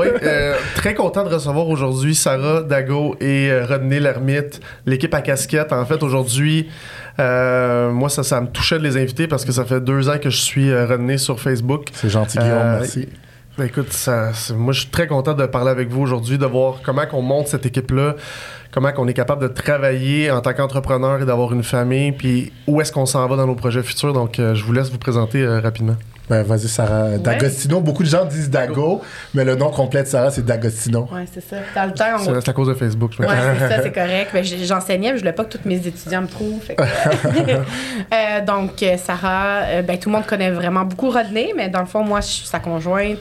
Oui, euh, très content de recevoir aujourd'hui Sarah Dago et euh, Rodney Lermite, l'équipe à casquette. En fait, aujourd'hui, euh, moi, ça, ça me touchait de les inviter parce que ça fait deux ans que je suis euh, Rodney sur Facebook. C'est gentil, Guillaume, merci. Ben, écoute, ça, moi, je suis très content de parler avec vous aujourd'hui, de voir comment qu'on monte cette équipe-là, comment qu'on est capable de travailler en tant qu'entrepreneur et d'avoir une famille, puis où est-ce qu'on s'en va dans nos projets futurs. Donc, je vous laisse vous présenter rapidement. Ben, vas-y, Sarah. D'Agostino, beaucoup de gens disent Dago, mais le nom complet de Sarah, c'est D'Agostino. Ouais, c'est ça. Dans le temps, on... C'est à cause de Facebook. je me- Ouais, c'est ça, c'est correct. Ben, J'enseignais, mais je voulais pas que tous mes étudiants me trouvent. fait que- Euh, donc, euh, Sarah, euh, ben, tout le monde connaît vraiment beaucoup Rodney, mais dans le fond, moi, je suis sa conjointe.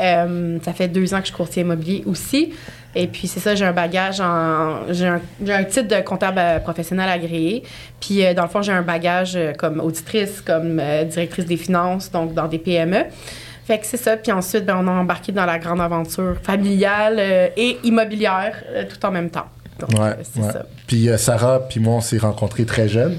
Euh, ça fait deux ans que je suis courtier immobilier aussi. Et puis, c'est ça, j'ai un bagage en. J'ai un, titre de comptable euh, professionnel agréé. Puis, euh, dans le fond, j'ai un bagage comme auditrice, comme directrice des finances, donc dans des PME. Fait que c'est ça. Puis ensuite, ben, on a embarqué dans la grande aventure familiale et immobilière tout en même temps. Donc, Ouais, c'est ouais. ça. Puis Sarah, puis moi, on s'est rencontrés très jeunes.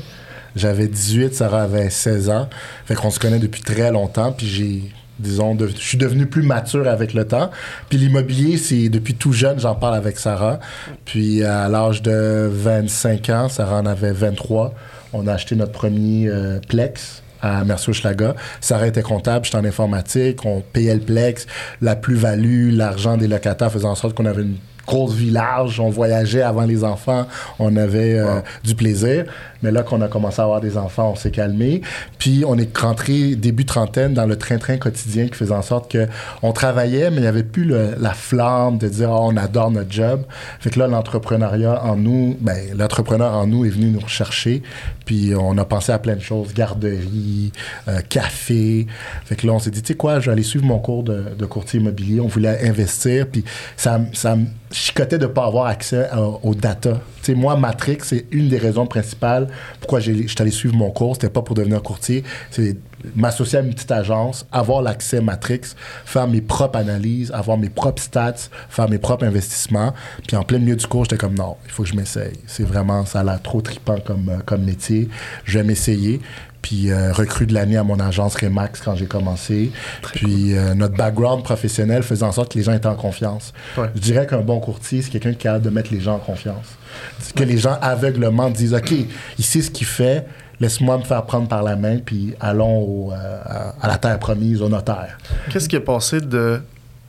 J'avais 18, Sarah avait 16 ans. Fait qu'on se connaît depuis très longtemps. Puis j'ai, disons, je suis devenu plus mature avec le temps. Puis l'immobilier, c'est depuis tout jeune, j'en parle avec Sarah. Puis à l'âge de 25 ans, Sarah en avait 23. On a acheté notre premier euh, Plex à Mercier-Schlaga. Sarah était comptable, j'étais en informatique, on payait le Plex, la plus-value, l'argent des locataires faisait en sorte qu'on avait une grosse village, on voyageait avant les enfants, on avait euh, du plaisir. Mais là qu'on a commencé à avoir des enfants, on s'est calmé. Puis on est rentré début trentaine dans le train-train quotidien qui faisait en sorte que on travaillait, mais il n'y avait plus le- la flamme de dire Ah, on adore notre job. Fait que là, l'entrepreneuriat en nous, ben, l'entrepreneur en nous est venu nous rechercher. Puis on a pensé à plein de choses, garderie, euh, café. Fait que là, on s'est dit, tu sais quoi, je vais aller suivre mon cours de, de courtier immobilier. On voulait investir, puis ça, ça me chicotait de ne pas avoir accès aux data. Sais, moi, Matrix, c'est une des raisons principales pourquoi je allé suivre mon cours. C'était pas pour devenir courtier, c'est m'associer à une petite agence, avoir l'accès Matrix, faire mes propres analyses, avoir mes propres stats, faire mes propres investissements. Puis en plein milieu du cours, j'étais comme non, il faut que je m'essaye. C'est vraiment, ça a l'air trop trippant comme, euh, comme métier. Je vais m'essayer. Puis euh, recrue de l'année à mon agence Remax quand j'ai commencé. Puis euh, notre background professionnel faisait en sorte que les gens étaient en confiance. Ouais. Je dirais qu'un bon courtier, c'est quelqu'un qui est capable de mettre les gens en confiance. C'est Que les gens aveuglement disent OK, il sait ce qu'il fait, laisse-moi me faire prendre par la main, puis allons au, euh, à, la terre promise, au notaire. Qu'est-ce qui est passé de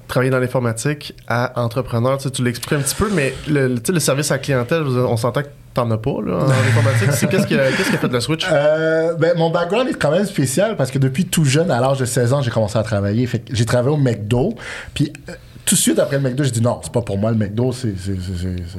travailler dans l'informatique à entrepreneur? Tu, sais, tu l'expliques un petit peu, mais le, service à la clientèle, on s'entend que t'en as pas là, en informatique? Qu'est-ce qu'est-ce qui a fait le switch? Euh, ben, mon background est quand même spécial parce que depuis tout jeune, à l'âge de 16 ans, j'ai commencé à travailler. J'ai travaillé au McDo. Puis euh, tout de suite après le McDo, j'ai dit non, c'est pas pour moi le McDo, c'est,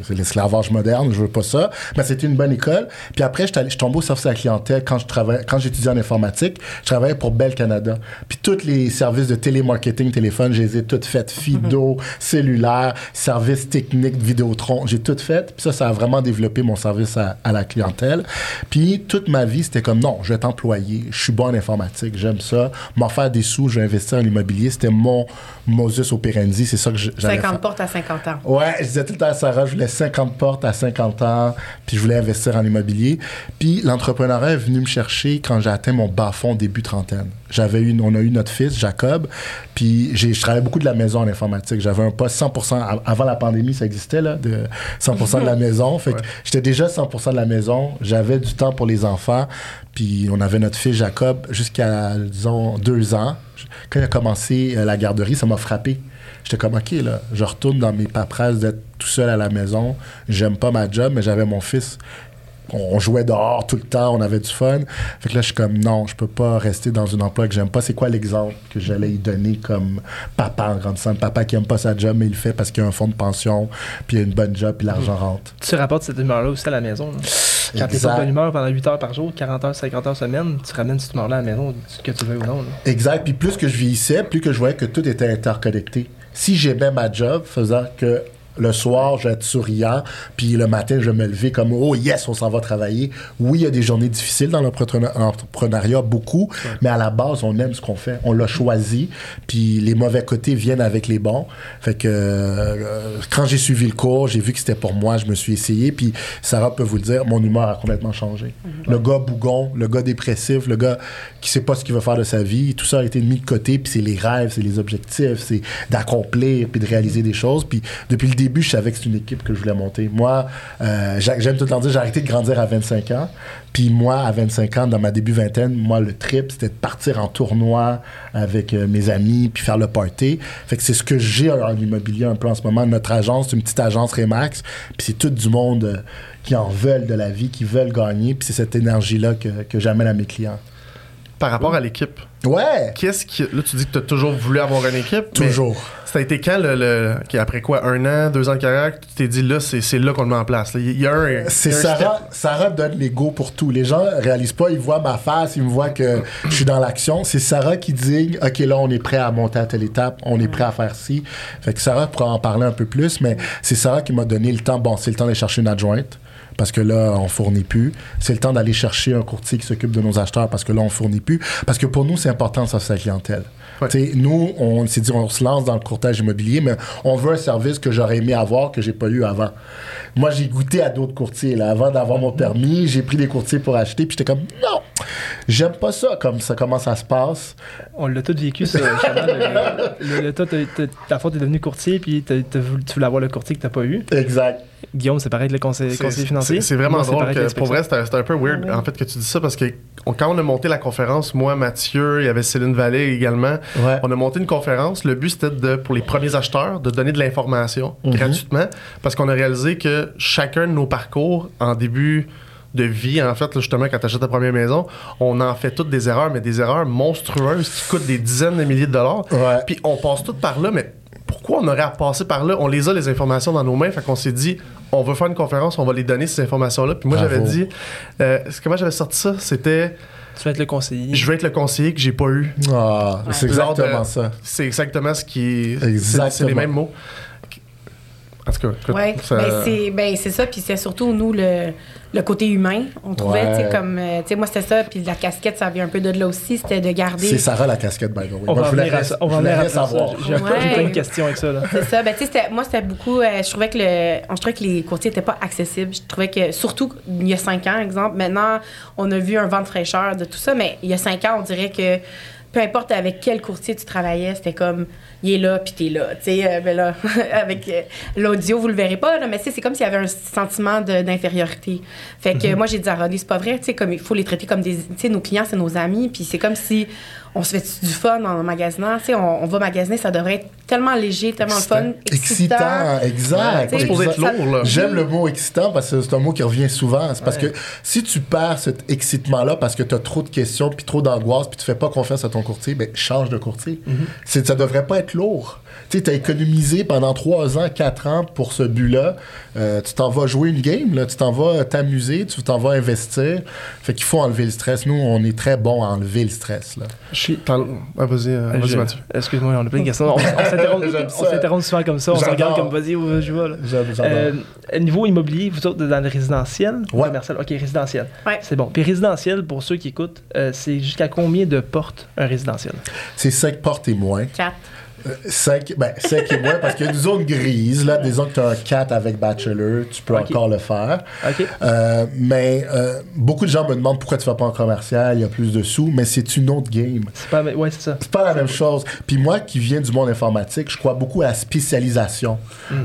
l'esclavage moderne, je veux pas ça. Mais c'était une bonne école. Puis après, je suis tombé au service à la clientèle quand je travaillais, quand j'étudiais en informatique. Je travaillais pour Bell Canada. Puis tous les services de télémarketing, téléphone, je les ai toutes faites. Fido, cellulaire, services techniques, Vidéotron, j'ai tout fait. Puis ça, ça a vraiment développé mon service à, à la clientèle. Puis toute ma vie, c'était comme non, je vais être employé, je suis bon en informatique, j'aime ça. M'en faire des sous, je vais investir en immobilier. C'était mon modus operandi, c'est ça que je- j'allais 50 faire. portes à 50 ans. Ouais, je disais tout le temps à Sarah, je voulais 50 portes à 50 ans, puis je voulais investir en immobilier. Puis l'entrepreneuriat est venu me chercher quand j'ai atteint mon bas-fond début trentaine. J'avais eu, on a eu notre fils, Jacob, puis j'ai, je travaillais beaucoup de la maison en informatique. J'avais un poste 100%, av- avant la pandémie, ça existait, là, de 100% de la maison. Fait que j'étais déjà 100% de la maison. J'avais du temps pour les enfants, puis on avait notre fils Jacob jusqu'à, disons, deux ans. Quand il a commencé euh, la garderie, ça m'a frappé. J'étais comme, OK, là, je retourne dans mes paperasses d'être tout seul à la maison. J'aime pas ma job, mais j'avais mon fils. On jouait dehors tout le temps, on avait du fun. Fait que là, je suis comme, non, je peux pas rester dans un emploi que j'aime pas. C'est quoi l'exemple que j'allais y donner comme papa en grandissant? Papa qui aime pas sa job, mais il le fait parce qu'il a un fonds de pension, puis il a une bonne job, puis l'argent rentre. Tu rapportes cette humeur-là aussi à la maison. là. Quand t'es pas de bonne humeur pendant 8 heures par jour, 40 heures, 50 heures semaine, tu ramènes cette humeur-là à la maison, que tu veux ou non. là. Exact. Puis plus que je vieillissais, plus que je voyais que tout était interconnecté. Si j'aimais ma job, faisant que Le soir, je vais être souriant, puis le matin, je vais me lever comme oh yes, on s'en va travailler. Oui, il y a des journées difficiles dans l'entrepreneuriat, beaucoup, mais à la base, on aime ce qu'on fait. On l'a choisi, puis les mauvais côtés viennent avec les bons. Fait que euh, quand j'ai suivi le cours, j'ai vu que c'était pour moi, je me suis essayé, puis Sarah peut vous le dire, mon humeur a complètement changé. Le gars bougon, le gars dépressif, le gars qui sait pas ce qu'il veut faire de sa vie, tout ça a été mis de côté, puis c'est les rêves, c'est les objectifs, c'est d'accomplir, puis de réaliser des choses. Puis depuis le début, je savais que c'est une équipe que je voulais monter. Moi, euh, j'aime tout le temps dire, j'ai arrêté de grandir à 25 ans. Puis moi, à 25 ans, dans ma début vingtaine, moi, le trip, c'était de partir en tournoi avec euh, mes amis, puis faire le party. Fait que c'est ce que j'ai en immobilier un peu en ce moment. Notre agence, c'est une petite agence Remax, puis c'est tout du monde euh, qui en veulent de la vie, qui veulent gagner, puis c'est cette énergie-là que, que j'amène à mes clients. Par rapport à l'équipe, Ouais! qu'est-ce qui. Là, tu dis que tu as toujours voulu avoir une équipe. Toujours. Ça a été quand, le, le- qui, après quoi, un an, deux ans de carrière, que tu t'es dit là, c'est là qu'on le met en place. Il y a un. C'est Sarah, Sarah donne les go pour tout. Les gens réalisent pas, ils voient ma face, ils me voient que je suis dans l'action. C'est Sarah qui dit OK, là, on est prêt à monter à telle étape, on est prêt à faire ci. Fait que Sarah pourra en parler un peu plus, mais c'est Sarah qui m'a donné le temps. Bon, c'est le temps d'aller chercher une adjointe. Parce que là, on fournit plus. C'est le temps d'aller chercher un courtier qui s'occupe de nos acheteurs parce que là, on fournit plus. Parce que pour nous, c'est important, ça, c'est la clientèle. Ouais. Nous, on s'est dit, on se lance dans le courtage immobilier, mais on veut un service que j'aurais aimé avoir, que j'ai pas eu avant. Moi, j'ai goûté à d'autres courtiers. Là. Avant d'avoir mon permis, j'ai pris des courtiers pour acheter, puis j'étais comme, non, j'aime pas ça, comme ça, comment ça se passe. On l'a tout vécu, ça. Le, le, le- toi, t'es devenu courtier, puis t'as- t'as voulu- tu voulais avoir le courtier que t'as pas eu. Exact. Guillaume, c'est pareil avec le conseil, C'est- conseiller financier. C'est c'est vraiment Moi, drôle que pour vrai, c'était un peu weird en fait que tu dis ça parce que on- quand on a monté la conférence, moi, Mathieu, il y avait Céline Vallée également, Ouais. on a monté une conférence. Le but c'était de pour les premiers acheteurs de donner de l'information Mhm. gratuitement parce qu'on a réalisé que chacun de nos parcours en début de vie, en fait, là, justement, quand tu achètes ta première maison, on en fait toutes des erreurs, mais des erreurs monstrueuses qui coûtent des dizaines de milliers de dollars. Ouais. Puis on passe toutes par là, mais pourquoi on aurait à passer par là? On les a, les informations, dans nos mains. Fait qu'on s'est dit, on veut faire une conférence, on va les donner, ces informations-là. Puis moi, j'avais dit, euh, comment j'avais sorti ça? C'était, Tu vas être le conseiller. je veux être le conseiller que j'ai pas eu. Ah, c'est Lors de- exactement ça. C'est exactement ce qui. c'est- Exactement. C'est les mêmes mots. En tout cas, écoute, Oui, ça- c'est ben, c'est ça. Puis c'est surtout, nous, le, le côté humain. On trouvait, Ouais. tu sais, comme. euh, tu sais, moi, c'était ça. Puis la casquette, ça vient un peu de là aussi. C'était de garder. C'est Sarah la casquette, by the way. On Moi, va revenir à ça. On va savoir. J'ai Ouais. de questions avec ça. Là. C'est ça. Ben, tu sais, moi, c'était beaucoup. euh, je trouvais que le, je trouvais que les courtiers n'étaient pas accessibles. Je trouvais que, surtout il y a cinq ans, exemple, maintenant, on a vu un vent de fraîcheur de tout ça, mais il y a cinq ans, on dirait que peu importe avec quel courtier tu travaillais, c'était comme, il est là, puis t'es là. Tu sais, euh, ben là, avec euh, l'audio, vous le verrez pas, là, mais c'est comme s'il y avait un sentiment d'infériorité. Fait que moi, j'ai dit à Rodney, c'est pas vrai, tu sais, comme il faut les traiter comme des. Tu sais, nos clients, c'est nos amis, puis c'est comme si on se fait du fun en magasinant. Tu sais, on, on va magasiner, ça devrait être tellement léger, tellement le fun, Excitant, exact. Ouais, être lourd, là. J'aime le mot excitant parce que c'est un mot qui revient souvent. C'est parce Ouais. que si tu perds cet excitement-là parce que tu as trop de questions, puis trop d'angoisse, puis tu fais pas confiance à ton courtier, ben change de courtier. C'est Ça devrait pas être lourd. Tu sais, as économisé pendant 3 ans, 4 ans pour ce but-là. Euh, tu t'en vas jouer une game, là. tu t'en vas t'amuser, tu t'en vas investir. Fait qu'il faut enlever le stress. Nous, on est très bon à enlever le stress. Là. Je suis- t'en- Ah, vas-y, euh, Mathieu. Excuse-moi, on a plein de questions. On, on s'interrompt- souvent comme ça. On se regarde comme vas-y où je là. J'adore. Euh, niveau immobilier, vous autres, dans le résidentiel? Ou Ouais. commercial? Ok, résidentiel. Ouais. C'est bon. Puis résidentiel, pour ceux qui écoutent, euh, c'est jusqu'à combien de portes un résidentiel? C'est 5 portes et moins. Quatre. 5, ben, cinq et moins, parce qu'il y a une zone grise, là, disons que tu as un 4 avec Bachelor, tu peux encore le faire. Euh, mais euh, beaucoup de gens me demandent pourquoi tu fais pas en commercial, il y a plus de sous, mais c'est une autre game. C'est pas. Ouais, c'est ça. C'est pas la même chose. Puis moi, qui viens du monde informatique, je crois beaucoup à la spécialisation.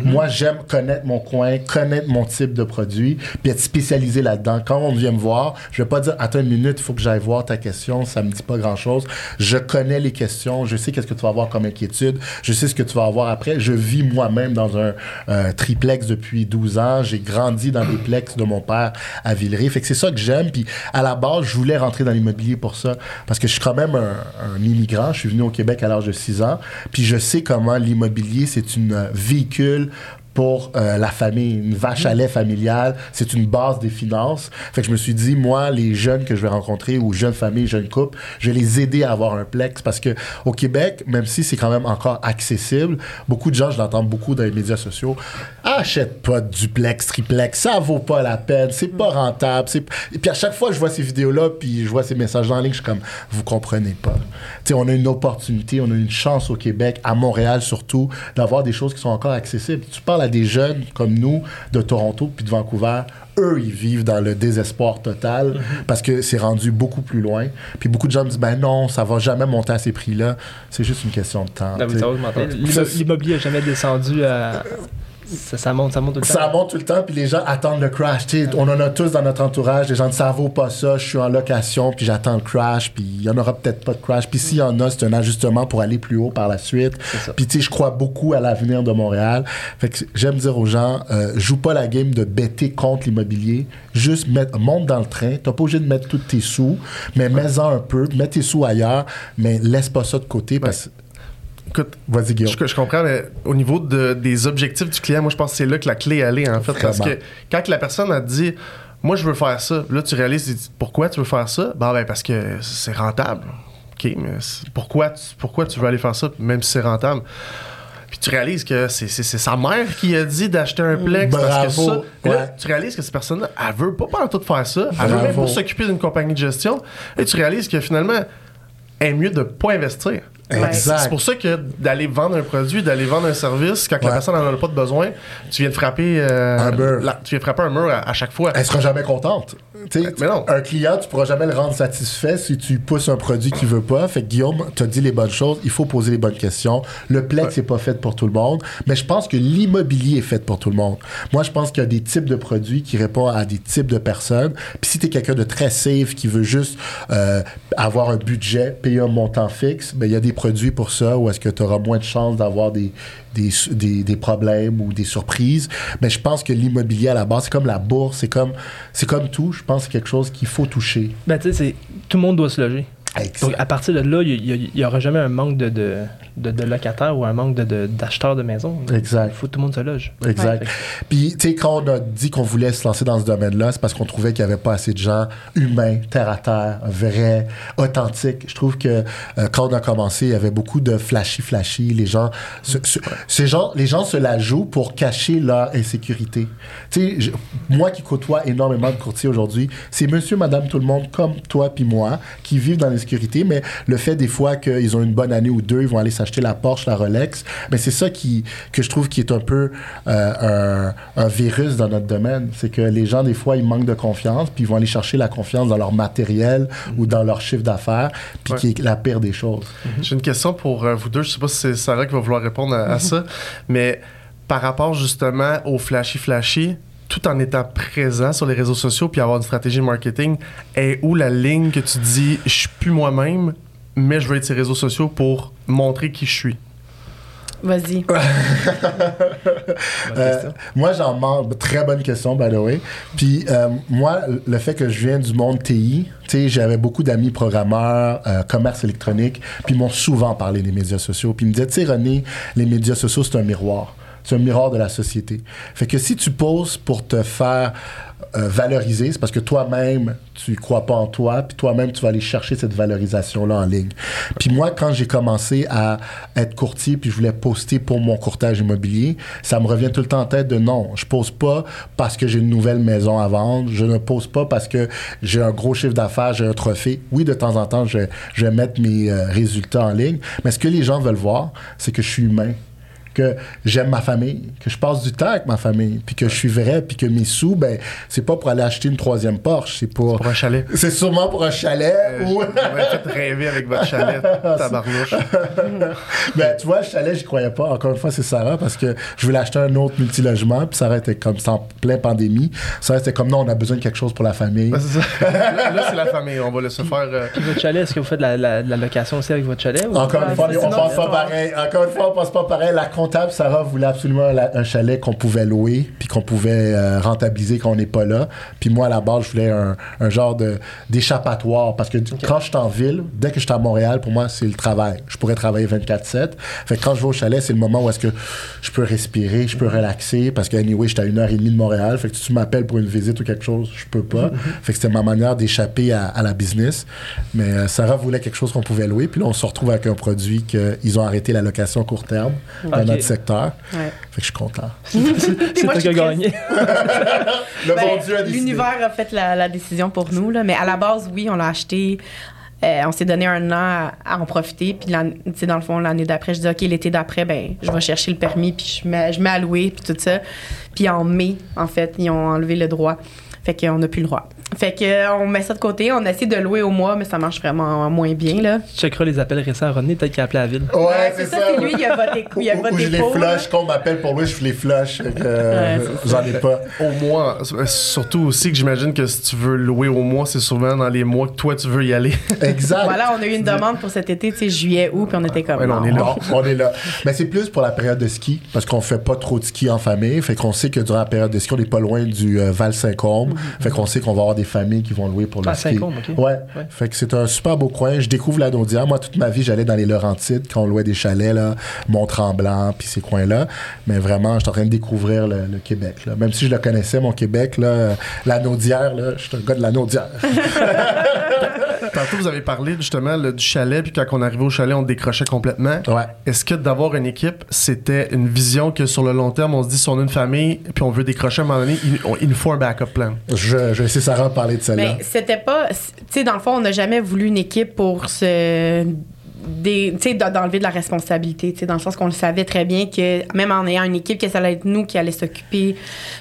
Moi, j'aime connaître mon coin, connaître mon type de produit, puis être spécialisé là-dedans. Quand on vient me voir, je vais pas dire attends une minute, il faut que j'aille voir ta question, ça me dit pas grand-chose. Je connais les questions, je sais qu'est-ce que tu vas avoir comme inquiétude, je sais ce que tu vas avoir après. Je vis moi-même dans un euh, triplex depuis 12 ans. J'ai grandi dans les plex de mon père à Villeray. Fait que c'est ça que j'aime. Puis à la base, je voulais rentrer dans l'immobilier pour ça. Parce que je suis quand même un, immigrant. Je suis venu au Québec à l'âge de 6 ans. Puis je sais comment l'immobilier, c'est une euh, véhicule pour euh, la famille. Une vache à lait familiale, c'est une base des finances. Fait que je me suis dit, moi, les jeunes que je vais rencontrer, ou jeunes familles, jeunes couples, je vais les aider à avoir un plex parce que au Québec, même si c'est quand même encore accessible, beaucoup de gens, je l'entends beaucoup dans les médias sociaux, achète pas de duplex, triplex, ça vaut pas la peine, c'est pas rentable. Et puis à chaque fois je vois ces vidéos-là, puis je vois ces messages en ligne, je suis comme, vous comprenez pas. Tu sais, on a une opportunité, on a une chance au Québec, à Montréal surtout, d'avoir des choses qui sont encore accessibles. Tu parles à des jeunes comme nous, de Toronto puis de Vancouver, eux, ils vivent dans le désespoir total parce que c'est rendu beaucoup plus loin. Puis beaucoup de gens me disent, ben non, ça va jamais monter à ces prix-là. C'est juste une question de temps. Oui, L'immobilier n'a jamais descendu à. Ça, ça monte, ça monte tout le temps. Ça monte tout le temps, puis les gens attendent le crash. On en a tous dans notre entourage. Les gens ça vaut pas ça, je suis en location, puis j'attends le crash, puis il y en aura peut-être pas de crash. Puis s'il y en a, c'est un ajustement pour aller plus haut par la suite. Puis tu sais, je crois beaucoup à l'avenir de Montréal. Fait que j'aime dire aux gens, euh, joue pas la game de bêter contre l'immobilier. Juste mettre, monte dans le train. T'as pas obligé de mettre tous tes sous, mais mets-en un peu, mets tes sous ailleurs, mais laisse pas ça de côté parce que. Écoute, Vas-y, Guillaume. Je, je comprends, mais au niveau de- des objectifs du client, moi, je pense que c'est là que la clé elle est, en fait. Parce que quand la personne a dit, moi, je veux faire ça, là, tu réalises, pourquoi tu veux faire ça? Ben, ben, parce que c'est rentable. OK, mais pourquoi tu, pourquoi tu veux aller faire ça, même si c'est rentable? Puis tu réalises que c'est sa mère qui a dit d'acheter un plex parce que ça. Puis là, Ouais. tu réalises que cette personne-là, elle veut pas pendant tout faire ça. Elle veut même pas s'occuper d'une compagnie de gestion. Et tu réalises que finalement, est mieux de pas investir. Exact. C'est pour ça que d'aller vendre un produit, d'aller vendre un service, quand la personne n'en a pas de besoin, tu viens de frapper euh, Un mur. la- tu viens de frapper un mur à, à chaque fois. Elle sera jamais contente. Mais non. Un client, tu pourras jamais le rendre satisfait si tu pousses un produit qu'il veut pas. Fait que Guillaume t'as dit les bonnes choses. Il faut poser les bonnes questions. Le plex c'est pas fait pour tout le monde, mais je pense que l'immobilier est fait pour tout le monde. Moi, je pense qu'il y a des types de produits qui répondent à des types de personnes. Puis si tu es quelqu'un de très safe qui veut juste euh, avoir un budget, payer un montant fixe, ben il y a des produits pour ça où est-ce que tu auras moins de chances d'avoir des, des, des, problèmes ou des surprises. Mais je pense que l'immobilier à la base, c'est comme la bourse, c'est comme, comme tout. Je pense que c'est quelque chose qu'il faut toucher. Ben, tu sais, tout le monde doit se loger. Donc, à partir de là, il n'y aura jamais un manque de, de, de, de locataires ou un manque d'acheteurs de, maisons. Exact. Il faut que tout le monde se loge. Exact. Ouais. Puis, tu sais, quand on a dit qu'on voulait se lancer dans ce domaine-là, c'est parce qu'on trouvait qu'il n'y avait pas assez de gens humains, terre à terre, vrais, authentiques. Je trouve que euh, quand on a commencé, il y avait beaucoup de flashy-flashy. Les gens, se- se- ces gens, les gens se la jouent pour cacher leur insécurité. Tu sais, moi qui côtoie énormément de courtiers aujourd'hui, c'est monsieur, madame, tout le monde, comme toi puis moi, qui vivent dans mais le fait des fois qu'ils ont une bonne année ou deux, ils vont aller s'acheter la Porsche, la Rolex, mais c'est ça qui, que je trouve qui est un peu euh, un, un virus dans notre domaine. C'est que les gens, des fois, ils manquent de confiance, puis ils vont aller chercher la confiance dans leur matériel ou dans leur chiffre d'affaires, puis Ouais. qui est la pire des choses. J'ai une question pour euh, vous deux. Je sais pas si c'est Sarah qui va vouloir répondre à, à ça, mais par rapport justement au flashy flashy, tout en étant présent sur les réseaux sociaux puis avoir une stratégie marketing, est où la ligne que tu dis je suis plus moi-même, mais je veux être sur les réseaux sociaux pour montrer qui je suis? Vas-y. Euh, moi, j'en manque. Très bonne question, by the way. Puis, euh, moi, le fait que je viens du monde TI, tu sais, j'avais beaucoup d'amis programmeurs, euh, commerce électronique, puis ils m'ont souvent parlé des médias sociaux. Puis ils me disaient, tu sais, René, les médias sociaux, c'est un miroir. C'est un miroir de la société. Fait que si tu poses pour te faire euh, valoriser, c'est parce que toi-même, tu crois pas en toi, puis toi-même, tu vas aller chercher cette valorisation-là en ligne. Puis moi, quand j'ai commencé à être courtier, puis je voulais poster pour mon courtage immobilier, ça me revient tout le temps en tête de non, je pose pas parce que j'ai une nouvelle maison à vendre, je ne pose pas parce que j'ai un gros chiffre d'affaires, j'ai un trophée. Oui, de temps en temps, je, je vais mettre mes euh, résultats en ligne, mais ce que les gens veulent voir, c'est que je suis humain que j'aime ma famille, que je passe du temps avec ma famille, puis que je suis vrai, puis que mes sous, ben, c'est pas pour aller acheter une troisième Porsche, c'est pour... Pour un chalet. C'est sûrement pour un chalet Euh, ou... fait rêver avec votre chalet, tabarnouche. ben, tu vois, le chalet, j'y croyais pas. Encore une fois, c'est Sarah, parce que je voulais acheter un autre multilogement, puis Sarah était comme, c'est en plein pandémie. Sarah était comme, non, on a besoin de quelque chose pour la famille. Ben, c'est ça. Là, là, c'est la famille. On va laisser faire. euh, Puis votre chalet, est-ce que vous faites de la, la- de la location aussi avec votre chalet? ou- Encore une fois, on pense pas pareil. Encore une fois, on pense pas pareil. La comptable, Sarah voulait absolument un chalet qu'on pouvait louer, puis qu'on pouvait euh, rentabiliser quand on n'est pas là. Puis moi, à la base, je voulais un, un genre d'échappatoire, parce que quand je suis en ville, dès que je suis à Montréal, pour moi, c'est le travail. Je pourrais travailler 24/7. Fait que quand je vais au chalet, c'est le moment où est-ce que je peux respirer, je peux relaxer, parce que anyway, j'étais à une heure et demie de Montréal. Fait que si tu m'appelles pour une visite ou quelque chose, je peux pas. Fait que c'était ma manière d'échapper à, à la business. Mais euh, Sarah voulait quelque chose qu'on pouvait louer, puis là, on se retrouve avec un produit qu'ils ont arrêté la location court terme Ok. notre secteur. Ouais. Fait que je suis content. C'est toi qui as gagné. Le Ben, bon Dieu a décidé. L'univers a fait la, la décision pour nous, là, mais à la base, oui, on l'a acheté. Euh, on s'est donné un an à, à en profiter. Puis, l'an- tu sais, dans le fond, l'année d'après, je dis, OK, l'été d'après, ben, je vais chercher le permis, puis je mets, je mets à louer, puis tout ça. Puis en mai, en fait, ils ont enlevé le droit. Fait qu'on n'a plus le droit. Fait qu'on met ça de côté. On essaie de louer au mois, mais ça marche vraiment moins bien, là. Tu checkeras les appels récents à Rodney, peut-être qu'il a appelé la ville. Ouais, c'est ça. c'est lui, il a voté, il a Ou- ou voté je les flush, quand on m'appelle pour lui, je les flush. Fait que, euh, Ouais, J'en ai pas. Au mois, euh, surtout aussi que j'imagine que si tu veux louer au mois, c'est souvent dans les mois que toi tu veux y aller. Exact. Voilà, on a eu une demande pour cet été, tu sais, juillet, août, puis on était comme. Ouais, non, on est là. On est là. Mais c'est plus pour la période de ski, parce qu'on fait pas trop de ski en famille. Fait qu'on sait que durant la période de ski, on n'est pas loin du euh, Val-Saint-Côme. Fait qu'on sait qu'on va avoir des familles qui vont louer pour le Ah, ski. Saint-Côme, ok. Ouais. Ouais. Fait que c'est un super beau coin. Je découvre la Naudière. Moi, toute ma vie, j'allais dans les Laurentides quand on louait des chalets, là, Mont-Tremblant, puis ces coins-là. Mais vraiment, je suis en train de découvrir le, le Québec. Là. Même si je le connaissais, mon Québec, là, euh, la Naudière, là, je suis un gars de la Naudière. Tantôt, vous avez parlé justement là, du chalet, puis quand on arrivait au chalet, on décrochait complètement. Ouais. Est-ce que d'avoir une équipe, c'était une vision que sur le long terme, on se dit si on a une famille, puis on veut décrocher à un moment donné, il, on- il nous faut un backup plan? Je, je vais laisser Sarah parler de celle-là. Mais c'était pas. Tu sais, dans le fond, on n'a jamais voulu une équipe pour se. D'enlever de la responsabilité, dans le sens qu'on le savait très bien que même en ayant une équipe, que ça allait être nous qui allait s'occuper,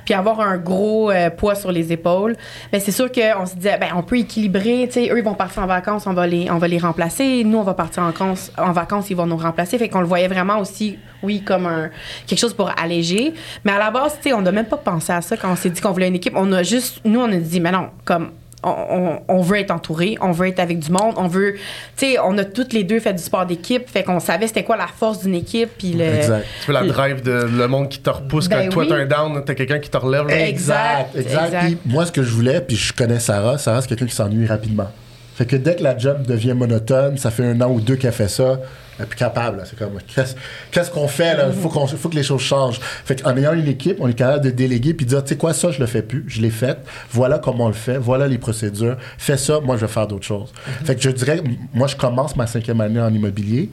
puis avoir un gros euh, poids sur les épaules. Mais c'est sûr qu'on se disait, ben, on peut équilibrer, eux, ils vont partir en vacances, on va les, on va les remplacer. Nous, on va partir en, en vacances, ils vont nous remplacer. Fait qu'on le voyait vraiment aussi, oui, comme un, quelque chose pour alléger. Mais à la base, on n'a même pas pensé à ça quand on s'est dit qu'on voulait une équipe. On a juste, nous, on a dit, mais non, comme, on, veut être entouré, on veut être avec du monde, on veut, tu sais, on a toutes les deux fait du sport d'équipe, fait qu'on savait c'était quoi la force d'une équipe, puis le. Exact. Tu veux la drive de le monde qui te repousse Ben quand toi oui. t'as un down, t'as quelqu'un qui te relève. Exact, Exact, exact. exact. Puis moi, ce que je voulais, puis je connais Sarah, Sarah, c'est quelqu'un qui s'ennuie rapidement. Fait que dès que la job devient monotone, ça fait un an ou deux qu'elle fait ça, plus capable. C'est comme, qu'est-ce qu'est-ce qu'on fait là? Faut, faut que les choses changent. Fait qu'en ayant une équipe, on est capable de déléguer puis de dire, tu sais quoi, ça, je le fais plus, je l'ai fait, voilà comment on le fait, voilà les procédures, fais ça, moi, je vais faire d'autres choses. Fait que je dirais, moi, je commence ma cinquième année en immobilier.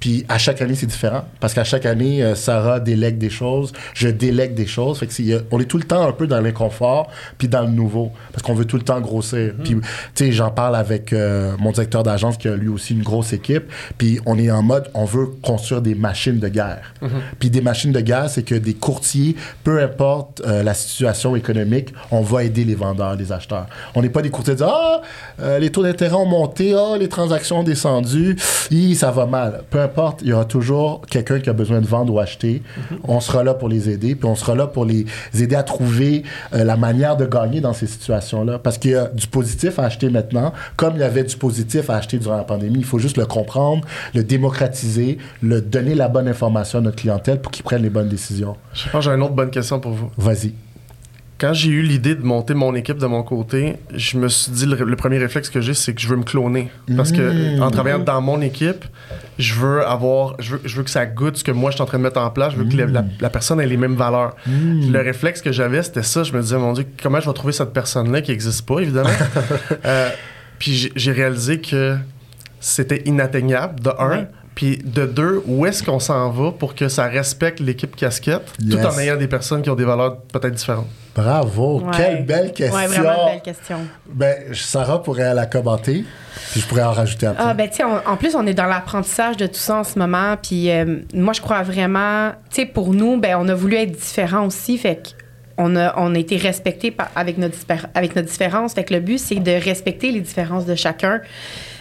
Puis à chaque année, c'est différent. Parce qu'à chaque année, euh, Sarah délègue des choses, je délègue des choses. Fait que y a- on est tout le temps un peu dans l'inconfort, puis dans le nouveau. Parce qu'on veut tout le temps grossir. Puis, tu sais, j'en parle avec euh, mon directeur d'agence qui a lui aussi une grosse équipe. Puis on est en mode, on veut construire des machines de guerre. Puis des machines de guerre, c'est que des courtiers, peu importe euh, la situation économique, on va aider les vendeurs, les acheteurs. On n'est pas des courtiers qui disent, ah, euh, les taux d'intérêt ont monté, ah, les transactions ont descendu, Hi, ça va mal. Peu importe, il y aura toujours quelqu'un qui a besoin de vendre ou acheter. On sera là pour les aider, puis on sera là pour les aider à trouver euh, la manière de gagner dans ces situations-là. Parce qu'il y a du positif à acheter maintenant, comme il y avait du positif à acheter durant la pandémie. Il faut juste le comprendre, le démocratiser, le donner la bonne information à notre clientèle pour qu'ils prennent les bonnes décisions. Je pense que j'ai une autre bonne question pour vous. Vas-y. Quand j'ai eu l'idée de monter mon équipe de mon côté, je me suis dit, le, le premier réflexe que j'ai, c'est que je veux me cloner. Parce que Mm. en travaillant dans mon équipe, je veux avoir, je veux, je veux que ça goûte ce que moi je suis en train de mettre en place. Je veux que la, la- la personne ait les mêmes valeurs. Le réflexe que j'avais, c'était ça. Je me disais, mon Dieu, comment je vais trouver cette personne-là qui n'existe pas, évidemment? Euh, puis j'ai- réalisé que c'était inatteignable, de un. Oui. Puis de deux, où est-ce qu'on s'en va pour que ça respecte l'équipe casquette, tout en ayant des personnes qui ont des valeurs peut-être différentes? Bravo. Ouais. Quelle belle question. Ouais, vraiment une belle question. Ben, Sarah pourrait la commenter, puis je pourrais en rajouter après. Ah, ben, tu sais, on- en plus, on est dans l'apprentissage de tout ça en ce moment. Puis, euh, moi, je crois vraiment, tu sais, pour nous, ben, on a voulu être différents aussi. Fait qu'on a, on a été respectés par- avec, notre avec notre différence. Fait que le but, c'est de respecter les différences de chacun,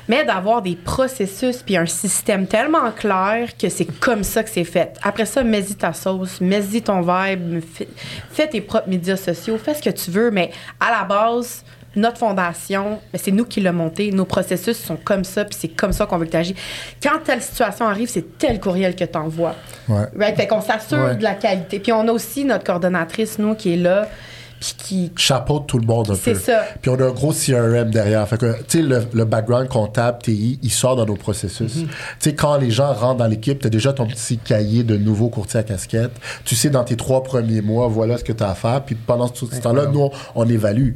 mais d'avoir des processus puis un système tellement clair que c'est comme ça que c'est fait. Après ça, mets-y ta sauce, mets-y ton vibe, fais, tes propres médias sociaux, fais ce que tu veux, mais à la base, notre fondation, ben, c'est nous qui l'avons monté. Nos processus sont comme ça, puis c'est comme ça qu'on veut que tu agis. Quand telle situation arrive, c'est tel courriel que tu envoies. Ouais. Right? Fait qu'on s'assure Ouais. de la qualité. Puis on a aussi notre coordonnatrice, nous, qui est là, puis qui. Chapeau de tout le monde un C'est peu. ça. Puis on a un gros CRM derrière. Fait que, tu sais, le, le background comptable, TI, il sort dans nos processus. Mm-hmm. Tu sais, quand les gens rentrent dans l'équipe, tu as déjà ton petit cahier de nouveaux courtiers à casquette. Tu sais, dans tes trois premiers mois, voilà ce que tu as à faire. Puis pendant tout ce temps-là, nous, on, on évalue.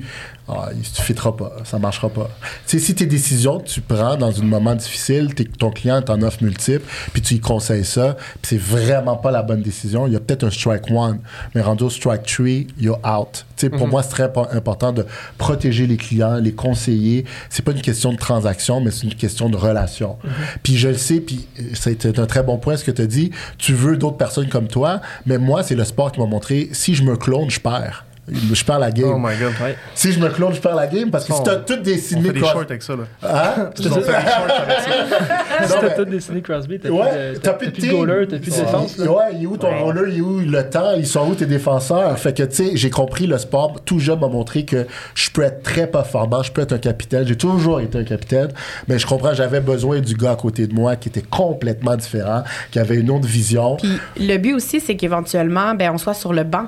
Ah, il ne fitera pas, ça marchera pas. Tu sais, si tes décisions que tu prends dans un moment difficile, t'es- ton client t'en offre multiples, puis tu lui conseilles ça, puis c'est vraiment pas la bonne décision, il y a peut-être un strike one, mais rendu au strike three, you're out. Tu sais, pour moi, c'est très impo- important de protéger les clients, les conseiller. C'est pas une question de transaction, mais c'est une question de relation. Puis je le sais, puis c'est un très bon point ce que tu as dit. Tu veux d'autres personnes comme toi, mais moi, c'est le sport qui m'a montré, si je me clone, je perds. Je perds la game. Oh my god. Ouais. Si je me clone, je perds la game parce que si t'as toutes des On Sidney fait des Crosby- shorts avec ça, là. Hein? On fait des shorts avec ça. Si t'as tout dessiné Crosby, t'as Ouais, plus de, plus de plus de goaler, t'as plus de défense. là. Ouais, il est où ton Ouais. roller, il est où le temps, ils sont où tes défenseurs? Fait que, tu sais, j'ai compris le sport. Tout jeune m'a montré que je peux être très performant, je peux être un capitaine. J'ai toujours été un capitaine, mais je comprends, j'avais besoin du gars à côté de moi qui était complètement différent, qui avait une autre vision. Puis le but aussi, c'est qu'éventuellement, ben, on soit sur le banc.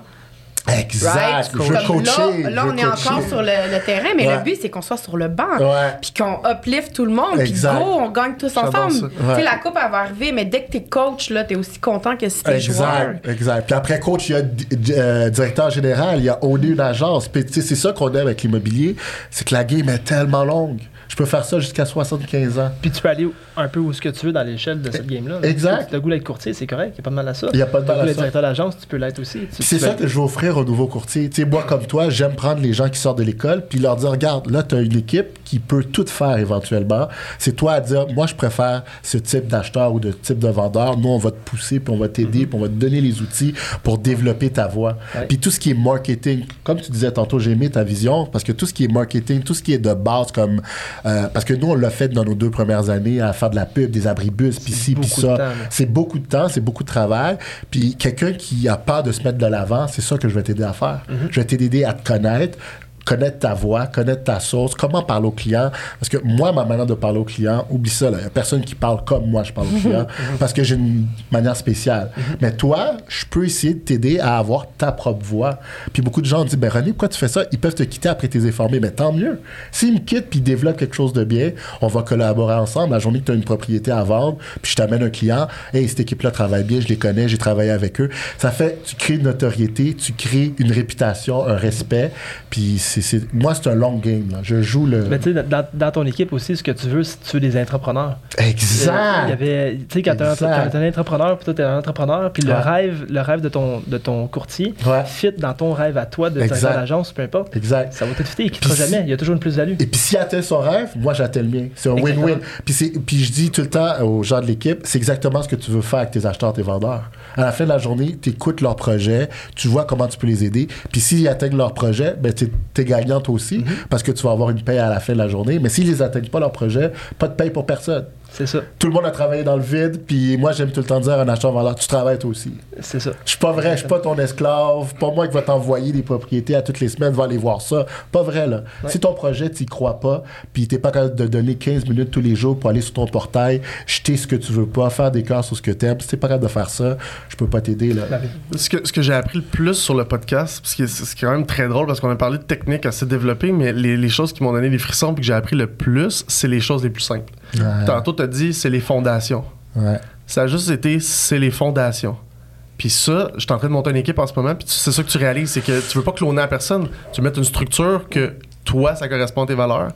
Exact. Right? Je veux coacher. Là, on est encore sur le, le terrain, mais Ouais. le but, c'est qu'on soit sur le banc. Ouais. Puis qu'on uplift tout le monde. Puis go, on gagne tous ensemble. Tu sais, la coupe, elle va arriver, mais dès que t'es coach, là, t'es aussi content que si t'es joueur. Exact, exact. Puis après, coach, il y a euh, directeur général, il y a owné une agence. Puis tu sais, c'est ça qu'on aime avec l'immobilier, c'est que la game est tellement longue. Je peux faire ça jusqu'à 75 ans. Puis tu peux aller un peu où ce que tu veux dans l'échelle de cette game-là. là. Exact. Si t'as le goût d'être courtier, c'est correct, y a pas de mal à ça. Il y a pas de mal à ça. directeur d'agence, tu peux l'être aussi. Tu- c'est tu ça que je veux offrir aux nouveaux courtiers. Tu sais, moi, comme toi, j'aime prendre les gens qui sortent de l'école puis leur dire, regarde, là, tu as une équipe qui peut tout faire éventuellement. C'est toi à dire, moi, je préfère ce type d'acheteur ou de type de vendeur. Nous, on va te pousser puis on va t'aider puis on va te donner les outils pour développer ta voix. Ouais. Puis tout ce qui est marketing, comme tu disais tantôt, j'ai aimé ta vision parce que tout ce qui est marketing, tout ce qui est de base comme... euh, parce que nous, on l'a fait dans nos deux premières années à faire de la pub, des abribus, puis ci, puis ça. C'est beaucoup de temps, c'est beaucoup de travail. Puis quelqu'un qui a peur de se mettre de l'avant, c'est ça que je vais t'aider à faire. Mhm. Je vais t'aider à te connaître connaître ta voix, connaître ta source, comment parler au client. Parce que moi, ma manière de parler au client, oublie ça, il n'y a personne qui parle comme moi, je parle au client, parce que j'ai une manière spéciale. Mais toi, je peux essayer de t'aider à avoir ta propre voix. Puis beaucoup de gens disent, ben René, pourquoi tu fais ça? Ils peuvent te quitter après tes informés. Mais tant mieux. S'ils me quittent puis ils développent quelque chose de bien, on va collaborer ensemble. La journée que tu as une propriété à vendre, puis je t'amène un client, hey, cette équipe-là travaille bien, je les connais, j'ai travaillé avec eux. Ça fait, tu crées une notoriété, tu crées une réputation, un respect. Puis c'est, moi, c'est un long game. là. Je joue le. Mais tu sais, dans, dans ton équipe aussi, ce que tu veux, c'est tu veux des entrepreneurs. Exact. Tu sais, quand quand t'es un entrepreneur, puis toi t'es un entrepreneur, puis le rêve, le rêve de ton, de ton courtier Ouais. fit dans ton rêve à toi de directeur d'agence, peu importe. Exact. Ça va tout fitter, il quittera si- jamais. Il y a toujours une plus-value. Et puis s'il atteint son rêve, moi j'atteins le mien. C'est un win-win. Puis, c'est- puis je dis tout le temps aux gens de l'équipe, c'est exactement ce que tu veux faire avec tes acheteurs, tes vendeurs. À la fin de la journée, tu écoutes leur projet, tu vois comment tu peux les aider. Puis s'ils atteignent leur projet, ben tu es gagnante aussi Mm-hmm. parce que tu vas avoir une paye à la fin de la journée. Mais s'ils les atteignent pas leur projet, pas de paye pour personne. C'est ça. Tout le monde a travaillé dans le vide, puis moi j'aime tout le temps dire à un acheteur-vendeur, tu travailles toi aussi. C'est ça. Je suis pas vrai, je suis pas ton esclave, pas moi qui va t'envoyer des propriétés à toutes les semaines, va aller voir ça. Pas vrai, là. Si ton projet, tu crois pas, puis t'es pas capable de donner 15 minutes tous les jours pour aller sur ton portail, jeter ce que tu veux pas, faire des cœurs sur ce que t'aimes, si t'es pas capable de faire ça, je peux pas t'aider, là. Ce que, ce que j'ai appris le plus sur le podcast, parce que c'est c'est quand même très drôle parce qu'on a parlé de techniques assez développées, mais les, les choses qui m'ont donné des frissons et que j'ai appris le plus, c'est les choses les plus simples. Ouais. Tantôt, tu as dit c'est les fondations. Ouais. Ça a juste été c'est les fondations. Puis ça, je suis en train de monter une équipe en ce moment, puis c'est ça que tu réalises, c'est que tu veux pas cloner à personne. Tu veux mettre une structure que toi, ça correspond à tes valeurs.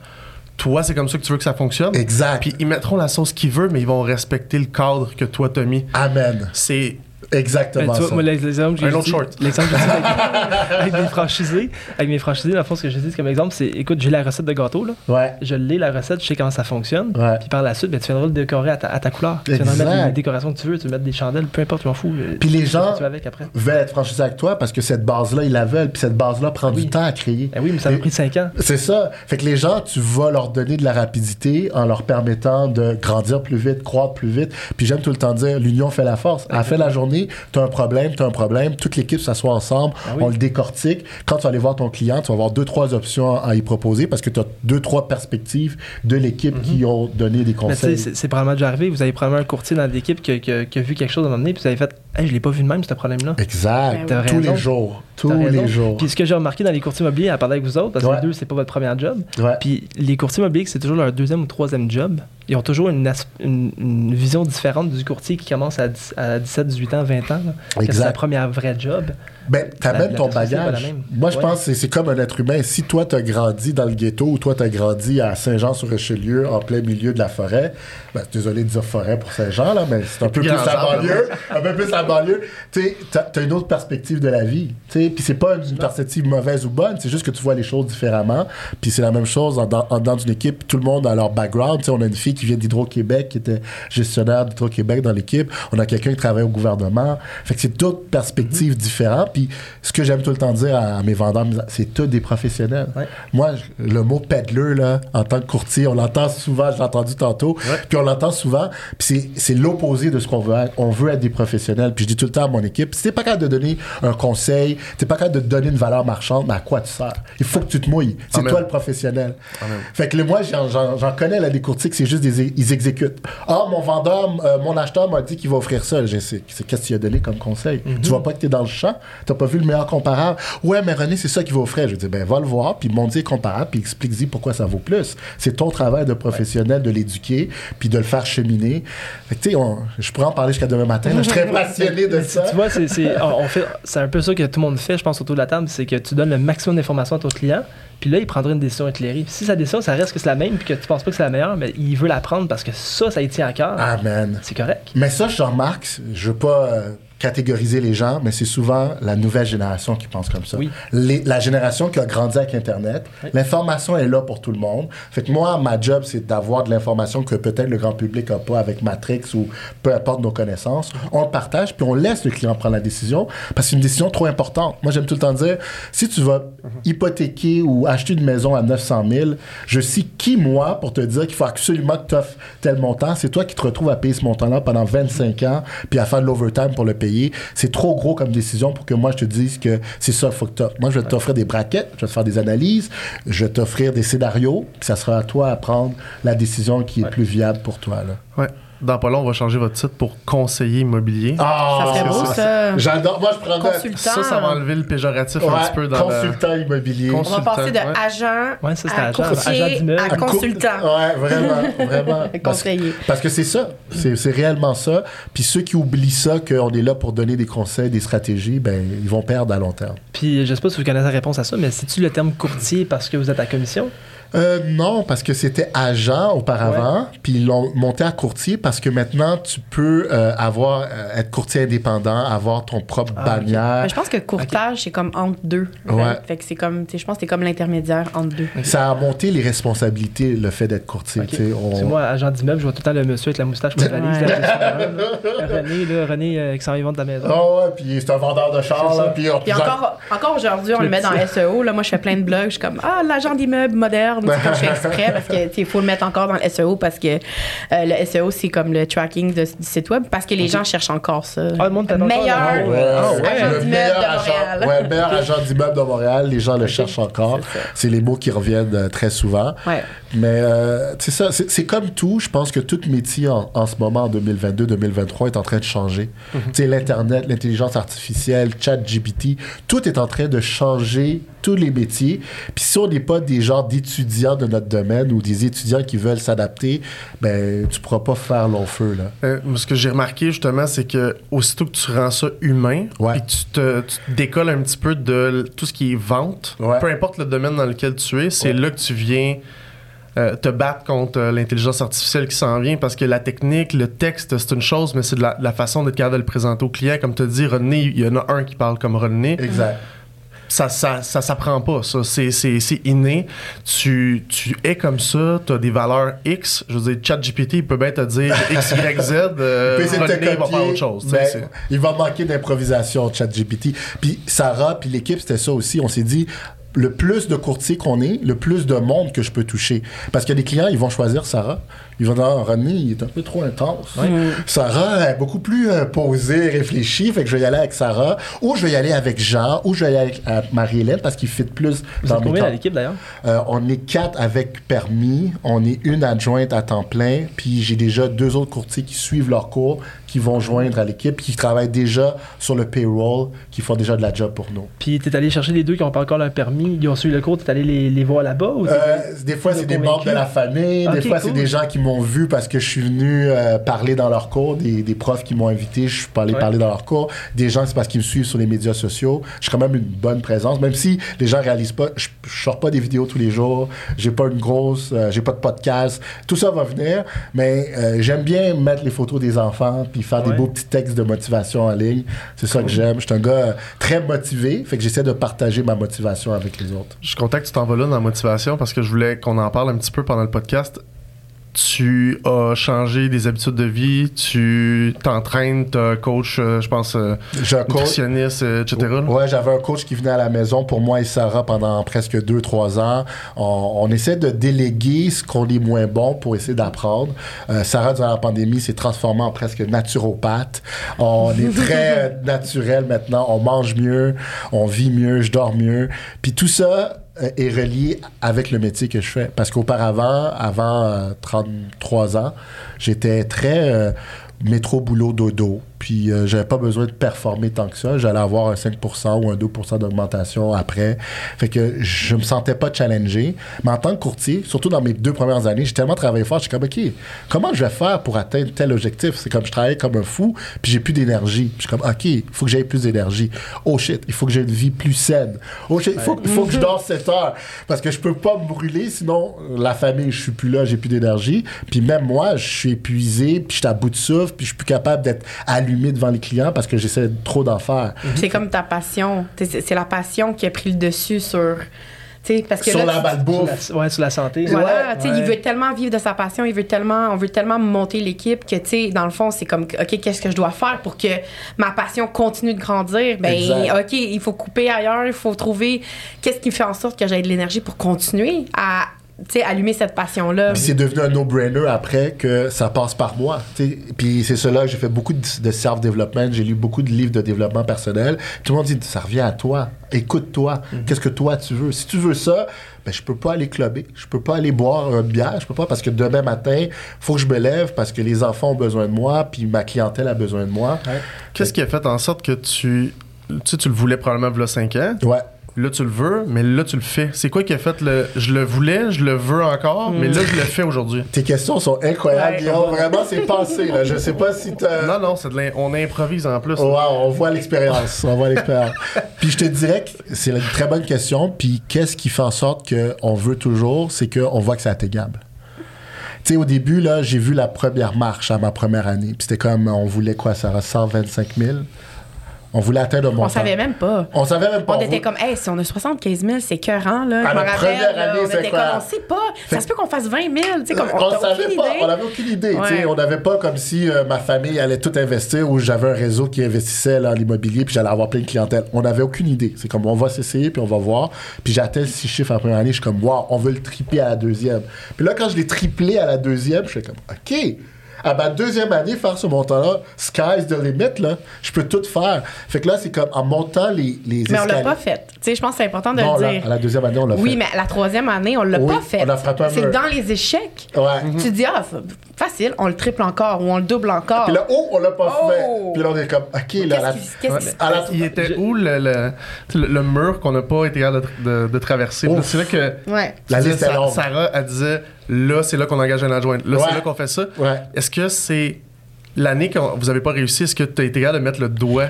Toi, c'est comme ça que tu veux que ça fonctionne. Exact. Puis ils mettront la sauce qu'ils veulent, mais ils vont respecter le cadre que toi t'as mis. Amen. C'est Exactement tu vois, l'exemple que j'ai Un autre dit- short. L'exemple que avec, avec mes franchisés, avec mes franchisés, dans le fond, ce que j'ai dit comme exemple, c'est écoute, j'ai la recette de gâteau, là. Ouais. Je l'ai, la recette, je sais comment ça fonctionne. Ouais. Puis par la suite, ben, tu viendras le décorer à ta, à ta couleur. Tu viendras Exact. mettre les décorations que tu veux, tu veux mettre des chandelles, peu importe, tu m'en fous. euh, Puis les gens tu avec après. veulent être franchisés avec toi parce que cette base-là, ils la veulent, puis cette base-là prend Oui. du temps à créer. Ben oui, mais ça m'a pris 5 ans. C'est ça. Fait que les gens, tu vas leur donner de la rapidité en leur permettant de grandir plus vite, croître plus vite. Puis j'aime tout le temps dire, l'union fait la force. Fin de la journée, tu as un problème, tu as un problème, toute l'équipe s'assoit ensemble, Ah oui. on le décortique. Quand tu vas aller voir ton client, tu vas avoir deux, trois options à y proposer parce que tu as deux, trois perspectives de l'équipe qui ont donné des Mhm. Conseils. c'est probablement déjà arrivé. Vous avez probablement un courtier dans l'équipe qui, qui a vu quelque chose à un moment donné, puis vous avez fait Hey, je l'ai pas vu de même, ce problème-là. Exact. T'as Tous les jours. Tous les jours. Puis ce que j'ai remarqué dans les courtiers immobiliers, à parler avec vous autres, parce que Ouais. les deux, c'est pas votre premier job. Ouais. Puis les courtiers immobiliers, c'est toujours leur deuxième ou troisième job. Ils ont toujours une, as- une, une vision différente du courtier qui commence à, 10 à 17, 18 ans, 20 ans. là. Que C'est sa première vraie job. Ben, t'amènes ton bagage. Moi, je Ouais. pense que c'est- c'est comme un être humain. Si toi, t'as grandi dans le ghetto ou toi, t'as grandi à Saint-Jean-sur-Richelieu, en plein milieu de la forêt, ben, désolé de dire forêt pour Saint-Jean, là, mais c'est un peu plus la banlieue. un peu plus la banlieue. Tu sais, t'as t'as une autre perspective de la vie. Tu sais, puis c'est pas une perspective mauvaise ou bonne, c'est juste que tu vois les choses différemment. Puis c'est la même chose en, dans- d'une équipe. Tout le monde a leur background. Tu sais, on a une fille qui vient d'Hydro-Québec, qui était gestionnaire d'Hydro-Québec dans l'équipe. On a quelqu'un qui travaille au gouvernement. Fait que c'est toutes perspectives Mm-hmm. différentes. Puis ce que j'aime tout le temps dire à, à mes vendeurs, c'est tous des professionnels. Ouais. Moi, le mot peddler, là, en tant que courtier, on l'entend souvent, je l'ai entendu tantôt, puis on l'entend souvent, puis c'est- l'opposé de ce qu'on veut être. On veut être des professionnels. Puis je dis tout le temps à mon équipe, si t'es pas capable de donner un conseil, t'es pas capable de donner une valeur marchande, mais à quoi tu sers? Il faut que tu te mouilles. C'est toi le professionnel. Amen. Fait que moi, j'en- connais, là, des courtiers que c'est juste des, ils exécutent. Ah, mon vendeur, euh, mon acheteur m'a dit qu'il va offrir ça. Je sais, c'est qu'est-ce qu'il a donné comme conseil? Tu vois pas que t'es dans le champ? T'as pas vu le meilleur comparable? Ouais, mais René, c'est ça qu'il va offrir. Je dis, ben, va le voir, puis monte comparable, puis explique-y pourquoi ça vaut plus. C'est ton travail de professionnel de l'éduquer, puis de le faire cheminer. Fait que, tu sais, on- je pourrais en parler jusqu'à demain matin. là. Je suis très passionné de ça. tu vois, c'est c'est- on on fait, c'est un peu ça que tout le monde fait, je pense, autour de la table, c'est que tu donnes le maximum d'informations à ton client, puis là, il prendra une décision éclairée. Si sa décision, ça reste que c'est la même, puis que tu penses pas que c'est la meilleure, mais il veut la prendre parce que ça, ça lui tient à cœur, Amen. c'est correct. Mais ça, je remarque, je veux pas euh, catégoriser les gens, mais c'est souvent la nouvelle génération qui pense comme ça. Oui. Les- la génération qui a grandi avec Internet, Oui. l'information est là pour tout le monde. Fait que moi, ma job, c'est d'avoir de l'information que peut-être le grand public n'a pas avec Matrix ou peu importe nos connaissances. On le partage, puis on laisse le client prendre la décision, parce que c'est une décision trop importante. Moi, j'aime tout le temps dire, si tu vas hypothéquer ou acheter une maison à 900 000, je suis qui, moi, pour te dire qu'il faut absolument que tu offres tel montant. C'est toi qui te retrouves à payer ce montant-là pendant 25 ans, puis à faire de l'overtime pour le payer. C'est trop gros comme décision pour que moi, je te dise que c'est ça faut que tu Moi, je vais t'offrir des braquettes, je vais te faire des analyses, je vais t'offrir des scénarios, puis ça sera à toi à prendre la décision qui est plus viable pour toi. Là. Ouais. Dans pas long, on va changer votre titre pour conseiller immobilier. Ah, Ça serait beau, ça. J'adore. Moi, je prendrais... Consultant. Ça, ça va enlever le péjoratif un petit peu dans la- consultant immobilier. On va passer de ouais. agent Ouais, ça, c'était à agent, courtier agent à À co- consultant. Ouais, vraiment, vraiment. Parce, Conseiller. parce que c'est ça. C'est c'est réellement ça. Puis ceux qui oublient ça, qu'on est là pour donner des conseils, des stratégies, ben, ils vont perdre à long terme. Puis je sais pas si vous connaissez la réponse à ça, mais c'est-tu le terme courtier parce que vous êtes à commission? Euh, non, parce que c'était agent auparavant, puis ils l'ont monté à courtier parce que maintenant, tu peux euh, avoir, euh, être courtier indépendant, avoir ton propre Ah, bannière. Mais je pense que courtage, c'est comme entre deux. Ouais. Fait que c'est comme, tu sais, je pense que c'est comme l'intermédiaire entre deux. Ça a monté les responsabilités, le fait d'être courtier. Ok. tu sais, on- moi, agent d'immeuble, je vois tout le temps le monsieur avec la moustache la valise. Ouais. là, René, là, René euh, qui s'en vient de la maison. Ah ouais, puis c'est un vendeur de char, on- Puis encore, encore aujourd'hui, on le met dans SEO. Là, moi, je fais plein de blogs. Je suis comme, ah, l'agent d'immeuble moderne. Je fais exprès parce que, il faut le mettre encore dans le SEO parce que euh, le SEO, c'est comme le tracking de- du site web parce que les gens cherchent encore ça. Ah, le monde t'attend encore, Meilleur. Ouais, Ah ouais. agent le d'immeuble de agent, Montréal. ouais, meilleur agent d'immeuble de Montréal, les gens le cherchent encore. C'est les mots qui reviennent euh, très souvent. Ouais. Mais euh, c'est ça, c'est comme tout. Je pense que tout métier en, en ce moment, en 2022-2023, est en train de changer. Mhm. Tu sais, l'Internet, l'intelligence artificielle, ChatGPT, tout est en train de changer tous les métiers. Puis si on n'est pas des genres d'étudiants de notre domaine ou des étudiants qui veulent s'adapter, ben tu pourras pas faire long feu, là. Euh, ce que j'ai remarqué justement, c'est que aussitôt que tu rends ça humain, Ouais. puis que tu te, tu te décolles un petit peu de tout ce qui est vente, Ouais. peu importe le domaine dans lequel tu es, c'est Ouais. là que tu viens euh, te battre contre euh, l'intelligence artificielle qui s'en vient parce que la technique, le texte, c'est une chose, mais c'est de la, la façon d'être capable de le présenter au client. Comme tu as dit, Rodney, il y en a un qui parle comme Rodney. Exact. Ça, ça, ça s'apprend pas, ça. C'est, c'est, c'est inné. Tu, tu es comme ça, tu as des valeurs X. Je veux dire, ChatGPT, il peut bien te dire X, Y, Z. Euh, peut de te Rodney va faire autre chose. ben, il va manquer d'improvisation, ChatGPT. Puis Sarah, puis l'équipe, c'était ça aussi. On s'est dit, le plus de courtiers qu'on est, le plus de monde que je peux toucher. Parce que les clients, ils vont choisir Sarah. Ils vont dire, René, il est un peu trop intense. Sarah est beaucoup plus euh, posée, réfléchie, fait que je vais y aller avec Sarah. Ou je vais y aller avec Jean, ou je vais y aller avec euh, Marie-Hélène parce qu'il fit plus Vous dans êtes combien à l'équipe d'ailleurs? Euh, on est quatre avec permis, on est une adjointe à temps plein, puis j'ai déjà deux autres courtiers qui suivent leur cours, qui vont joindre à l'équipe, qui travaillent déjà sur le payroll, qui font déjà de la job pour nous. Puis t'es allé chercher les deux qui n'ont pas encore leur permis, ils ont suivi le cours, t'es allé les, les voir là-bas ou Euh, des fois, c'est des membres de la famille. des fois, c'est des gens qui m'ont vu parce que je suis venu euh, parler dans leur cours. Des, des profs qui m'ont invité, je suis allé Ouais. parler dans leur cours. Des gens, c'est parce qu'ils me suivent sur les médias sociaux. J'ai quand même une bonne présence, même si les gens réalisent pas. Je, je sors pas des vidéos tous les jours. J'ai pas une grosse, euh, j'ai pas de podcast. Tout ça va venir, mais euh, j'aime bien mettre les photos des enfants puis faire Ouais. des beaux petits textes de motivation en ligne. C'est ça que j'aime. Je suis un gars euh, très motivé, fait que j'essaie de partager ma motivation avec les autres. Je suis content que tu t'en vas là dans la motivation parce que je voulais qu'on en parle un petit peu pendant le podcast. Tu as changé des habitudes de vie, tu t'entraînes, tu as un coach, euh, je pense, euh, coach. euh, etc. là? Ouais, j'avais un coach qui venait à la maison pour moi et Sarah pendant presque 2-3 ans. On, on essaie de déléguer ce qu'on est moins bon pour essayer d'apprendre. Euh, Sarah, durant la pandémie, s'est transformée en presque naturopathe. On est très naturel maintenant. On mange mieux, on vit mieux, je dors mieux. Puis tout ça est relié avec le métier que je fais. Parce qu'auparavant, avant euh, 33 ans, j'étais très euh, métro, boulot, dodo. Puis euh, j'avais pas besoin de performer tant que ça. J'allais avoir un 5% ou un 2% d'augmentation après. Fait que je me sentais pas challengé. Mais en tant que courtier, surtout dans mes deux premières années, j'ai tellement travaillé fort, je suis comme, OK, comment je vais faire pour atteindre tel objectif? C'est comme je travaillais comme un fou, puis j'ai plus d'énergie. Je suis comme, OK, il faut que j'aie plus d'énergie. Oh shit, il faut que j'ai une vie plus saine. Oh shit, il faut, faut que je dors 7 heures. Parce que je peux pas me brûler, sinon la famille, je suis plus là, j'ai plus d'énergie. Puis même moi, je suis épuisé, puis je suis à bout de souffle, puis je suis plus capable d'être allumé devant les clients parce que j'essaie trop d'en faire. Puis C'est comme ta passion. C'est c'est la passion qui a pris le dessus sur. t'sais, Parce que Sur là, la tu- balle sur bouffe. la, ouais, sur la santé. Voilà, Ouais, ouais. il veut tellement vivre de sa passion, il veut tellement, on veut tellement monter l'équipe que, tu dans le fond, c'est comme, OK, qu'est-ce que je dois faire pour que ma passion continue de grandir? Ben, Exact. OK, il faut couper ailleurs, il faut trouver qu'est-ce qui fait en sorte que j'ai de l'énergie pour continuer à, allumer cette passion-là. Puis c'est devenu un no-brainer après que ça passe par moi. Puis c'est cela que j'ai fait beaucoup de, de self-development, j'ai lu beaucoup de livres de développement personnel. Tout le monde dit ça revient à toi. Écoute-toi. Qu'est-ce que toi tu veux? Si tu veux ça, ben je peux pas aller clubber, je peux pas aller boire une bière, je peux pas parce que demain matin, faut que je me lève parce que les enfants ont besoin de moi, puis ma clientèle a besoin de moi. Qu'est-ce qui a fait en sorte que tu. Tu sais, tu le voulais probablement il y a 5 ans? Ouais. Là, tu le veux, mais là, tu le fais. C'est quoi qui a fait le. Je le voulais, je le veux encore, mais là, je le fais aujourd'hui. Tes questions sont incroyables, Ouais. Vraiment, c'est passé. Là. Je sais pas si t'as... Non, non, c'est on improvise en plus. Wow, on voit l'expérience. On voit l'expérience. puis je te dirais que c'est une très bonne question. Puis qu'est-ce qui fait en sorte qu'on veut toujours, c'est qu'on voit que c'est atteignable. Tu sais, au début, là, j'ai vu la première marche à ma première année. Puis c'était comme, on voulait quoi, ça 125 000. On voulait atteindre mon on savait même pas. On savait même pas. On était comme, hey, si on a 75 000, c'est cœurant, là. À rappelle, première année, c'est quoi? comme, on sait pas. Ça se peut qu'on fasse 20 000, tu sais, comme, on on savait pas, idée. on avait aucune idée. Ouais. On n'avait pas comme si euh, ma famille allait tout investir ou j'avais un réseau qui investissait là, en immobilier puis j'allais avoir plein de clientèle. On n'avait aucune idée. C'est comme on va s'essayer puis on va voir. Puis j'ai atteint six chiffres à la première année. Je suis comme, wow, on veut le tripler à la deuxième. Puis là, quand je l'ai triplé à la deuxième, je suis comme, OK. À ma deuxième année, faire ce montant-là, sky's the limit, là. Je peux tout faire. Fait que là, c'est comme en montant les, les Mais on l'a escaliers- pas fait. Tu sais, je pense que c'est important de Non, le dire. à la deuxième année, on l'a fait. Oui, mais la troisième année, on l'a Oui, pas fait. on a frappé un C'est dans les échecs. Ouais. Tu te dis, ah, fa- facile, on le triple encore ou on le double encore. Puis là, oh, on l'a pas Oh! fait. Puis là, on est comme, OK, là, la- qui à la-? Il était où le, le, le- le mur qu'on n'a pas été capable de, de- de traverser? Ouf. C'est là que Ouais. La liste. Sarah, elle disait là, c'est là qu'on engage un adjoint. Là, Ouais. c'est là qu'on fait ça. Ouais. Est-ce que c'est l'année que vous n'avez pas réussi? Est-ce que tu as été capable de mettre le doigt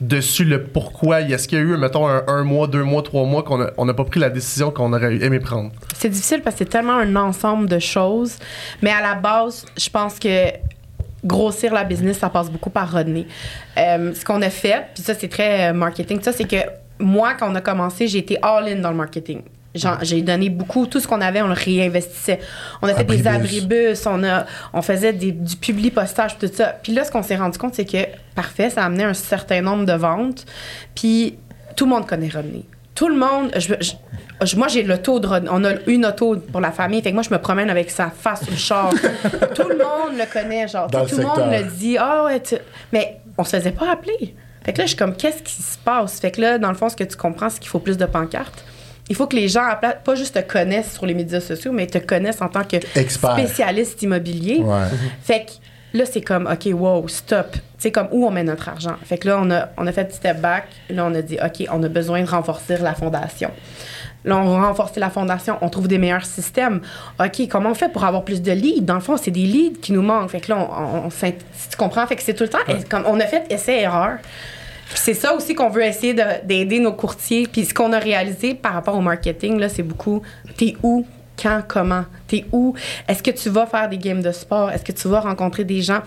dessus le pourquoi? Est-ce qu'il y a eu, mettons, un, un mois, deux mois, trois mois qu'on n'a on a pas pris la décision qu'on aurait aimé prendre? C'est difficile parce que c'est tellement un ensemble de choses. Mais à la base, je pense que grossir la business, ça passe beaucoup par Rodney. Euh, ce qu'on a fait, puis ça, c'est très euh, marketing, ça, c'est que moi, quand on a commencé, j'ai été all-in dans le marketing. J'ai donné beaucoup, tout ce qu'on avait, on le réinvestissait. On a fait des Abribus. on, a, on faisait des, du public postage, tout ça. Puis là, ce qu'on s'est rendu compte, c'est que, parfait, ça a amené un certain nombre de ventes. Puis tout le monde connaît Rodney. tout le monde, je, je- je- moi j'ai l'auto de Rod- on a une auto pour la famille, fait que moi je me promène avec sa face sur le char. tout le monde le connaît, genre, Dans tout le monde le dit, ah ouais, tu- mais on se faisait pas appeler. Fait que là, je suis comme, qu'est-ce qui se passe? Fait que là, dans le fond, ce que tu comprends, c'est qu'il faut plus de pancartes. Il faut que les gens, pas juste te connaissent sur les médias sociaux, mais te connaissent en tant que Expert. spécialiste immobilier. Ouais. Fait que là, c'est comme, OK, wow, stop. Sais, comme où on met notre argent. Fait que là, on a, on a fait step back. Là, on a dit, OK, on a besoin de renforcer la fondation. Là, on va renforcer la fondation, on trouve des meilleurs systèmes. OK, comment on fait pour avoir plus de leads? Dans le fond, c'est des leads qui nous manquent. Fait que là, on, on- on s'int- si tu comprends, fait que c'est tout le temps, comme on a fait essai-erreur. C'est ça aussi qu'on veut essayer de- d'aider nos courtiers. Puis ce qu'on a réalisé par rapport au marketing, là, c'est beaucoup t'es où, quand, comment, t'es où, est-ce que tu vas faire des games de sport, est-ce que tu vas rencontrer des gens?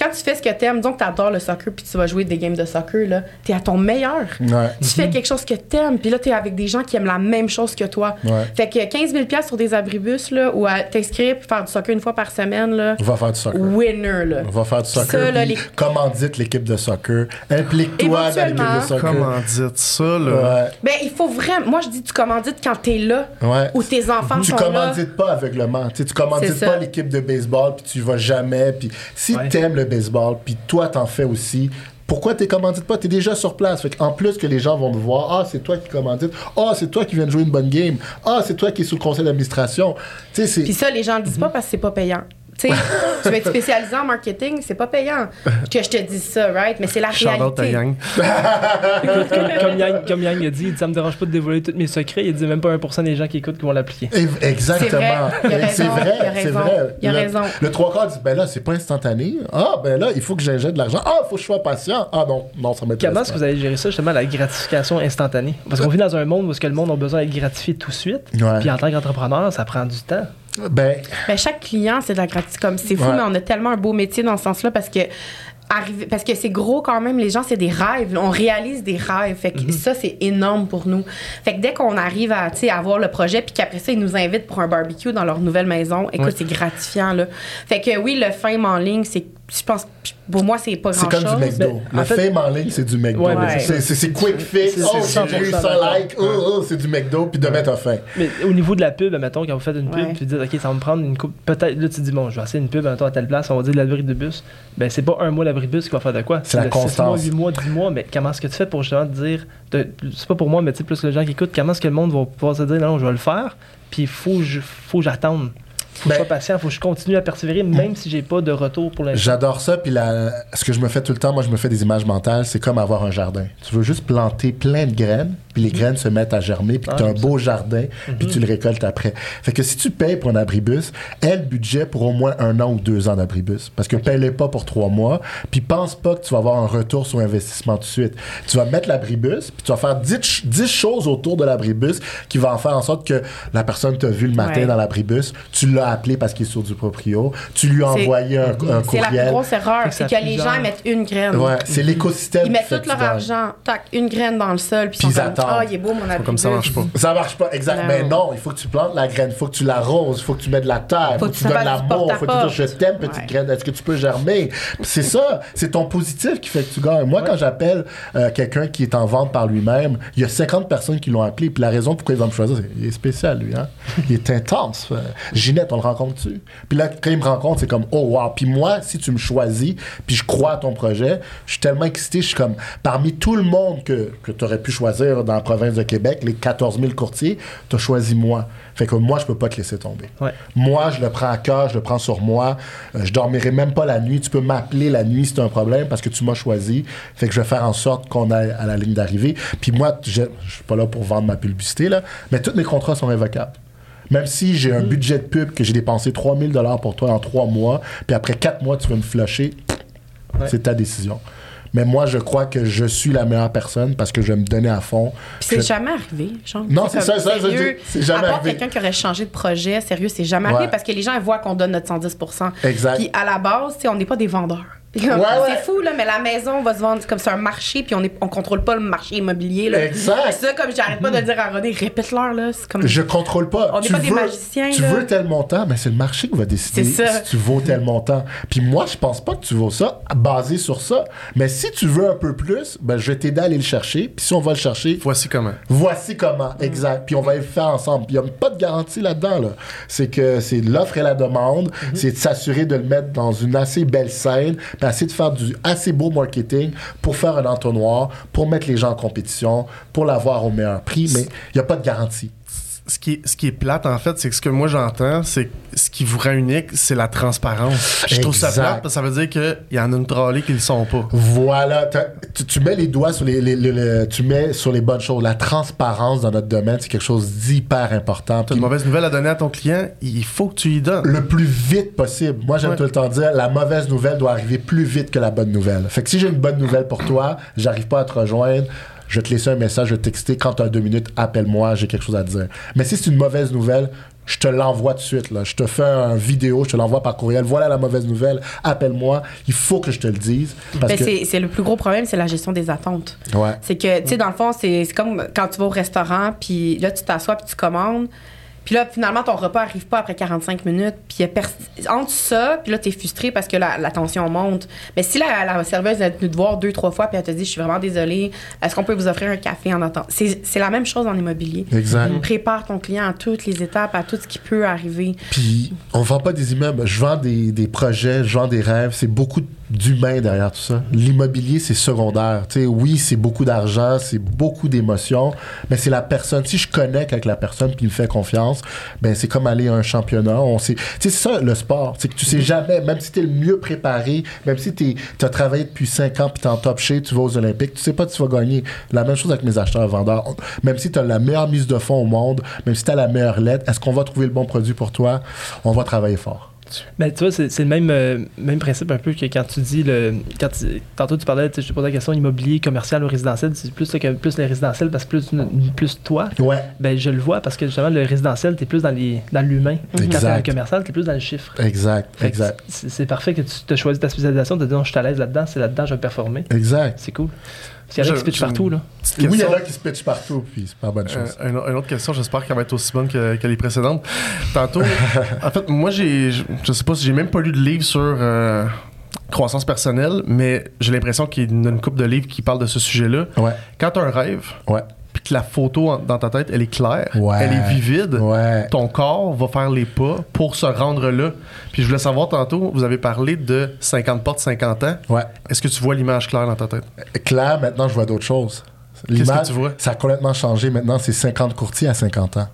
Quand tu fais ce que t'aimes, disons que t'adores le soccer puis tu vas jouer des games de soccer, là, t'es à ton meilleur. Ouais. Tu fais quelque chose que t'aimes, puis là, t'es avec des gens qui aiment la même chose que toi. Ouais. Fait que 15 000 sur des abribus, là, ou à t'inscrire puis faire du soccer une fois par semaine, là, On va faire du soccer. winner, là. On va faire du soccer. Ça, là, les- Commandite l'équipe de soccer. Implique-toi dans l'équipe de Éventuellement. soccer. Comment dites ça, là? Ouais. Ben, il faut vraiment. Moi, je dis, tu commandites quand t'es là, Ouais. ou tes enfants Tu sont là. commandites pas aveuglement. Tu, tu commandites pas l'équipe de baseball, puis tu vas jamais. Puis si Ouais. t'aimes le baseball, puis toi t'en fais aussi, pourquoi t'es commandites pas? T'es déjà sur place. Fait en plus que les gens vont te voir, ah, c'est toi qui commandite. Ah, c'est toi qui viens de jouer une bonne game. Ah, c'est toi qui es sous le conseil d'administration. Puis ça, les gens le disent pas parce que c'est pas payant. Tu sais, tu veux être spécialisé en marketing, c'est pas payant que je te dise ça, right? Mais c'est la Shout réalité. Yang. Écoute, comme, comme Yang, comme Yang a dit, il dit, ça me dérange pas de dévoiler tous mes secrets. Il dit même pas 1% des gens qui écoutent qui vont l'appliquer. Exactement. C'est vrai, C'est vrai, il a raison, le, raison. Le trois quarts dit, ben là, c'est pas instantané. Ah, ben là, il faut que j'injecte de l'argent. Ah, il faut que je sois patient. Ah non, non, ça m'intéresse Comment est-ce que pas. vous allez gérer ça, justement, la gratification instantanée? Parce qu'on vit dans un monde où est-ce que le monde a besoin d'être gratifié tout de suite. Ouais. Puis en tant qu'entrepreneur, ça prend du temps. Ben, Ben, chaque client, c'est de la gratitude. Comme c'est fou, Ouais. mais on a tellement un beau métier dans ce sens-là parce que arriver, parce que c'est gros quand même. Les gens, c'est des rêves. On réalise des rêves. Fait que ça, c'est énorme pour nous. Fait que dès qu'on arrive à, tu sais, à voir le projet, puis qu'après ça, ils nous invitent pour un barbecue dans leur nouvelle maison, écoute, c'est gratifiant, là. Fait que oui, le fame en ligne, c'est, je pense, pour moi, c'est pas c'est grand-chose. comme du McDo. En le fait- fame en ligne, c'est du McDo. Ouais, c'est, c'est, c'est quick fix. c'est- Oh, c'est j'ai eu 100% ça d'accord. like. Oh, oh, c'est du McDo, puis demain t'as faim. Mais au niveau de la pub, mettons, quand vous faites une pub, Ouais. tu dis, OK, ça va me prendre une coupe. Peut-être, là, tu dis, bon, je vais essayer une pub, mettons, à telle place, on va dire de l'abri de bus. Ben, c'est pas un mois l'abri de bus qui va faire de quoi. C'est la constance. mois, 8 mois, 10 mois, mais comment est-ce que tu fais pour justement te dire, de- c'est pas pour moi, mais tu sais, plus les gens qui écoutent, comment est-ce que le monde va pouvoir se dire, non, je vais le faire, puis il faut, faut que j'attende. Faut que je Ben- sois patient, faut que je continue à persévérer, même si j'ai pas de retour pour l'instant. J'adore ça, puis ce que je me fais tout le temps, moi je me fais des images mentales, c'est comme avoir un jardin. Tu veux juste planter plein de graines, puis les graines se mettent à germer, puis Ah, tu as un beau jardin, puis tu le récoltes après. Fait que si tu payes pour un abribus, aie le budget pour au moins un an ou deux ans d'abribus. Parce que paye-les pas pour trois mois, puis pense pas que tu vas avoir un retour sur investissement tout de suite. Tu vas mettre l'abribus, puis tu vas faire 10, ch- 10 choses autour de l'abribus qui vont en faire en sorte que la personne t'a vu le matin Ouais. dans l'abribus, tu l'as appelé parce qu'il est sur du proprio, tu lui as envoyé un, un C'est la plus courriel. grosse erreur, c'est que les gens mettent une graine. Ouais, c'est l'écosystème. Ils mettent tout leur argent, tac, une graine dans le sol, puis Puis ils ils comme, attendent. ah, il est beau mon abribus. Comme ça marche pas. Ça marche pas, exact. Non. Mais non, il faut que tu plantes la graine, il faut que tu l'arroses, il faut que tu mets de la terre, il faut, que tu donnes l'amour, il faut que tu dises je t'aime, petite graine, est-ce que tu peux germer? C'est ça, c'est ton positif qui fait que tu gagnes. Moi, quand j'appelle euh, quelqu'un qui est en vente par lui-même, il y a 50 personnes qui l'ont appelé, puis la raison pourquoi il va me choisir, c'est il est spécial, lui, hein? Il est intense. Euh, Ginette, on le rencontre-tu? Puis là, quand il me rencontre, c'est comme, oh wow. Puis moi, si tu me choisis, puis je crois à ton projet, je suis tellement excité, je suis comme, parmi tout le monde que, que tu aurais pu choisir dans la province de Québec, les 14 000 courtiers, tu as choisi moi. Fait que moi, je peux pas te laisser tomber. Ouais. Moi, je le prends à cœur, je le prends sur moi. Euh, je dormirai même pas la nuit. Tu peux m'appeler la nuit si c'est un problème parce que tu m'as choisi. Fait que je vais faire en sorte qu'on aille à la ligne d'arrivée. Puis moi, je, je suis pas là pour vendre ma publicité, là, mais tous mes contrats sont révocables. Même si j'ai un budget de pub que j'ai dépensé 3000 dollars pour toi en trois mois, puis après quatre mois, tu veux me flusher, Ouais. c'est ta décision. Mais moi, je crois que je suis la meilleure personne parce que je vais me donner à fond. C'est Je- jamais arrivé. Genre, Non, c'est ça, ça, c'est jamais à part arrivé. quelqu'un qui aurait changé de projet, sérieux, c'est jamais Ouais. arrivé parce que les gens ils voient qu'on donne notre 110 Exact. Puis à la base, on n'est pas des vendeurs. Ouais, c'est ouais. fou, là, mais la maison va se vendre comme c'est un marché, puis on est, on contrôle pas le marché immobilier. Là. Exact. Ça, comme j'arrête pas de dire à René, répète-leur, là. C'est comme. Je contrôle pas. On n'est Tu pas des veux- magiciens, Tu là. veux tel montant, mais c'est le marché qui va décider si tu vaux tel montant. Puis moi, je pense pas que tu vaux ça basé sur ça. Mais si tu veux un peu plus, ben, je vais t'aider à aller le chercher. Puis si on va le chercher, Voici comment. Voici comment, exact. Puis on va le faire ensemble. Puis il n'y a pas de garantie là-dedans. Là. C'est que c'est l'offre et la demande. C'est de s'assurer de le mettre dans une assez belle scène, puis essayer de faire du assez beau marketing pour faire un entonnoir, pour mettre les gens en compétition, pour l'avoir au meilleur prix. Mais il n'y a pas de garantie. Ce qui, est, ce qui est plate, en fait, c'est que ce que moi j'entends, c'est que ce qui vous rend unique, c'est la transparence. Je trouve ça plate parce que ça veut dire qu'il y en a une trolley qui le sont pas. Voilà, tu, tu mets les doigts sur les, les- les- les- tu mets sur les bonnes choses. La transparence dans notre domaine, c'est quelque chose d'hyper important. T'as Puis une mauvaise nouvelle à donner à ton client, il faut que tu y donnes. le plus vite possible. Moi, j'aime Ouais. tout le temps dire, la mauvaise nouvelle doit arriver plus vite que la bonne nouvelle. Fait que si j'ai une bonne nouvelle pour toi, j'arrive pas à te rejoindre, je vais te laisser un message, je vais te texter, quand tu as deux minutes, appelle-moi, j'ai quelque chose à te dire. Mais si c'est une mauvaise nouvelle, je te l'envoie tout de suite. Là. Je te fais une vidéo, je te l'envoie par courriel. Voilà la mauvaise nouvelle, appelle-moi. Il faut que je te le dise. Parce Ben, que... c'est, c'est le plus gros problème, c'est la gestion des attentes. Ouais. C'est que, tu sais, dans le fond, c'est, c'est comme quand tu vas au restaurant, puis là, tu t'assois, puis tu commandes. Puis là, finalement, ton repas arrive pas après 45 minutes. Puis entre ça, puis là, t'es frustré parce que la, la tension monte. Mais si la, la serveuse est venue te voir deux, trois fois, puis elle te dit, je suis vraiment désolée, est-ce qu'on peut vous offrir un café en attente? C'est, c'est la même chose en immobilier. Exact. Prépare ton client à toutes les étapes, à tout ce qui peut arriver. Puis, on vend pas des immeubles. Je vends des, des projets, je vends des rêves. C'est beaucoup d'humains derrière tout ça. L'immobilier, c'est secondaire. Tu sais, oui, c'est beaucoup d'argent, c'est beaucoup d'émotions, mais c'est la personne. Si je connecte avec la personne puis il me fait confiance, ben c'est comme aller à un championnat. On sait, c'est ça le sport. C'est que tu sais jamais, même si tu es le mieux préparé, même si tu as travaillé depuis 5 ans puis tu es en top shape, tu vas aux Olympiques, tu sais pas tu vas gagner. La même chose avec mes acheteurs vendeurs. Même si tu as la meilleure mise de fonds au monde, même si tu as la meilleure lettre, est-ce qu'on va trouver le bon produit pour toi? On va travailler fort. Mais tu vois, c'est le même, euh, même principe un peu que quand tu dis le. Quand tu- tantôt tu parlais, tu je te posais la question immobilier, commercial ou résidentiel, c'est plus que plus les résidentiels parce que plus, plus toi. Ouais. Ben je le vois parce que justement le résidentiel, t'es plus dans les dans l'humain. Quand dans le commercial, t'es plus dans le chiffre. Exact, Fait exact, C'est parfait que tu te choisis ta spécialisation, de te dire non, je suis à l'aise là-dedans, c'est là-dedans, je vais performer. exact. C'est cool. Parce qu'il y en a qui se pitchent je- partout, là. Oui, il y en a qui se pitchent partout, puis c'est pas bonne Euh, chose. une, une autre question, j'espère qu'elle va être aussi bonne que, que les précédentes. Tantôt, en fait, moi, j'ai, je, je sais pas si j'ai même pas lu de livre sur euh, croissance personnelle, mais j'ai l'impression qu'il y a une, une couple de livres qui parlent de ce sujet-là. Ouais, Quand tu as un rêve, ouais, puis que la photo en- dans ta tête, elle est claire, Ouais. elle est vivide, ouais. ton corps va faire les pas pour se rendre là. Puis je voulais savoir tantôt, vous avez parlé de 50 portes, 50 ans. Ouais. Est-ce que tu vois l'image claire dans ta tête? Claire, maintenant, je vois d'autres choses. L'image, que tu vois? Ça a complètement changé. Maintenant, c'est 50 courtiers à 50 ans.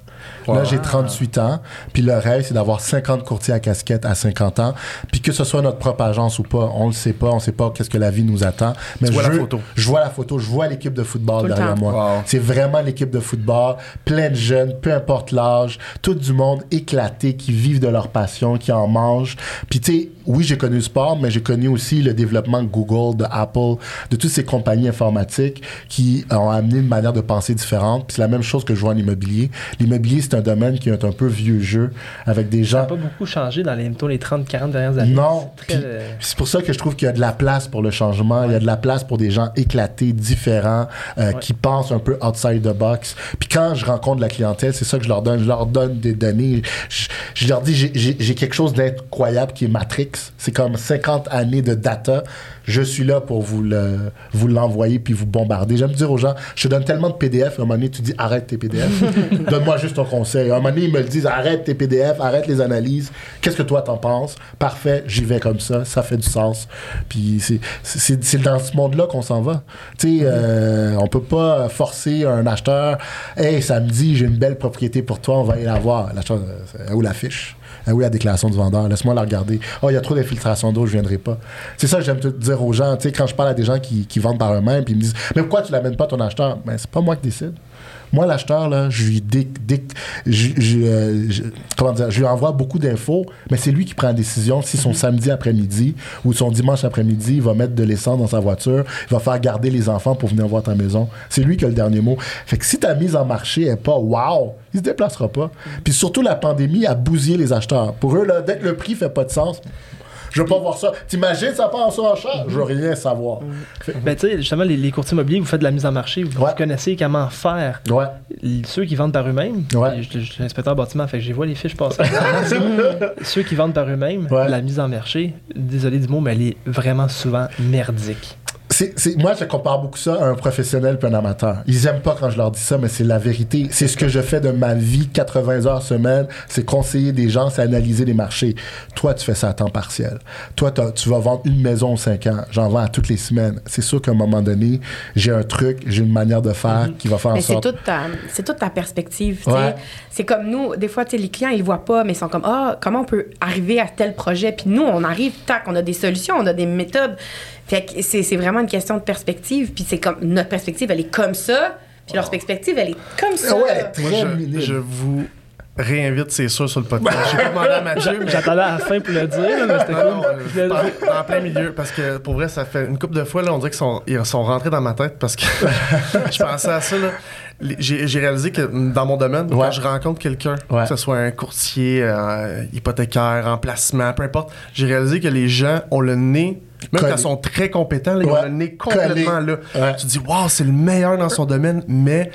Là, j'ai 38 ans. Puis le rêve, c'est d'avoir 50 courtiers à casquette à 50 ans. Puis que ce soit notre propre agence ou pas, on le sait pas. On sait pas qu'est-ce que la vie nous attend. Mais Tu vois je la veux- photo. Je vois la photo. Je vois l'équipe de football Tout derrière moi. Wow. C'est vraiment l'équipe de football. Plein de jeunes, peu importe l'âge. Tout du monde éclaté qui vivent de leur passion, qui en mangent. Puis tu sais, oui, j'ai connu le sport, mais j'ai connu aussi le développement de Google, de Apple, de toutes ces compagnies informatiques qui ont amené une manière de penser différente. Puis c'est la même chose que je vois en immobilier. L'immobilier, c'est un domaine qui est un peu vieux jeu, avec des Ça gens... n'a pas beaucoup changé dans les, les 30-40 dernières années. Non, C'est euh, c'est pour ça que je trouve qu'il y a de la place pour le changement. Il y a de la place pour des gens éclatés, différents, euh, Ouais. qui pensent un peu outside the box. Puis quand je rencontre la clientèle, c'est ça que je leur donne. Je leur donne des données. Je, je leur dis, j'ai quelque chose d'incroyable qui est Matrix. C'est comme 50 années de data. Je suis là pour vous le vous l'envoyer puis vous bombarder. J'aime dire aux gens, je te donne tellement de PDF. À un moment donné, tu dis, arrête tes PDF. Donne-moi juste ton conseil. À un moment donné, ils me le disent, arrête tes PDF, arrête les analyses. Qu'est-ce que toi t'en penses? Parfait, j'y vais comme ça. Ça fait du sens. Puis c'est- dans ce monde-là qu'on s'en va. Tu sais, euh, on peut pas forcer un acheteur, hey, samedi, j'ai une belle propriété pour toi, on va aller la voir. L'acheteur, où l'affiche? Où la déclaration du vendeur? Laisse-moi la regarder. Oh, il y a trop d'infiltration d'eau, je viendrai pas. C'est ça que j'aime te dire aux gens. Tu sais, quand je parle à des gens qui, qui vendent par eux-mêmes, puis ils me disent, mais pourquoi tu l'amènes pas ton acheteur? Ben, c'est pas moi qui décide. Moi, l'acheteur, là, je lui, dé- euh, comment dire, je lui envoie beaucoup d'infos, mais c'est lui qui prend la décision si son samedi après-midi ou son dimanche après-midi, il va mettre de l'essence dans sa voiture, il va faire garder les enfants pour venir voir ta maison. C'est lui qui a le dernier mot. Fait que si ta mise en marché est pas wow, il se déplacera pas. Puis surtout, la pandémie a bousillé les acheteurs. Pour eux, là, dès que le prix fait pas de sens, Je veux pas voir ça. T'imagines, ça part en surenchère? Je veux rien savoir. Ben, tu sais, justement, les, les courtiers immobiliers, vous faites de la mise en marché, vous, Ouais. vous connaissez comment faire. Ouais. Ceux qui vendent par eux-mêmes, Ouais. je, je suis inspecteur bâtiment, fait que je vois les fiches passer. Ceux qui vendent par eux-mêmes, Ouais. la mise en marché, désolé du mot, mais elle est vraiment souvent merdique. C'est, moi, je compare beaucoup ça à un professionnel puis un amateur. Ils aiment pas quand je leur dis ça, mais c'est la vérité. C'est ce que je fais de ma vie, 80 heures semaine. C'est conseiller des gens, c'est analyser les marchés. Toi, tu fais ça à temps partiel. Toi, tu vas vendre une maison aux 5 ans. J'en vends à toutes les semaines. C'est sûr qu'à un moment donné, j'ai un truc, j'ai une manière de faire qui va faire en Mais sorte... c'est toute ta perspective. Ouais. C'est comme nous, des fois, les clients, ils voient pas, mais ils sont comme, ah, comment on peut arriver à tel projet? Puis nous, on arrive, tac, on a des solutions, on a des méthodes. Fait que c'est, c'est vraiment une question de perspective. Puis c'est comme, notre perspective, elle est comme ça. Puis leur perspective, elle est comme ça. Ah ouais, Moi, très je, minime. je vous réinvite, c'est sûr, sur le podcast. J'ai pas demandé à Mathieu, mais J'attendais à la fin pour le dire, là, mais c'était Non, non, cool. euh, Je dans, dans plein milieu, parce que pour vrai, ça fait une couple de fois, là, on dirait qu'ils sont, ils sont rentrés dans ma tête parce que je pensais à ça. là. J'ai j'ai réalisé que dans mon domaine, Ouais. quand je rencontre quelqu'un, Ouais. que ce soit un courtier, euh, hypothécaire, en placement, peu importe, j'ai réalisé que les gens ont le nez, même Collé. quand ils sont très compétents, là, ils ont Ouais. le nez complètement Collé. là. Ouais. Tu te dis, waouh, c'est le meilleur dans son domaine, mais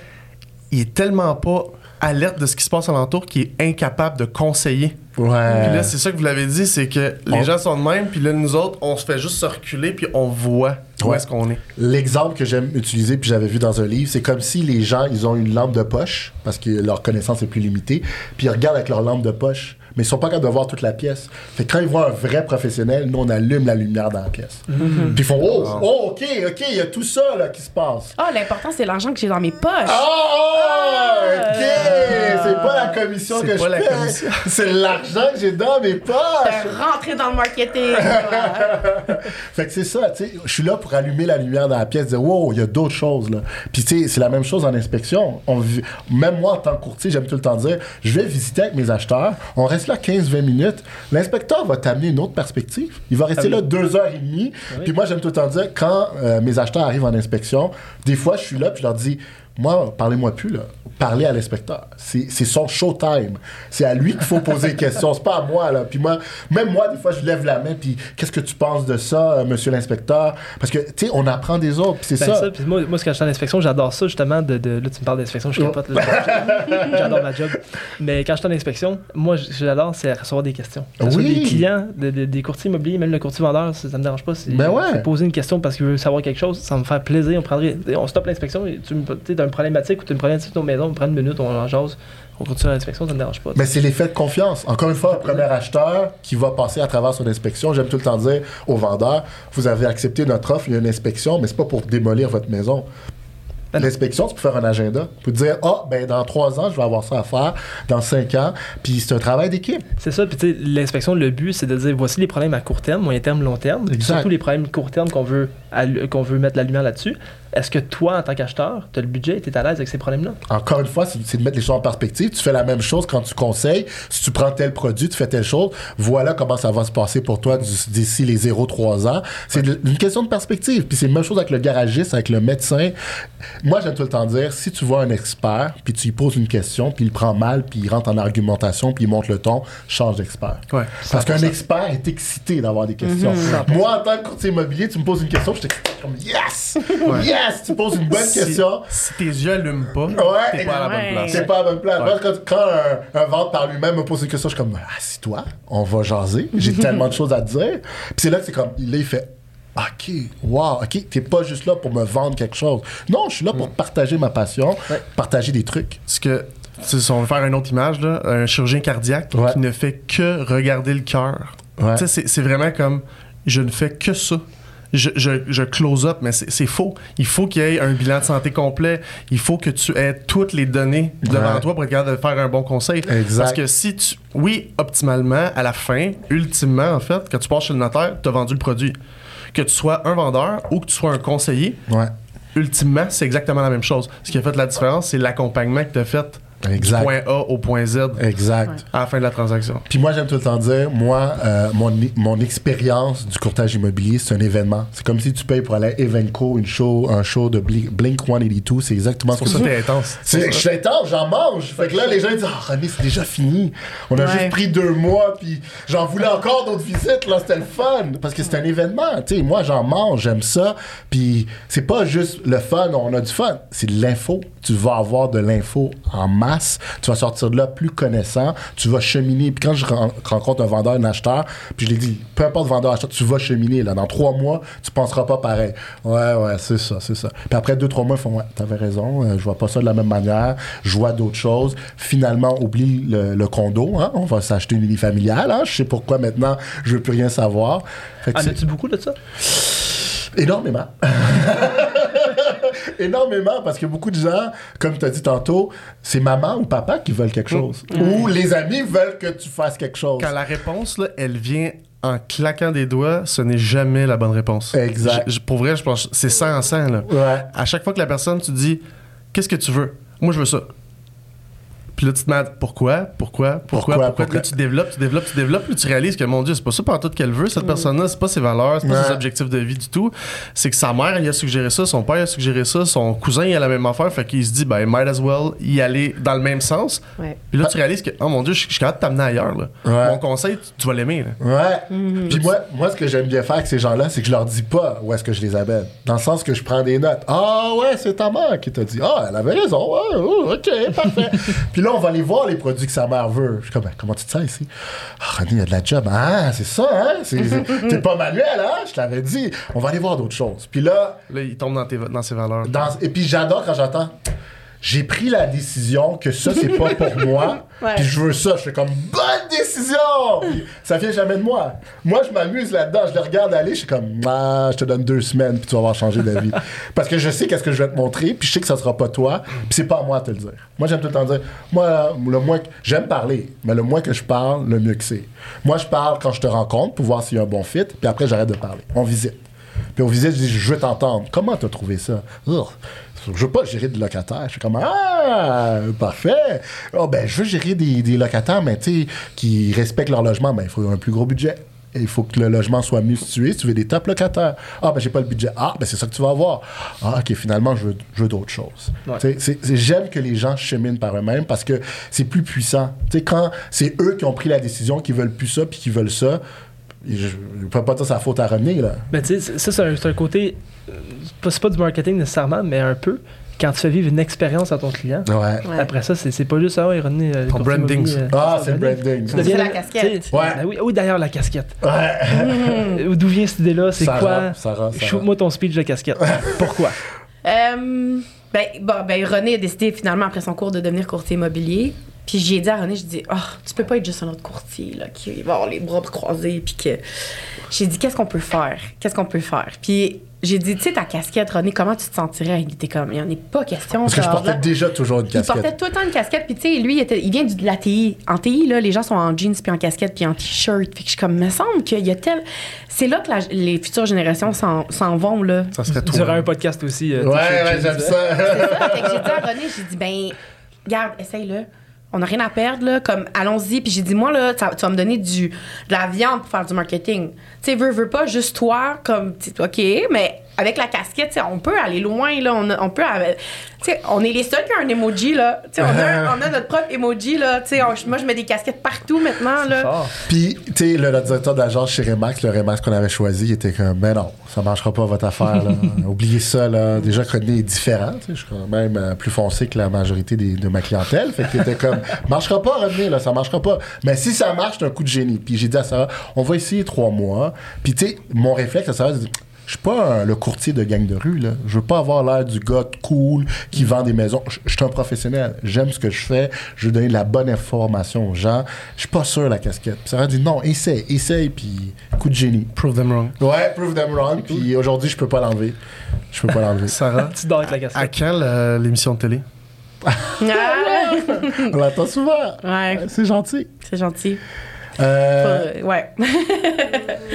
il est tellement pas alerte de ce qui se passe alentour qu'il est incapable de conseiller. Puis Ouais. là, c'est ça que vous l'avez dit, c'est que les On- gens sont de même, puis là, nous autres, on se fait juste se reculer, puis on voit où Ouais. est-ce qu'on est. L'exemple que j'aime utiliser, puis j'avais vu dans un livre, c'est comme si les gens, ils ont une lampe de poche, parce que leur connaissance est plus limitée, puis ils regardent avec leur lampe de poche, mais ils sont pas capables de voir toute la pièce. Fait que quand ils voient un vrai professionnel, nous, on allume la lumière dans la pièce. Puis ils font « Oh, oh, OK, OK, il y a tout ça là, qui se passe. » Ah, l'important, c'est l'argent que j'ai dans mes poches. Oh, OK! C'est pas la commission C'est que pas je commission. c'est l'argent que j'ai dans mes poches! Rentrer dans le marketing. Fait que c'est ça, tu sais, je suis là pour allumer la lumière dans la pièce, dire wow, il y a d'autres choses là. Puis tu sais, c'est la même chose en inspection. On même moi en tant que courtier, j'aime tout le temps dire, je vais visiter avec mes acheteurs, on reste là 15-20 minutes, l'inspecteur va t'amener une autre perspective. Il va rester Ah oui. là deux heures et demie. oui. Puis moi j'aime tout le temps dire, quand euh, mes acheteurs arrivent en inspection, des fois je suis là puis je leur dis, moi, parlez-moi plus, là. Parlez à l'inspecteur. C'est son showtime. C'est à lui qu'il faut poser des questions. C'est pas à moi, là. Puis moi, même moi, des fois, je lève la main, puis qu'est-ce que tu penses de ça, euh, monsieur l'inspecteur? Parce que, tu sais, on apprend des autres, puis c'est Ben, ça. ça, puis moi, moi, quand je suis en inspection, j'adore ça, justement. De, de- là, tu me parles d'inspection, je capote. j'adore ma job. Mais quand je suis en inspection, moi, ce que j'adore, c'est recevoir des questions. Oui. des clients, de- de- des courtiers immobiliers, même le courtier vendeur, ça, ça me dérange pas. C'est Ben ouais. poser une question parce qu'il veut savoir quelque chose, ça me faire plaisir. On prendrait, on stoppe l'inspection, tu t'as une problématique ou tu as une problématique de ton maison, on prend une minute, on en jase, on continue l'inspection, ça me dérange pas. Mais c'est l'effet de confiance. Encore une fois, un premier acheteur qui va passer à travers son inspection, j'aime tout le temps dire aux vendeurs, vous avez accepté notre offre, il y a une inspection, mais c'est pas pour démolir votre maison. Ben. L'inspection, tu peux faire un agenda. Tu peux dire, ah, ben dans trois ans, je vais avoir ça à faire, dans cinq ans, puis c'est un travail d'équipe. C'est ça, puis tu sais, l'inspection, le but, c'est de dire voici les problèmes à court terme, moyen terme, long terme, puis Exact. surtout les problèmes court terme qu'on veut, qu'on veut mettre la lumière là-dessus. Est-ce que toi, en tant qu'acheteur, tu as le budget et tu es à l'aise avec ces problèmes-là? Encore une fois, c'est de mettre les choses en perspective. Tu fais la même chose quand tu conseilles. Si tu prends tel produit, tu fais telle chose. Voilà comment ça va se passer pour toi d'ici les 0-3 ans. C'est une question de perspective. Puis c'est la même chose avec le garagiste, avec le médecin. Moi, j'aime tout le temps dire, si tu vois un expert, puis tu lui poses une question, puis il prend mal, puis il rentre en argumentation, puis il monte le ton, change d'expert. Ouais. Parce qu'un expert est excité d'avoir des questions. Moi, en tant que courtier immobilier, tu me poses une question, je suis comme yes! Yes! Tu poses une bonne Si- question. Si tes yeux allument pas, Ouais, t'es pas à la bonne place. C'est pas à la bonne place. Ouais. Moi, quand, quand un, un vente par lui-même me pose une question, je suis comme, assis-toi, on va jaser. J'ai tellement de choses à te dire. Puis c'est là que c'est comme, là, il fait, OK, wow, OK, t'es pas juste là pour me vendre quelque chose. Non, je suis là pour partager ma passion, Ouais. partager des trucs. Parce que, sais, on va faire une autre image, là, un chirurgien cardiaque Ouais. qui ne fait que regarder le cœur. Ouais. C'est vraiment comme, je ne fais que ça. Je, je, je close up, mais c'est faux. Il faut qu'il y ait un bilan de santé complet. Il faut que tu aies toutes les données devant Ouais. toi pour être capable de faire un bon conseil. Exact. Parce que si tu. Oui, optimalement, à la fin, ultimement, en fait, quand tu passes chez le notaire, tu as vendu le produit. Que tu sois un vendeur ou que tu sois un conseiller, Ouais. ultimement, c'est exactement la même chose. Ce qui a fait la différence, c'est l'accompagnement que tu as fait Exact. point A au point Z Exact. Ouais. à la fin de la transaction. Puis moi, j'aime tout le temps dire, moi, euh, mon, mon expérience du courtage immobilier, c'est un événement. C'est comme si tu payes pour aller à Evenco, une show, un show de Blink, Blink 182. C'est exactement C'est ce pour que ça que t'es intense. C'est, je suis intense, j'en mange. Fait que là, les gens disent, ah, René, c'est déjà fini. On a Ouais. juste pris deux mois, puis j'en voulais encore d'autres visites, là, c'était le fun. Parce que c'est un événement, tu sais. Moi, j'en mange, j'aime ça. Puis c'est pas juste le fun, on a du fun. C'est de l'info. Tu vas avoir de l'info en masse. Tu vas sortir de là plus connaissant. Tu vas cheminer. Puis quand je ren- rencontre un vendeur, un acheteur, puis je l'ai dit, peu importe vendeur, acheteur, tu vas cheminer, là. Dans trois mois, tu penseras pas pareil. Ouais, ouais, c'est ça, c'est ça. Puis après deux, trois mois, ils font, ouais, t'avais raison, euh, je vois pas ça de la même manière. Je vois d'autres choses. Finalement, oublie le, le condo, hein. On va s'acheter une unifamiliale, hein. Je sais pourquoi maintenant, je veux plus rien savoir. En as-tu beaucoup de ça? Énormément. Énormément, parce que beaucoup de gens, comme tu as dit tantôt, c'est maman ou papa qui veulent quelque chose. Ou les amis veulent que tu fasses quelque chose. Quand la réponse, là, elle vient en claquant des doigts, ce n'est jamais la bonne réponse. Exact. Je- pour vrai, je pense que c'est 100 en 100. Là. Ouais. À chaque fois que la personne, tu dis Qu'est-ce que tu veux Moi, je veux ça. Puis là, tu te demandes pourquoi, pourquoi, pourquoi, Pourquoi, pourquoi? pourquoi? Là, tu développes, tu développes, tu développes, puis tu réalises que, mon Dieu, c'est pas ça par tout qu'elle veut, cette personne-là, c'est pas ses valeurs, c'est pas Ouais. ses objectifs de vie du tout. C'est que sa mère, elle a suggéré ça, son père, il a suggéré ça, son cousin, il a la même affaire, fait qu'il se dit, ben, might as well y aller dans le même sens. Ouais. Puis là, tu réalises que, oh mon Dieu, je suis capable de t'amener ailleurs, là. Ouais. Mon conseil, tu, tu vas l'aimer, là. Ouais. Puis moi, moi, ce que j'aime bien faire avec ces gens-là, c'est que je leur dis pas où est-ce que je les amène. Dans le sens que je prends des notes. Ah ouais, c'est ta mère qui t'a dit. Ah, elle avait raison. Ouais, ouais, ok, parfait. Puis là, on va aller voir les produits que sa mère veut. Je suis comme, Ben, comment tu te sens ici? Ah, René, il y a de la job. Ah, c'est ça, hein? T'es pas manuel, hein? Je t'avais dit. On va aller voir d'autres choses. Puis là, Là, il tombe dans, tes, dans ses valeurs. dans- et puis j'adore quand j'entends. J'ai pris la décision que ça, c'est pas pour moi. Ouais. Puis je veux ça. Je fais comme bonne décision. Puis ça vient jamais de moi. Moi, je m'amuse là-dedans. Je les regarde aller. Je suis comme, ah, je te donne deux semaines. Puis tu vas avoir changé d'avis. Parce que je sais qu'est-ce que je vais te montrer. Puis je sais que ça sera pas toi. Puis c'est pas à moi de te le dire. Moi, j'aime tout le temps dire, moi, le moins que- j'aime parler. Mais le moins que je parle, le mieux que c'est. Moi, je parle quand je te rencontre pour voir s'il y a un bon fit. Puis après, j'arrête de parler. On visite. Puis on visite, je dis, je veux t'entendre. Comment t'as trouvé ça? Je veux pas gérer de locataires. Je suis comme, ah, parfait. Oh, ben, je veux gérer des, des locataires, mais tu sais, qui respectent leur logement. Ben, il faut un plus gros budget. Et il faut que le logement soit mieux situé si tu veux des top locataires. Ah, ben, j'ai pas le budget. Ah, ben, c'est ça que tu vas avoir. Ah, OK, finalement, je veux, je veux d'autres choses. Ouais. J'aime que les gens cheminent par eux-mêmes parce que c'est plus puissant. Tu sais, quand c'est eux qui ont pris la décision, qui veulent plus ça, puis qui veulent ça, je ne peux pas dire sa faute à René, là. Mais tu sais, ça, c'est un, c'est un côté. euh, c'est pas- C'est pas du marketing nécessairement, mais un peu. Quand tu fais vivre une expérience à ton client, Ouais. Ouais. après ça, c'est c'est pas juste ça, ouais, René. euh, Ton courtier branding, euh, Ah, c'est le branding. Tu deviens- C'est la casquette. Ouais. ben oui, oui, d'ailleurs, la casquette. Ouais. Euh, D'où vient cette idée-là? C'est Sarah, quoi? Sarah, Sarah. Shoot-moi ton speech de casquette. Pourquoi? Euh, ben, bon, ben, René a décidé finalement après son cours de devenir courtier immobilier. Puis j'ai dit à René, je dis, oh, tu peux pas être juste un autre courtier là, qui va avoir les bras croisés. Puis que. J'ai dit, qu'est-ce qu'on peut faire? Qu'est-ce qu'on peut faire? Puis j'ai dit, tu sais, ta casquette, René, comment tu te sentirais? Il était comme, il n'y en est pas question. Parce que je portais là. déjà toujours une Il portait casquette. tout le temps une casquette, puis tu sais, lui, il, était- il vient du- de la TI. En TI, là, les gens sont en jeans, puis en casquette, puis en t-shirt. Fait que je suis comme, me semble qu'il y a tel. C'est là que la- les futures générations s'en s'en vont, là. Ça serait Tu auras toi. un podcast aussi. euh, Ouais, ouais, j'aime ça. C'est ça. Fait que j'ai dit à René, j'ai dit, ben, regarde, essaye-le. On n'a rien à perdre, là. Comme, allons-y. Puis j'ai dit, moi, là, tu vas me donner du, de la viande pour faire du marketing. Tu sais, veux, veux pas, juste toi, comme, OK, mais avec la casquette, tu sais, on peut aller loin, là. On, a- on peut. Tu sais, on est les seuls qui ont un emoji, là. Tu sais, on a, on a notre propre emoji, là. Tu sais, on- moi, je mets des casquettes partout maintenant, là. Puis, tu sais, le, le directeur d'agence chez Remax, le Remax qu'on avait choisi, il était comme, ben non, ça marchera pas votre affaire, là. Oubliez ça, là. Déjà, René est différent, tu sais, je suis quand même euh, plus foncé que la majorité des- de ma clientèle. Fait qu'il était comme, marchera pas, René, là, ça marchera pas. Mais si ça marche, c'est un coup de génie. Puis j'ai dit à Sarah, on va essayer trois mois. Puis, tu sais, mon réflexe à Sarah, c'est de dire, je suis pas un- le courtier de gang de rue, là. Je veux pas avoir l'air du gars cool qui vend des maisons. Je je suis un professionnel. J'aime ce que je fais. Je veux donner de la bonne information aux gens. Je suis pas sûr la casquette. Puis Sarah dit non, essaye, essaye, puis coup de génie. Prove them wrong. Ouais, prove them wrong. Puis aujourd'hui, je peux pas l'enlever. Je peux pas l'enlever. Sarah, Tu dors avec la à casquette. quand la- l'émission de télé? On l'entend souvent. ouais, C'est gentil. c'est gentil. Euh, ouais.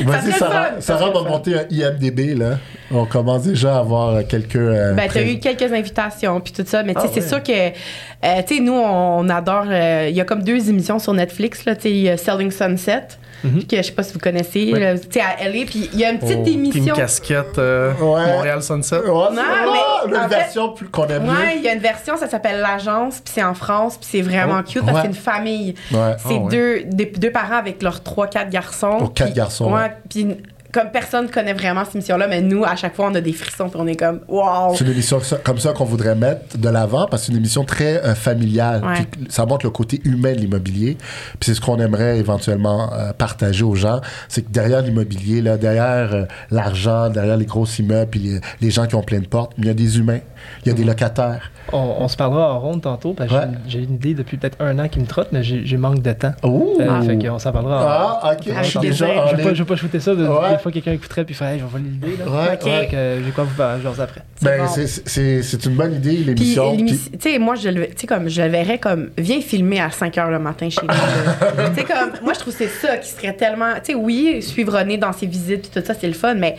Vas-y, Sarah, ça Sarah va monter un IMDB, là. On commence déjà à avoir euh, quelques. euh, Ben, t'as eu quelques invitations, puis tout ça. Mais, tu sais, Ah, c'est ouais. sûr que, euh, tu sais, nous, on, adore. Il y a comme deux émissions sur Netflix, là, tu sais, Selling Sunset, Mhm. que je sais pas si vous connaissez, Oui. là, tu sais, à LA, puis il y a une petite Oh, Team émission. Casquette, euh, Ouais. Montréal Sunset. Ouais, c'est- Non, Ah, mais une en fait- version plus qu'on aime Ouais, il y a une version, ça s'appelle L'Agence, puis c'est en France, puis c'est vraiment Oh, cute parce que ouais. c'est une famille. Ouais. C'est Ah, ouais. deux, des- deux parents avec leurs trois, quatre garçons. Oh, quatre garçons, ouais. Ouais, puis comme personne connaît vraiment cette émission-là, mais nous, à chaque fois, on a des frissons, puis on est comme, wow! C'est une émission comme ça qu'on voudrait mettre de l'avant parce que c'est une émission très euh, familiale. Ouais. Puis ça montre le côté humain de l'immobilier. Puis c'est ce qu'on aimerait éventuellement euh, partager aux gens. C'est que derrière l'immobilier, là, derrière euh, l'argent, derrière les gros immeubles, puis les, les gens qui ont plein de portes, il y a des humains, il y a des locataires. On, on se parlera en ronde tantôt, parce que Ouais. j'ai- une idée depuis peut-être un an qui me trotte, mais j'ai manque de temps. Oh! Euh, Fait qu'on s'en parlera en Ah, ok. Avec Je suis plaisir. déjà en Je vais pas, ligne. je vais pas shooter ça. De, Ouais. Fois, quelqu'un écouterait puis ferait, hey, je vais voler l'idée. Là. Ouais, Ok. ouais. Fait que j'ai quoi vous parler genre après. Ben, bon. c'est- c'est c'est une bonne idée, l'émission. tu sais, moi, je le, comme, je le verrais comme, viens filmer à 5 h le matin chez nous. tu sais, comme, moi, je trouve que c'est ça qui serait tellement, tu sais, oui, suivre René dans ses visites, puis tout ça, c'est le fun, mais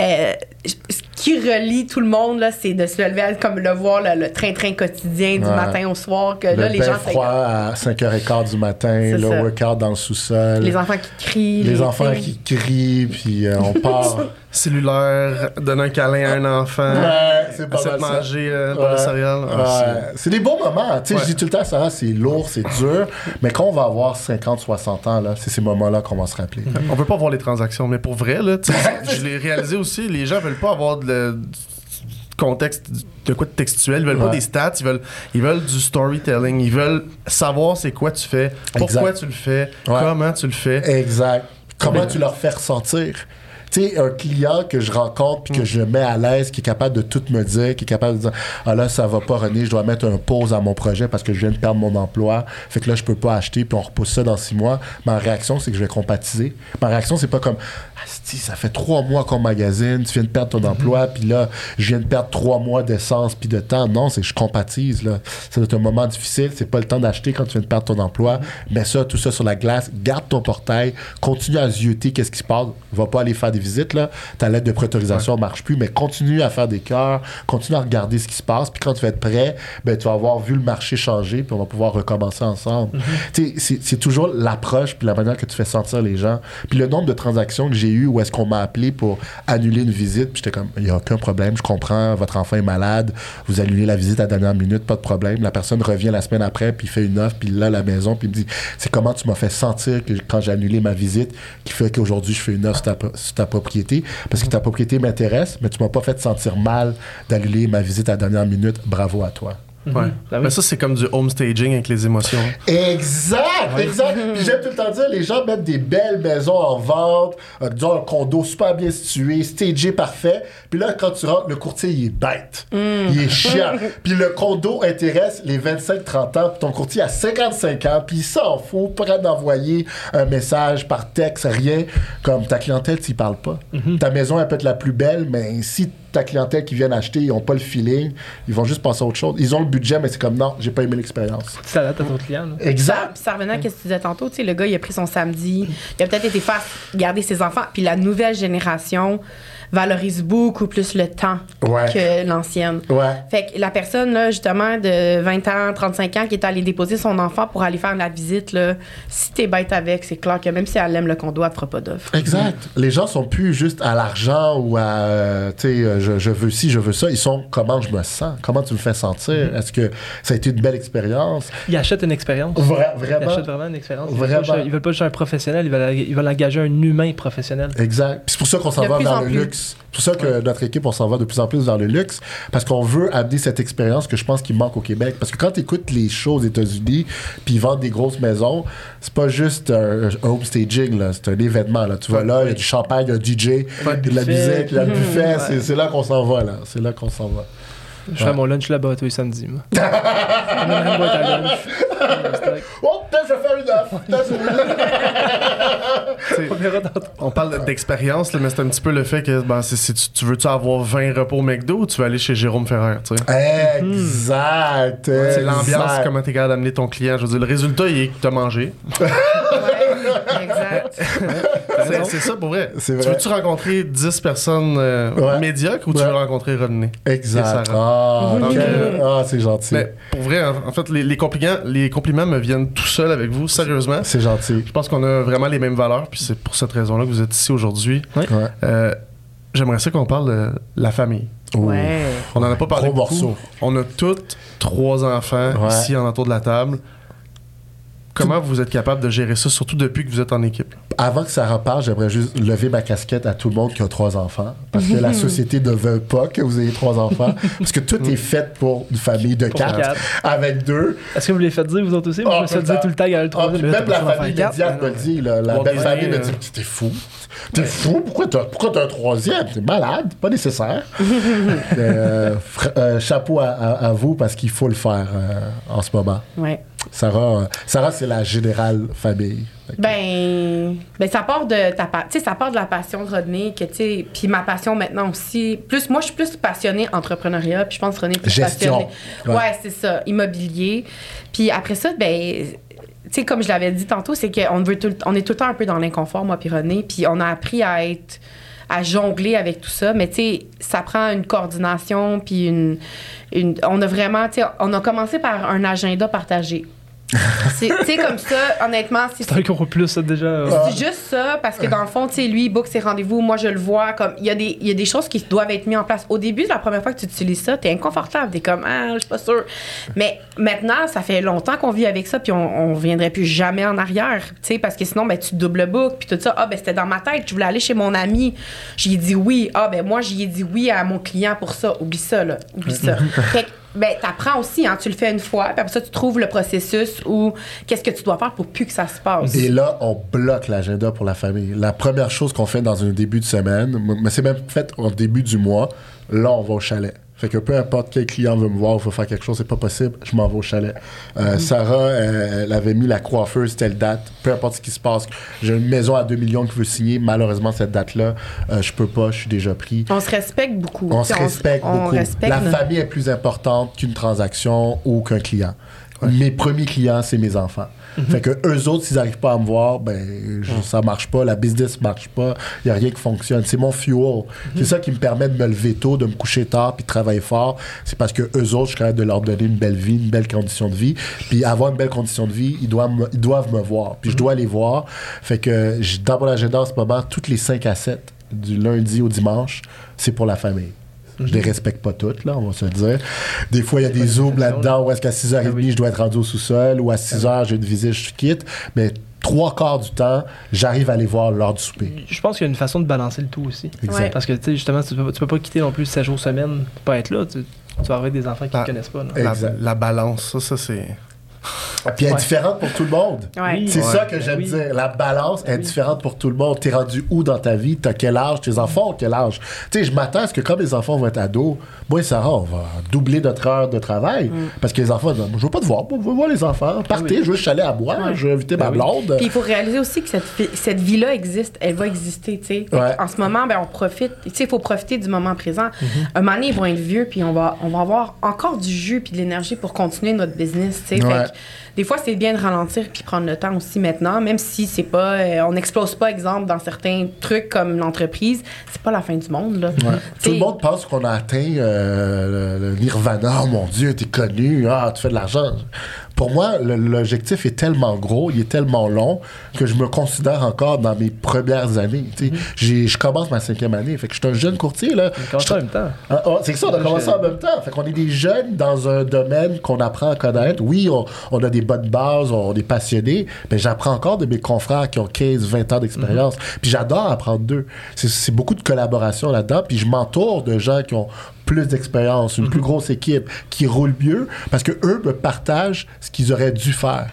euh, ce qui relie tout le monde, là, c'est de se lever, comme le voir, le, le train-train quotidien du Ouais. matin au soir, que le là, les gens, c'est froid à 5h15 du matin, le ça. workout dans le sous-sol. les enfants qui crient. Les enfants qui crient, puis euh, on part. Cellulaire, donner un câlin à un enfant. ouais, c'est pas mal manger euh, dans Ouais. le. C'est des bons moments. Tu sais. Je dis tout le temps, Sarah, c'est lourd, c'est dur. Mais quand on va avoir 50, 60 ans, là, c'est ces moments-là qu'on va se rappeler. c'est- On veut pas voir les transactions, mais pour vrai, là, je l'ai réalisé aussi, les gens veulent pas avoir de, du contexte de quoi de textuel, ils veulent Ouais. pas des stats, ils veulent, ils veulent du storytelling, ils veulent savoir c'est quoi tu fais, pourquoi Exact. tu le fais, Ouais. comment tu le fais. Exact. Comment tu leur fais ressentir? Tu sais, un client que je rencontre puis que je mets à l'aise, qui est capable de tout me dire, qui est capable de dire Ah là, ça va pas, René, je dois mettre un pause à mon projet parce que je viens de perdre mon emploi. Fait que là, je peux pas acheter puis on repousse ça dans six mois. Ma réaction, c'est que je vais compatiser. Ma réaction, c'est pas comme Asti, ça fait trois mois qu'on magasine, tu viens de perdre ton emploi, puis là, je viens de perdre trois mois d'essence puis de temps. Non, c'est que je compatise, là. Ça doit être un moment difficile, c'est pas le temps d'acheter quand tu viens de perdre ton emploi. Mets ça, tout ça sur la glace, garde ton portail, continue à zioter qu'est-ce qui se passe. Va pas aller faire des visites, là. Ta lettre de préautorisation marche plus, mais continue à faire des cœurs, continue à regarder ce qui se passe, puis quand tu vas être prêt, ben, tu vas avoir vu le marché changer, puis on va pouvoir recommencer ensemble. Sais, c'est- toujours l'approche, puis la manière que tu fais sentir les gens. Puis le nombre de transactions que j'ai eu où est-ce qu'on m'a appelé pour annuler une visite, puis j'étais comme, il n'y a aucun problème, je comprends, votre enfant est malade, vous annulez la visite à la dernière minute, pas de problème. La personne revient la semaine après, puis fait une offre, puis là, à la maison, puis il me dit, c'est comment tu m'as fait sentir que quand j'ai annulé ma visite, qui fait qu'aujourd'hui, je fais une offre sur ta, sur ta propriété, parce que ta propriété m'intéresse, mais tu m'as pas fait sentir mal d'annuler ma visite à la dernière minute. Bravo à toi. Ouais. Ben oui. Mais ça, c'est comme du home staging avec les émotions. Exact, exact. Puis j'aime tout le temps dire, les gens mettent des belles maisons en vente, euh, disons un condo super bien situé, stagé parfait. Puis là, quand tu rentres, le courtier, il est bête. Il est chiant. puis le condo intéresse les 25-30 ans, puis ton courtier a 55 ans, puis il s'en fout, prêt d'envoyer un message par texte, rien. Comme ta clientèle, tu parles pas. Ta maison, elle peut être la plus belle, mais si ta clientèle qui vient acheter, ils n'ont pas le feeling, ils vont juste passer à autre chose. Ils ont le budget, mais c'est comme non, j'ai pas aimé l'expérience. Tu t'adaptes à ton client. là. Ça, Exact. puis ça revenait à ce que tu disais tantôt, tu sais, le gars, il a pris son samedi, il a peut-être été face garder ses enfants, puis la nouvelle génération valorise beaucoup plus le temps Ouais. que l'ancienne. Ouais. Fait que la personne, là, justement, de 20 ans, 35 ans, qui est allée déposer son enfant pour aller faire la visite, là, si t'es bête avec, c'est clair que même si elle aime le condo, elle te fera pas d'offre. Exact. Les gens sont plus juste à l'argent ou à, euh, tu sais, je, je veux ci, je veux ça. Ils sont comment je me sens, comment tu me fais sentir? Est-ce que ça a été une belle expérience? Ils achètent une expérience. Vra- Ils vraiment. achètent vraiment une expérience. Ils Vraiment. veulent, pas, juste- ils veulent pas juste un professionnel, ils veulent, ils veulent engager un humain professionnel. Exact. Puis c'est pour ça qu'on s'en va en le plus. luxe. C'est pour ça que notre équipe, on s'en va de plus en plus vers le luxe. Parce qu'on veut amener cette expérience que je pense qu'il manque au Québec. Parce que quand tu écoutes les shows aux États-Unis, puis ils vendent des grosses maisons, c'est pas juste un, un home staging. C'est un événement, là. Tu vas là, il y a du champagne, il y a un DJ, de la musique, il y a le buffet. C'est là qu'on s'en va, là. C'est là qu'on s'en va. Je fais mon lunch là-bas tous les samedis, moi. Je boîte à lunch. Oh, peut-être je vais faire une offre. On parle d'expérience, mais c'est un petit peu le fait que ben, c'est, c'est- tu, tu veux-tu avoir 20 repas au McDo ou tu veux aller chez Jérôme Ferrer, tu sais? Exact. C'est l'ambiance, exact. comment t'es capable d'amener ton client. Je veux dire, le résultat, il est que t'as mangé. C'est c'est ça pour vrai. Tu veux-tu rencontrer 10 personnes euh, Ouais. médiocres ou tu veux rencontrer Rodney? Exact. Ah, euh, ah, c'est gentil. Mais pour vrai, en, fait, les, les compliments, les compliments me viennent tout seuls avec vous, sérieusement. C'est gentil. Je pense qu'on a vraiment les mêmes valeurs, puis c'est pour cette raison-là que vous êtes ici aujourd'hui. Ouais. Euh, J'aimerais ça qu'on parle de la famille. Ouais. On n'en a pas parlé Gros beaucoup. morceau. On a toutes trois enfants Ouais. ici en entour de la table. Comment vous êtes capable de gérer ça, surtout depuis que vous êtes en équipe? Avant que ça reparte, j'aimerais juste lever ma casquette à tout le monde qui a trois enfants. Parce que la société ne veut pas que vous ayez trois enfants. parce que tout est fait pour une famille de quatre, quatre. avec deux. Est-ce que vous les faites dire, vous autres aussi? Moi, Ah, je me suis le dit temps. tout le temps, il y a le Ah, troisième. mais là, même la famille me le dit. La belle famille me euh, dit T'es fou. T'es fou. Pourquoi t'as, pourquoi t'as un troisième? T'es malade. Pas nécessaire. Euh, fr- euh, chapeau à, à- à vous parce qu'il faut le faire euh, en ce moment. Ouais. Sarah, Sarah c'est la générale famille. Ben, ben ça part de ta pa- ça part de la passion de Rodney que tu puis ma passion maintenant aussi plus moi je suis plus passionnée entrepreneuriat puis je pense que Rodney est plus Gestion. passionné Ouais. ouais, c'est ça immobilier puis après ça ben sais comme je l'avais dit tantôt c'est qu'on veut tout on est tout le temps un peu dans l'inconfort moi puis Rodney puis on a appris à être à jongler avec tout ça. Mais tu sais ça prend une coordination puis une on a vraiment tu sais on a commencé par un agenda partagé c'est comme ça honnêtement c'est gros plus, ça, déjà. c'est juste ça, parce que dans le fond, tu sais, lui, il book ses rendez-vous, moi, je le vois. Comme, il y, a des- il y a des choses qui doivent être mises en place. Au début, la première fois que tu utilises ça, t'es inconfortable. T'es comme, ah, je suis pas sûre. Mais maintenant, ça fait longtemps qu'on vit avec ça, puis on, on reviendrait plus jamais en arrière, tu sais, parce que sinon, ben, tu double book, puis tout ça. Ah, ben, c'était dans ma tête, je voulais aller chez mon ami. J'y ai dit oui. Ah, ben, moi, j'y ai dit oui à mon client pour ça. Oublie ça, là. Oublie ça. Fait ben, t'apprends aussi, hein. Tu le fais une fois, puis après ça, tu trouves le processus ou qu'est-ce que tu dois faire pour plus que ça se passe. Et là, on bloque l'agenda pour la famille. La première chose qu'on fait dans un début de semaine, mais c'est même fait au début du mois, là, on va au chalet. Fait que peu importe quel client veut me voir ou veut faire quelque chose, c'est pas possible, je m'en vais au chalet. Euh, Sarah, euh, elle avait mis la coiffeuse telle date, peu importe ce qui se passe. J'ai une maison à 2 millions qui veut signer, malheureusement, cette date-là, euh, je peux pas, je suis déjà pris. On se respecte beaucoup. On se respecte on beaucoup. respecte la notre- famille est plus importante qu'une transaction ou qu'un client. Mes premiers clients, c'est mes enfants. Mhm. Fait que eux autres, s'ils n'arrivent pas à me voir, ben je- ça marche pas, la business marche pas, il y a rien qui fonctionne. C'est mon fuel. Mhm. C'est ça qui me permet de me lever tôt, de me coucher tard, puis de travailler fort. C'est parce que eux autres, je suis capable de leur donner une belle vie, une belle condition de vie. Puis avoir une belle condition de vie, ils doivent me, ils doivent me voir. Puis je dois les voir. Fait que dans mon agenda en ce moment, toutes les 5 à 7, du lundi au dimanche, c'est pour la famille. Je les respecte pas toutes, là, on va se le dire. Des fois, il y a des zooms là-dedans où est-ce qu'à 6h30, Ah oui. je dois être rendu au sous-sol, ou à 6h, j'ai une visite, je quitte. Mais trois quarts du temps, j'arrive à les voir lors du souper. Je pense qu'il y a une façon de balancer le tout aussi. Exact. Parce que, tu sais, justement, tu peux, tu peux pas quitter non plus 7 jours semaine pour pas être là. Tu, tu vas avoir des enfants qui Ah. ne connaissent pas. là. La, Exact. la balance, ça, ça c'est. Puis elle est différente pour tout le monde. Oui. C'est ça que j'aime Oui. dire. La balance est Oui. différente pour tout le monde. T'es rendu où dans ta vie? T'as quel âge? Tes enfants ont quel âge? Tu sais, je m'attends à ce que quand les enfants vont être ados, moi et Sarah, on va doubler notre heure de travail. Mm. Parce que les enfants, disent, je veux pas te voir, je veux voir les enfants. Partez, oui. je veux chaler à boire, je veux inviter ma Ben blonde. Puis il faut réaliser aussi que cette, cette vie-là existe, elle va exister, tu sais. Ouais. En ce moment, ben, on profite, tu sais, il faut profiter du moment présent. Mhm. Un moment donné, ils vont être vieux, puis on va, on va avoir encore du jus puis de l'énergie pour continuer notre business, tu sais. Ouais. Des fois, c'est bien de ralentir puis prendre le temps aussi maintenant, même si c'est pas, euh, on n'explose pas, exemple, dans certains trucs comme l'entreprise, c'est pas la fin du monde, là. Ouais. Tu Tout le monde pense qu'on a atteint euh, le, le nirvana. Oh mon Dieu, t'es connu, ah, tu fais de l'argent. Pour moi, l'objectif est tellement gros, il est tellement long que je me considère encore dans mes premières années. J'ai- Je commence ma cinquième année, fait que je suis un jeune courtier. Là. On commence en même temps. ah, ah, c'est ça, on a commencé en même temps. Fait qu'on est des jeunes dans un domaine qu'on apprend à connaître. Oui, on, on a des bonnes bases, on est passionnés, mais j'apprends encore de mes confrères qui ont 15, 20 ans d'expérience. Puis j'adore apprendre d'eux. C'est beaucoup de collaboration là-dedans. Puis je m'entoure de gens qui ont plus d'expérience, une plus grosse équipe, qui roule mieux, parce que eux me partagent ce qu'ils auraient dû faire.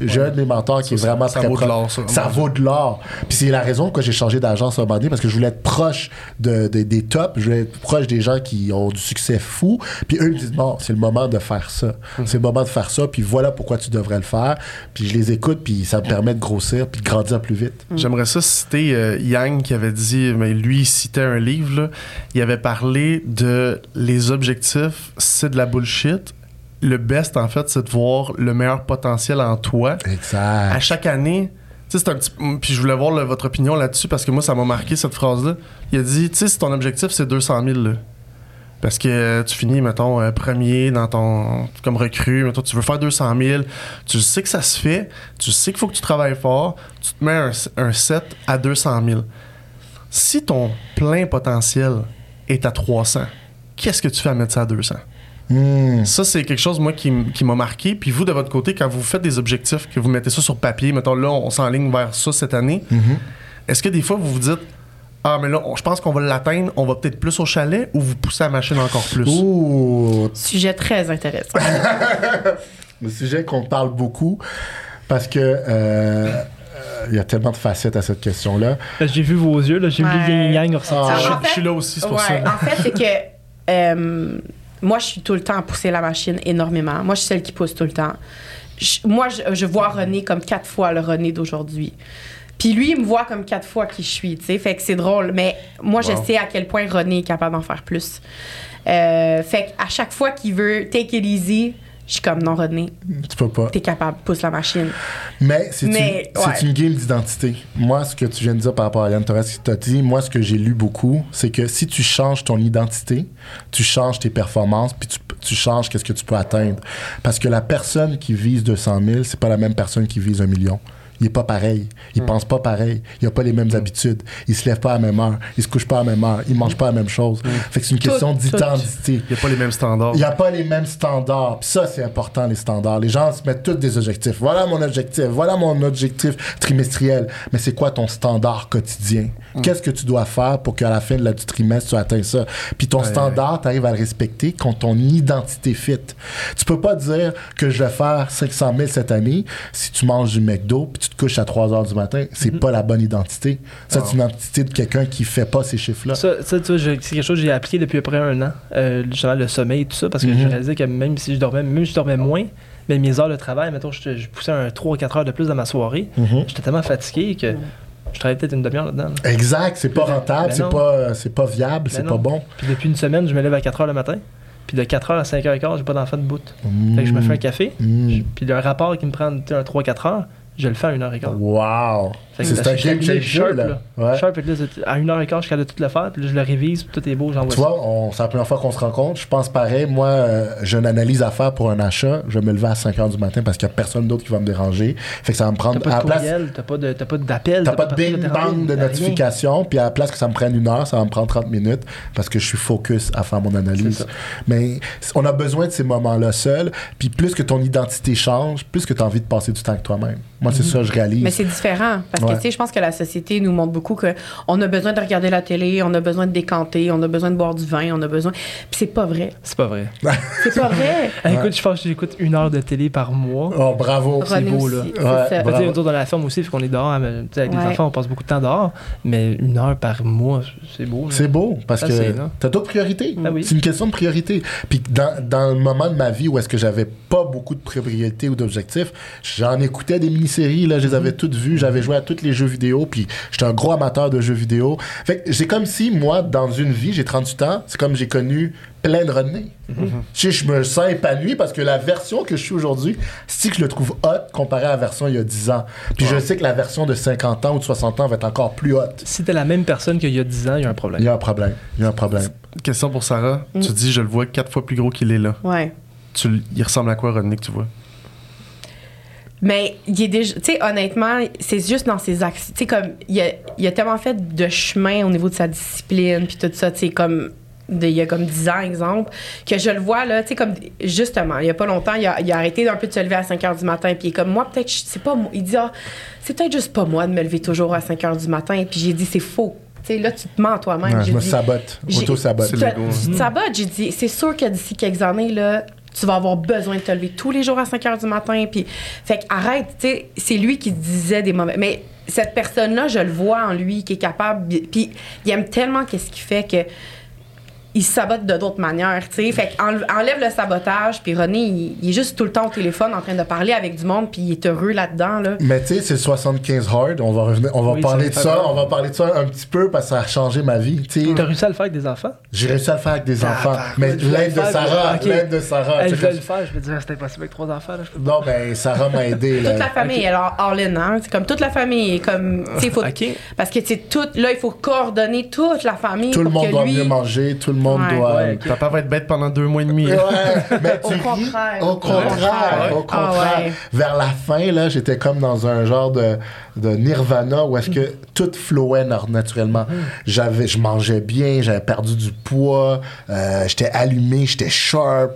J'ai un de mes mentors qui est vraiment ça très vaut de ça. Ça vaut de l'or. Puis c'est la raison pourquoi j'ai changé d'agence à un moment donné, parce que je voulais être proche de, de- des tops, je voulais être proche des gens qui ont du succès fou. Puis eux ils me disent, non, c'est le moment de faire ça. C'est le moment de faire ça, puis voilà pourquoi tu devrais le faire. Puis je les écoute, puis ça me permet de grossir, puis de grandir plus vite. J'aimerais ça citer euh, Yang qui avait dit, mais lui, il citait un livre, là. il avait parlé de les objectifs, c'est de la bullshit. Le best, en fait, c'est de voir le meilleur potentiel en toi. À Exact. chaque année, tu sais, c'est un petit. Puis je voulais voir là, votre opinion là-dessus parce que moi, ça m'a marqué cette phrase-là. Il a dit, tu sais, si ton objectif c'est 200 000, là, parce que euh, tu finis, mettons, euh, premier dans ton. comme recrue, mettons, tu veux faire 200 000, tu sais que ça se fait, tu sais qu'il faut que tu travailles fort, tu te mets un, un set à 200 000. Si ton plein potentiel est à 300, qu'est-ce que tu fais à mettre ça à 200? Hmm. Ça, c'est quelque chose, moi, qui, m'a marqué. Puis vous, de votre côté, quand vous faites des objectifs, que vous mettez ça sur papier, mettons, là, on s'enligne vers ça cette année, Mhm. est-ce que des fois, vous vous dites, ah, mais là, on- je pense qu'on va l'atteindre, on va peut-être plus au chalet, ou vous poussez la machine encore plus? Ouh, Sujet très intéressant. le sujet qu'on parle beaucoup parce que euh, il y a tellement de facettes à cette question-là. Là, J'ai vu vos yeux, là, j'ai vu Ouais. le yin yang ressortir. Ah. je, en fait- je suis là aussi, c'est pour Ouais, ça. En fait, c'est que euh, moi, je suis tout le temps à pousser la machine énormément. Moi, je suis celle qui pousse tout le temps. Je- moi, je, je vois René comme quatre fois le René d'aujourd'hui. Puis lui, il me voit comme quatre fois qui je suis, tu sais. Fait que c'est drôle. Mais moi, je sais à quel point René est capable d'en faire plus. Euh, fait qu'à chaque fois qu'il veut take it easy, je suis comme non, René, Tu peux pas. t'es capable, pousse la machine. Mais c'est une, ouais. une game d'identité. Moi, ce que tu viens de dire par rapport à Yann Torres qui t'a dit, moi, ce que j'ai lu beaucoup, c'est que si tu changes ton identité, tu changes tes performances, puis tu, tu changes qu'est-ce que tu peux atteindre. Parce que la personne qui vise 200 000, c'est pas la même personne qui vise un million. Il est pas pareil. Il Hmm. pense pas pareil. Il a pas les mêmes habitudes. Il se lève pas à la même heure. Il se couche pas à la même heure. Il mange pas la même chose. Hmm. Fait que c'est une Tout, question d'identité. Il n'y a pas les mêmes standards. Il n'y a pas les mêmes standards. Puis ça, c'est important, les standards. Les gens se mettent tous des objectifs. Voilà mon objectif. Voilà mon objectif trimestriel. Mais c'est quoi ton standard quotidien? Qu'est-ce que tu dois faire pour qu'à la fin de la, du trimestre, tu atteignes ça? Puis ton Ouais, standard, tu arrives à le respecter quand ton identité fit. Tu peux pas dire que je vais faire 500 000 cette année si tu manges du McDo puis tu te couches à 3 heures du matin. C'est pas la bonne identité. Ça, c'est une identité de quelqu'un qui fait pas ces chiffres-là. Ça, ça, tu vois, je- c'est quelque chose que j'ai appliqué depuis à peu près un an, euh, justement le sommeil et tout ça, parce que Mhm. j'ai réalisé que même si je dormais, même si je dormais moins, mais mes heures de travail, mettons, je, je poussais un 3 ou 4 heures de plus dans ma soirée, Mhm. j'étais tellement fatigué que je travaillais peut-être une demi-heure là-dedans. là. Exact, c'est pas rentable, Ben c'est pas, c'est pas viable, Ben c'est pas bon. Puis depuis une semaine, je me lève à 4 heures le matin, puis de 4 heures à 5 heures et quart, j'ai pas d'enfant de bout. Fait que je me fais un café, Mm. puis un rapport qui me prend un 3-4 heures, je le fais à 1 heure et quart. Wow! Fait que C'est un terminé changer, sharp, là. Ouais. Sharp, là, à 1 heure et quart, je suis capable de tout le faire, puis là, je le révise, puis tout est beau, j'envoie Tu ça. vois, on- c'est la première fois qu'on se rencontre. Je pense pareil. Moi, euh, j'ai une analyse à faire pour un achat. Je vais me lever à 5 h du matin parce qu'il n'y a personne d'autre qui va me déranger. Fait que ça va me prendre. T'as pas de place, courriel, t'as pas de- t'as pas d'appel. T'as pas de bing bang de notification, puis à la place que ça me prenne une heure, ça va me prendre 30 minutes parce que je suis focus à faire mon analyse. Mais on a besoin de ces moments-là seuls, puis plus que ton identité change, plus que tu as envie de passer du temps avec toi-même. Moi, c'est ça, je réalise. Mais c'est différent. Parce Ouais. que, tu sais, je pense que la société nous montre beaucoup qu'on a besoin de regarder la télé, on a besoin de décanter, on a besoin de boire du vin, on a besoin. Puis c'est pas vrai. C'est pas vrai. C'est pas vrai. Écoute, je pense que j'écoute une heure de télé par mois. Oh, bravo. c'est beau, aussi, là. c'est Ouais, bravo. autour de la ferme aussi, fait qu'on est dehors. hein, mais, tu sais, avec les enfants, on passe beaucoup de temps dehors. Mais une heure par mois, c'est beau. C'est beau parce Ça, que t'as d'autres priorités. Ah oui. C'est une question de priorité. Puis dans, dans le moment de ma vie où est-ce que j'avais pas beaucoup de priorités ou d'objectifs, j'en écoutais des mini-séries, là, je les avais Mhm. toutes vues, j'avais joué à tous les jeux vidéo, puis j'étais un gros amateur de jeux vidéo. Fait que c'est comme si, moi, dans une vie, j'ai 38 ans, c'est comme j'ai connu plein de René. Tu sais, je me sens épanoui parce que la version que je suis aujourd'hui, c'est que je le trouve hot comparé à la version il y a 10 ans. Puis je sais que la version de 50 ans ou de 60 ans va être encore plus hot. Si t'es la même personne qu'il y a 10 ans, il y a un problème. Il y a un problème. Il y a un problème. Question pour Sarah. Tu dis, je le vois quatre fois plus gros qu'il est là. Ouais. Tu, il ressemble à quoi, René, que tu vois? Mais il est déjà. Tu sais, honnêtement, c'est juste dans ses actions. Tu sais, comme. Il a, il a tellement fait de chemin au niveau de sa discipline, puis tout ça, tu sais, comme. de- il y a comme 10 ans, exemple, que je le vois, là, tu sais, comme, justement, il y a pas longtemps, il a, il a arrêté d'un peu de se lever à 5 h du matin, puis il est comme, moi, peut-être, je- c'est pas moi. Il dit, ah, c'est peut-être juste pas moi de me lever toujours à 5 h du matin, puis j'ai dit, c'est faux. Tu sais, là, tu te mens à toi-même. Ouais, je me dit, sabote. Auto-sabote. Tu- te sabotes, j'ai dit, c'est sûr que d'ici quelques années, là, tu vas avoir besoin de te lever tous les jours à 5 h du matin. Puis, fait arrête, tu sais, c'est lui qui disait des mauvais. Mais cette personne-là, je le vois en lui, qui est capable. Puis, il aime tellement qu'est-ce qu'il fait que il se sabote de d'autres manières, tu sais. Fait enlève le sabotage, puis René, il, il est juste tout le temps au téléphone en train de parler avec du monde, puis il est heureux là-dedans, là. Mais tu sais, c'est le 75 hard. On va revenir, on va Oui, parler de ça. On va parler de ça un petit peu parce que ça a changé ma vie. Tu sais, T'as réussi à le faire avec des enfants? j'ai réussi à le faire avec des enfants. bah, Mais l'aide de Sarah, ok. l'aide de Sarah. Elle voulait le faire, je me disais, c'est impossible avec trois enfants. Là, je peux Non, ben Sarah m'a aidé. Toute la famille, elle est all in, hein. C'est comme toute la famille, comme, tu sais, faut, parce que, tu sais, tout, là, il faut coordonner toute la famille Tout le monde que doit lui... mieux manger, tout le monde Ouais. doit. Ouais, ok. Papa va être bête pendant deux mois et demi. Ouais, mais Au ris, contraire. Au contraire, Ouais. au contraire. Ah ouais. Vers la fin, là, j'étais comme dans un genre de, de nirvana où est-ce que tout flowait naturellement. J'avais, je mangeais bien, j'avais perdu du poids, euh, j'étais allumé, j'étais sharp.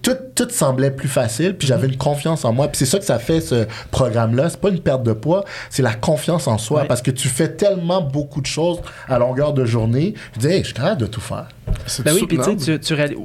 Tout, tout semblait plus facile, puis j'avais une confiance en moi. Puis c'est ça que ça fait, ce programme-là. C'est pas une perte de poids, c'est la confiance en soi. Ouais. Parce que tu fais tellement beaucoup de choses à longueur de journée. Je dis, hey, je suis capable de tout faire. C'est Ben oui, puis tu réalises.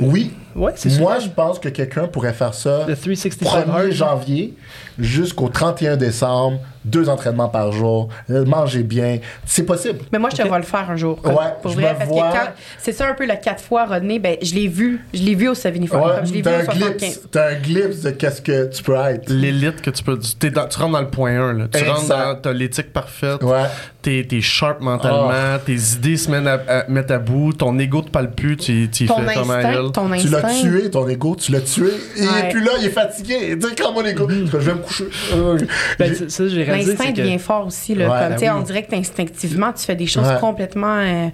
Oui, Ouais, c'est moi, je pense que quelqu'un pourrait faire ça Le 365 1er hard. janvier jusqu'au 31 décembre, deux entraînements par jour, euh, manger bien. C'est possible. Mais moi, je te vois le faire un jour. Ouais, pour je vrai, me parce vois- que quand. C'est ça un peu le quatre fois, Rodney. Ben, je l'ai vu. Je l'ai vu au Saviniform. Ouais, comme je l'ai vu t'as au un 75. glimpse, t'as un glimpse de qu'est-ce que tu peux être. L'élite que tu peux. t'es dans- tu rentres dans le point 1. Là. Tu Exact. rentres dans. T'as l'éthique parfaite. Ouais. T'es, t'es sharp mentalement. Ah. Tes idées se mettent à, à- mettent à bout. Ton ego te parle plus. Tu, tu Ton fais instinct, ton Tu l'as tué, ton ego, tu l'as tué. Et il Ouais. est plus là, il est fatigué. Tu sais, quand mon ego, je vais me coucher. Ben, j'ai- c'est- ça, j'ai réalisé. L'instinct que- devient fort aussi. Là, Ouais, comme, ben tu sais, oui. On dirait que instinctivement, tu fais des choses Ouais. complètement. euh,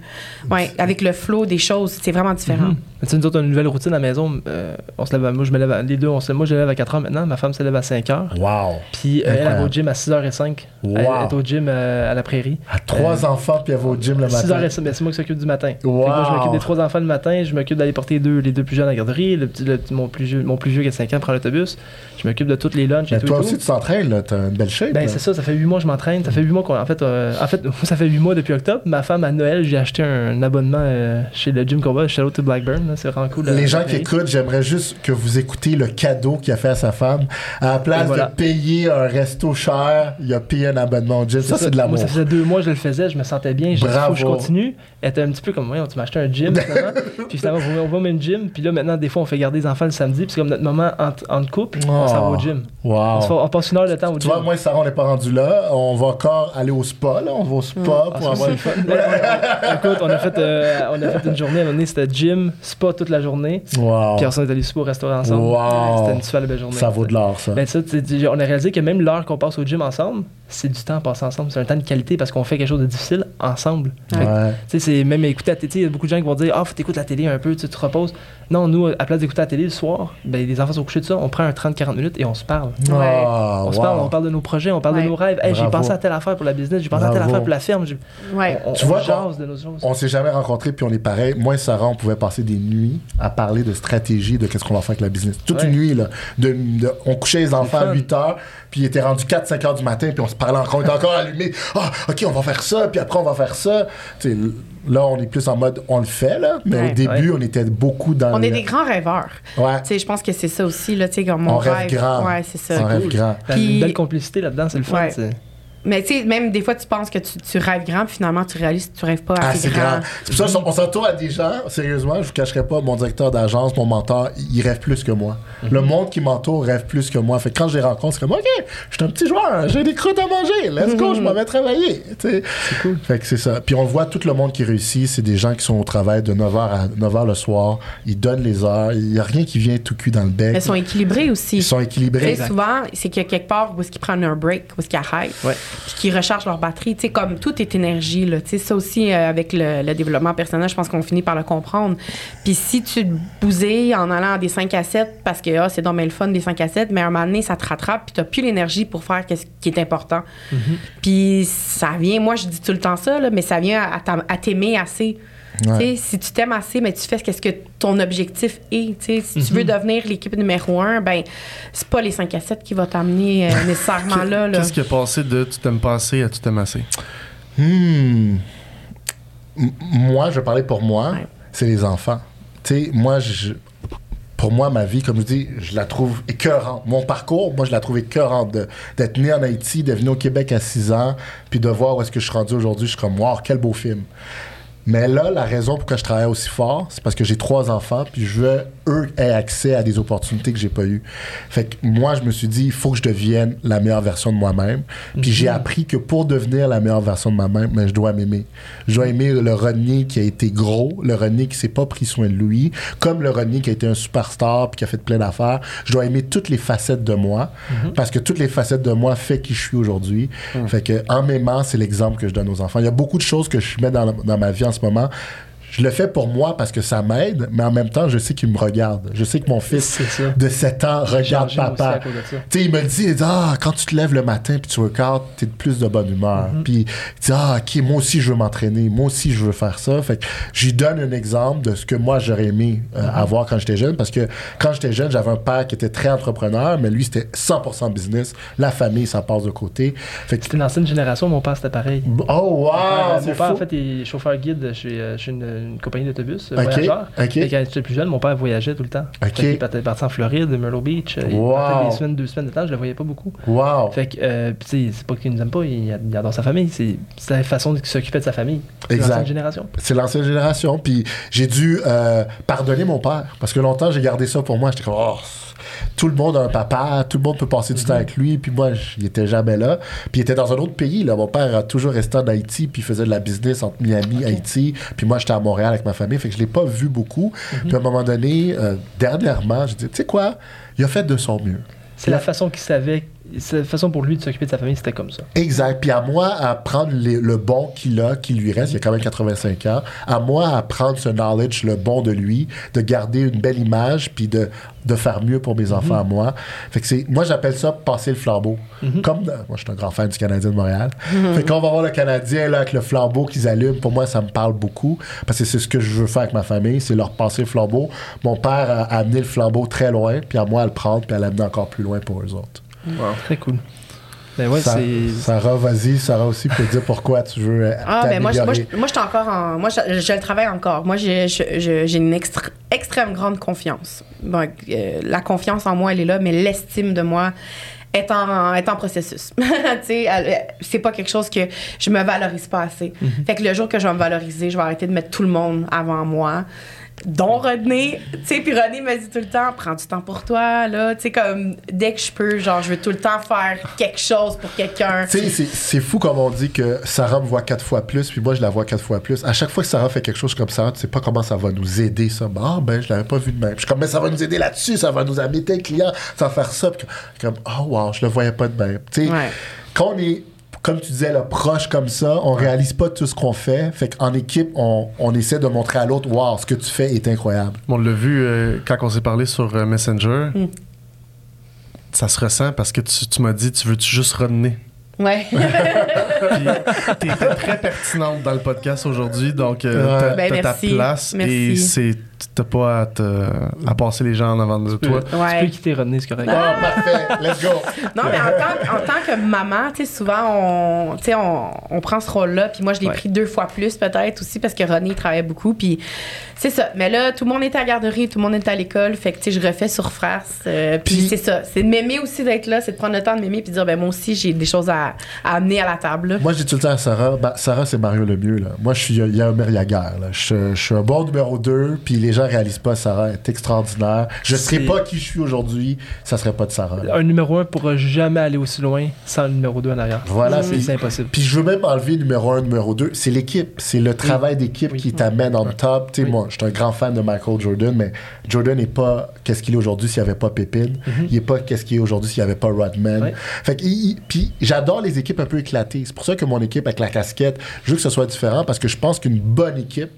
ouais, avec le flow des choses, c'est vraiment différent. Mhm. Mais Tu sais, nous autres, on a une nouvelle routine à la maison. euh, on se lève à- moi, je me lève à- les deux, on se, moi, je me lève à 4 h maintenant. Ma femme se lève à 5 h. Wow. Puis euh, elle, elle va au gym à 6h05. Elle, elle Wow. est au gym euh, à la prairie. À trois enfants, puis elle va au gym le matin. 6h05, mais c'est moi qui s'occupe du matin. Wow. moi, je m'occupe des trois enfants le matin. Je m'occupe d'aller porter les deux, les deux plus jeunes à la garderie. Le petit, le mon, plus vieux, mon plus vieux qui a 5 ans prend l'autobus. Je m'occupe de toutes les lunchs et tout. toi et aussi, tout. tu t'entraînes, là. T'as une belle shape. Ben c'est ça, ça fait 8 mois que je m'entraîne. Ça fait 8 mois qu'on. En fait, en fait, ça fait 8 mois depuis octobre. Ma femme, à Noël, j'ai acheté un abonnement chez le gym combat, Shadow to Blackburn. Là. C'est vraiment cool. Les euh, gens qui écoutent, j'aimerais juste que vous écoutiez le cadeau qu'il a fait à sa femme. À la place voilà. de payer un resto cher, il a payé un abonnement au gym. Ça, c'est de l'amour. Moi, ça faisait deux mois que je le faisais, je me sentais bien. J'ai dit, faut que je continue. Elle était un petit peu comme, ouais, tu m'as acheté un gym, finalement. puis finalement, on va- au même gym. Puis là, maintenant, des fois, on fait garder les enfants le samedi. Puis c'est comme notre moment entre, entre couple, on s'en va au gym. Wow. On, se fait- on passe une heure de temps au Tu gym. vois, moi et Sarah, on n'est pas rendu là. On va encore aller au spa, là. On va au spa Ah, pour avoir une fun. Écoute, on a, fait, euh, on a fait une journée, à un moment donné, c'était gym, spa toute la journée. Wow. Puis ensuite, on est allé super au restaurant ensemble. Wow. C'était une super belle journée. Ça vaut de l'or, ça. Ben, ça, tu on a réalisé que même l'heure qu'on passe au gym ensemble, c'est du temps passé ensemble. C'est un temps de qualité parce qu'on fait quelque chose de difficile ensemble. Ouais. Tu sais, c'est même écouter la télé. Il y a beaucoup de gens qui vont dire Ah, faut t'écouter la télé un peu, tu te reposes. Non, nous, à place d'écouter la télé le soir, ben, les enfants sont couchés de ça, on prend un 30-40 minutes et on se parle. Ouais. Ah, On se wow. parle, on parle de nos projets, on parle Ouais. de nos rêves. Hey, j'ai pensé à telle affaire pour la business, j'ai pensé à telle affaire pour la ferme. On, Tu on vois, jase de nos choses. On s'est jamais rencontrés, puis on est pareil. Moi et Sarah, on pouvait passer des nuits à parler de stratégie, de qu'est-ce qu'on va faire avec la business. Toute Ouais. une nuit, là. De, de- on couchait les enfants à fun. 8 heures, puis il était rendu 4-5 heures du matin, puis on se parlait encore, on était encore allumés. Ah, OK, on va faire ça, puis après, on va faire ça. Là, on est plus en mode, on le fait, là. Mais Ouais. au début, Ouais. on était beaucoup dans On le- est des grands rêveurs. Ouais. Tu sais, je pense que c'est ça aussi, là, tu sais, comme mon On rêve grand. Ouais, c'est ça. On rêve grand. Puis- une belle complicité là-dedans, c'est le fun. Mais tu sais, même des fois, tu penses que tu, tu rêves grand, puis finalement, tu réalises que tu rêves pas Ah, assez c'est grand. C'est pour ça qu'on s'entoure à des gens, sérieusement, je vous cacherai pas, mon directeur d'agence, mon mentor, il rêve plus que moi. Mhm. Le monde qui m'entoure rêve plus que moi. Fait que quand je les rencontre, c'est comme, OK, je suis un petit joueur, j'ai des croûtes à manger, let's go, je m'en vais travailler. C'est cool. Fait que c'est ça. Puis on voit, tout le monde qui réussit, c'est des gens qui sont au travail de 9h à 9h le soir, ils donnent les heures, il y a rien qui vient tout cul dans le bec. Mais ils sont équilibrés aussi. Ils sont équilibrés. sais, souvent, c'est qu'il y a quelque part où est-ce qu'ils prennent un break, où est-ce qu'ils arrêtent, Ouais. Puis qu'ils rechargent leur batterie. Tu sais, comme tout est énergie, là. Tu sais, ça aussi, euh, avec le, le développement personnel, je pense qu'on finit par le comprendre. Puis si tu te bousilles en allant à des 5 à 7, parce que ah, c'est dans le fun des 5 à 7, mais à un moment donné, ça te rattrape, puis tu plus l'énergie pour faire ce qui est important. Puis ça vient, moi, je dis tout le temps ça, là, mais ça vient à t'aimer assez. Ouais. Tu sais, Si tu t'aimes assez, mais tu fais ce que ton objectif est. Tu sais, Si tu veux devenir l'équipe numéro un, ben c'est pas les 5 à 7 qui va t'amener euh, nécessairement là. là. Qu'est-ce qui est passé de tu t'aimes pas assez à tu t'aimes assez? Hmm. Moi, je vais parler pour moi, Ouais. c'est les enfants. Tu sais, moi, je, pour moi, ma vie, comme je dis, je la trouve écœurante. Mon parcours, moi, je la trouve écœurante. de- D'être né en Haïti, de venir au Québec à 6 ans, puis de voir où est-ce que je suis rendu aujourd'hui, je suis comme, wow, quel beau film. Mais là, la raison pour que je travaille aussi fort, c'est parce que j'ai trois enfants, puis je veux eux aient accès à des opportunités que j'ai pas eues. Fait que moi, je me suis dit, il faut que je devienne la meilleure version de moi-même. Puis j'ai appris que pour devenir la meilleure version de moi-même, ben, je dois m'aimer. Je dois aimer le Rodney qui a été gros, le Rodney qui s'est pas pris soin de lui, comme le Rodney qui a été un superstar puis qui a fait plein d'affaires. Je dois aimer toutes les facettes de moi, parce que toutes les facettes de moi fait qui je suis aujourd'hui. Fait que en m'aimant, c'est l'exemple que je donne aux enfants. Il y a beaucoup de choses que je mets dans, dans ma vie en ce moment. Je le fais pour moi parce que ça m'aide, mais en même temps, je sais qu'il me regarde. Je sais que mon fils de 7 ans regarde papa. Tu il me le dit, il dit, ah, quand tu te lèves le matin puis tu regardes, t'es de plus de bonne humeur. Puis il dit, ah, ok, moi aussi je veux m'entraîner, moi aussi je veux faire ça. Fait que j'y donne un exemple de ce que moi j'aurais aimé euh, avoir quand j'étais jeune, parce que quand j'étais jeune, j'avais un père qui était très entrepreneur, mais lui c'était 100% business. La famille, ça passe de côté. Fait que C'était une ancienne génération, mon père c'était pareil. Oh, wow! Ouais, mon père, fou. en fait, il est chauffeur guide chez, euh, chez une, une compagnie d'autobus, euh, Ok, voyageur. ok. Et quand j'étais plus jeune, mon père voyageait tout le temps. Qu'il partait, partait en Floride, Myrtle Beach. euh, Il Wow. partait des semaines, deux semaines de temps, je le voyais pas beaucoup. Wow! Fait que, euh, c'est pas qu'il nous aime pas, il, il adore sa famille. C'est la façon de s'occuper de sa famille. C'est l'ancienne génération. C'est l'ancienne génération. Puis j'ai dû euh, pardonner mon père. Parce que longtemps, j'ai gardé ça pour moi. J'étais comme, oh, tout le monde a un papa, tout le monde peut passer du temps avec lui. Puis moi, il était jamais là. Puis il était dans un autre pays. Là. Mon père a toujours resté en Haïti, puis il faisait de la business entre Miami, Haïti. Puis moi, j'étais à Montréal avec ma famille. Fait que je l'ai pas vu beaucoup. Puis à un moment donné, euh, dernièrement, j'ai dit, tu sais quoi, il a fait de son mieux. C'est la façon qu'il savait, la façon pour lui de s'occuper de sa famille, c'était comme ça. Exact. Puis à moi à prendre les- le bon qu'il a, qui lui reste, il a quand même 85 ans, à moi à prendre ce knowledge, le bon de lui, de garder une belle image, puis de, de faire mieux pour mes enfants à moi. Fait que c'est, moi j'appelle ça passer le flambeau. Comme, dans- moi je suis un grand fan du Canadien de Montréal. Fait qu'on va voir le Canadien là, avec le flambeau qu'ils allument, pour moi ça me parle beaucoup, parce que c'est ce que je veux faire avec ma famille, c'est leur passer le flambeau. Mon père a amené le flambeau très loin, puis à moi à le prendre, puis à l'amener encore plus loin pour eux autres. Très cool. Ben ouais, Sa- c'est. Sarah, vas-y. Sarah aussi peut dire pourquoi tu veux euh, Ah, ben moi, je- moi, moi, je suis encore en. Moi, je, je le travaille encore. Moi, j'ai je- je- j'ai une extrême grande confiance. Bon, euh, la confiance en moi, elle est là, mais l'estime de moi est en, est en processus. tu sais, elle- c'est pas quelque chose que je me valorise pas assez. Fait que le jour que je vais me valoriser, je vais arrêter de mettre tout le monde avant moi. Dont René, tu sais, puis René me dit tout le temps, prends du temps pour toi, là, tu sais, comme, dès que je peux, genre, je veux tout le temps faire quelque chose pour quelqu'un. Tu sais, c'est- fou comme on dit que Sarah me voit quatre fois plus, puis moi je la vois quatre fois plus. À chaque fois que Sarah fait quelque chose comme ça, tu sais pas comment ça va nous aider, ça. Ah ben, je l'avais pas vu de même. Je suis comme, mais ça va nous aider là-dessus, ça va nous amener tel client, ça va faire ça. Puis comme, oh wow, je le voyais pas de même. Tu sais, Ouais. quand on est, comme tu disais, là, proche comme ça, on réalise pas tout ce qu'on fait. Fait qu'en équipe, on, on essaie de montrer à l'autre, wow, ce que tu fais est incroyable. On l'a vu euh, quand on s'est parlé sur euh, Messenger. Ça se ressent parce que tu, tu m'as dit, tu veux-tu juste redener? Ouais. Puis t'étais très pertinente dans le podcast aujourd'hui, donc euh, Ouais. t'as Ben, t'as ta merci. place et Merci. c'est t'as pas à, te- à passer les gens en avant de toi. Tu Ouais. peux quitter Rodney, c'est correct. Ah, parfait, let's go. Non, mais en tant, en tant que maman, tu sais, souvent, on, tu sais, on, on prend ce rôle-là. Puis moi, je l'ai Ouais. pris deux fois plus, peut-être, aussi, parce que René, il travaillait beaucoup. Puis c'est ça. Mais là, tout le monde était à la garderie, tout le monde était à l'école. Fait que, tu sais, je refais sur France. euh, puis Puis- c'est ça. C'est de m'aimer aussi d'être là. C'est de prendre le temps de m'aimer. Puis de dire, ben moi aussi, j'ai des choses à, à amener à la table. là. Moi, j'ai tout le temps à Sarah. Ben, Sarah, c'est Mario le mieux. Là. Moi, je suis Yao Merriaguer. Là. Je, je suis un bon numéro 2, puis les gens réalisent pas Sarah est extraordinaire. Je serais pas qui je suis aujourd'hui, ça serait pas de Sarah. là. Un numéro 1 pourra jamais aller aussi loin sans le numéro 2 en arrière. Voilà, c'est impossible. Puis je veux même enlever numéro 1, numéro 2. C'est l'équipe. C'est le travail d'équipe Oui. qui t'amène en top. Tu sais, moi, je suis un grand fan de Michael Jordan, mais Jordan n'est pas qu'est-ce qu'il est aujourd'hui s'il n'y avait pas Pépine. Il n'est pas qu'est-ce qu'il est aujourd'hui s'il n'y avait pas Rodman. Fait que, puis j'adore les équipes un peu éclatées. C'est pour ça que mon équipe avec la casquette, je veux que ce soit différent parce que je pense qu'une bonne équipe,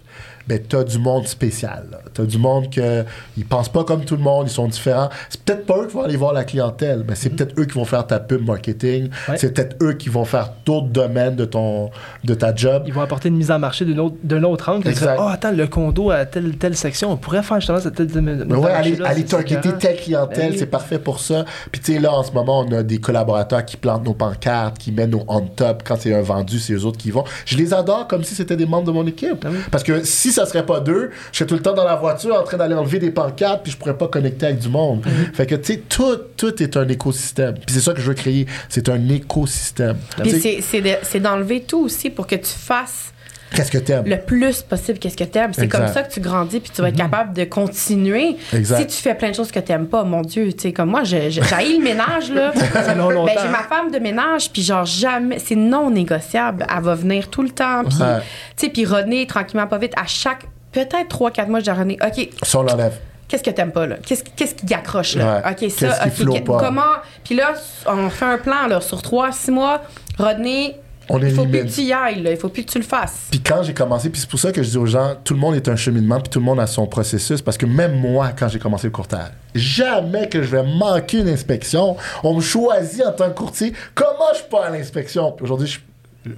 ben, t'as du monde spécial. là. T'as du monde que ils pensent pas comme tout le monde, ils sont différents. C'est peut-être pas eux qui vont aller voir la clientèle, mais c'est peut-être eux qui vont faire ta pub marketing. Ouais. C'est peut-être eux qui vont faire d'autres domaines de ton de ta job. Ils vont apporter une mise en marché d'un autre, autre angle. Disent, oh, attends, le condo à telle, telle section, on pourrait faire justement cette telle. Mais ouais, aller, aller targeter telle clientèle, Ben oui. c'est parfait pour ça. Puis tu sais, là, en ce moment, on a des collaborateurs qui plantent nos pancartes, qui mettent nos on top. Quand c'est un vendu, c'est eux autres qui vont. Je les adore comme si c'était des membres de mon équipe. Ah oui. Parce que si ça serait pas d'eux, je serais tout le temps dans la voiture en train d'aller enlever des pancartes, puis je pourrais pas connecter avec du monde. Mm-hmm. Fait que, tu sais, tout, tout est un écosystème. Puis c'est ça que je veux créer. C'est un écosystème. Puis c'est d'enlever tout aussi pour que tu fasses Qu'est-ce que t'aimes? le plus possible qu'est-ce que t'aimes. C'est comme ça que tu grandis puis tu vas être capable de continuer. Exact. Si tu fais plein de choses que t'aimes pas, mon Dieu, tu sais, comme moi, j'haïs le ménage, là. Ben, j'ai ma femme de ménage, puis genre jamais, c'est non négociable. Elle va venir tout le temps, puis, Ouais. tu sais, puis René, tranquillement, pas vite, à chaque, peut-être 3-4 mois, je dis à René, OK, Ça, on l'enlève. qu'est-ce que t'aimes pas, là? Qu'est-ce, qu'est-ce qui accroche, là? Ouais. OK, ça, OK, comment... Puis là, on fait un plan, là, sur 3-6 mois, René, On il faut plus que tu y ailles, là. Il faut plus que tu le fasses. Puis quand j'ai commencé, puis c'est pour ça que je dis aux gens, tout le monde est un cheminement, puis tout le monde a son processus, parce que même moi, quand j'ai commencé le courtage, jamais que je vais manquer une inspection. On me choisit en tant que courtier. Comment je suis pas à l'inspection? Aujourd'hui, je-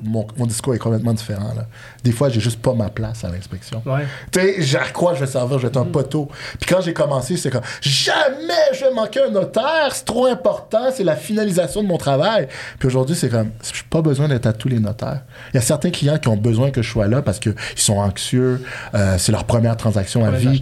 mon, mon discours est complètement différent. Là. Des fois, j'ai juste pas ma place à l'inspection. Ouais. Tu sais, j'ai- à quoi je vais servir? Je vais être un poteau. Puis quand j'ai commencé, c'est comme jamais je vais manquer un notaire, c'est trop important, c'est la finalisation de mon travail. Puis aujourd'hui, c'est comme, j'ai pas besoin d'être à tous les notaires. Il y a certains clients qui ont besoin que je sois là parce qu'ils sont anxieux, euh, c'est leur première transaction à vie.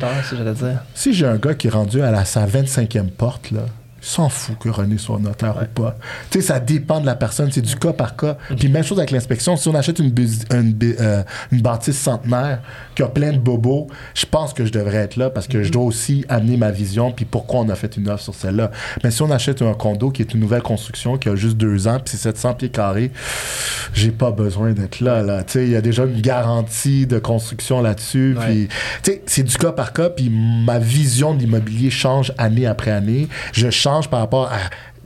Si j'ai un gars qui est rendu à la, sa 25e porte, là, s'en fout que René soit notaire ou pas. Tu sais, ça dépend de la personne, c'est du cas par cas. Puis même chose avec l'inspection, si on achète une, une, euh, une bâtisse centenaire qui a plein de bobos, je pense que je devrais être là parce que je dois aussi amener ma vision puis pourquoi on a fait une offre sur celle-là. Mais si on achète un condo qui est une nouvelle construction qui a juste deux ans puis c'est 700 pieds carrés, j'ai pas besoin d'être là. là. Tu sais, il y a déjà une garantie de construction là-dessus. Puis tu sais, c'est du cas par cas, puis ma vision de l'immobilier change année après année. Je change par rapport à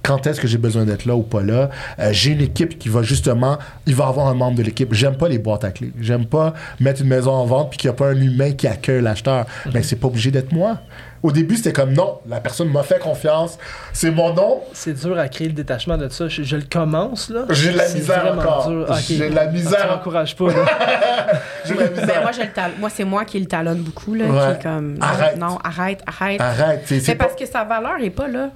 quand est-ce que j'ai besoin d'être là ou pas là. Euh, j'ai une équipe qui va justement, il va avoir un membre de l'équipe. J'aime pas les boîtes à clés. J'aime pas mettre une maison en vente puis qu'il n'y a pas un humain qui accueille l'acheteur. Mais c'est pas obligé d'être moi. Au début, c'était comme non, la personne m'a fait confiance, c'est mon nom, C'est dur à créer le détachement de ça. Je, je le commence, là. J'ai de la C'est misère encore. dur. Ok. J'ai de la misère. Ah, Tu pas, j'ai de la misère. Ben, moi, je le tal- moi c'est moi qui le talonne beaucoup, là, Ouais. qui est comme, non, Arrête. non, arrête, arrête. Arrête, c'est- c'est C'est parce que sa valeur est pas là.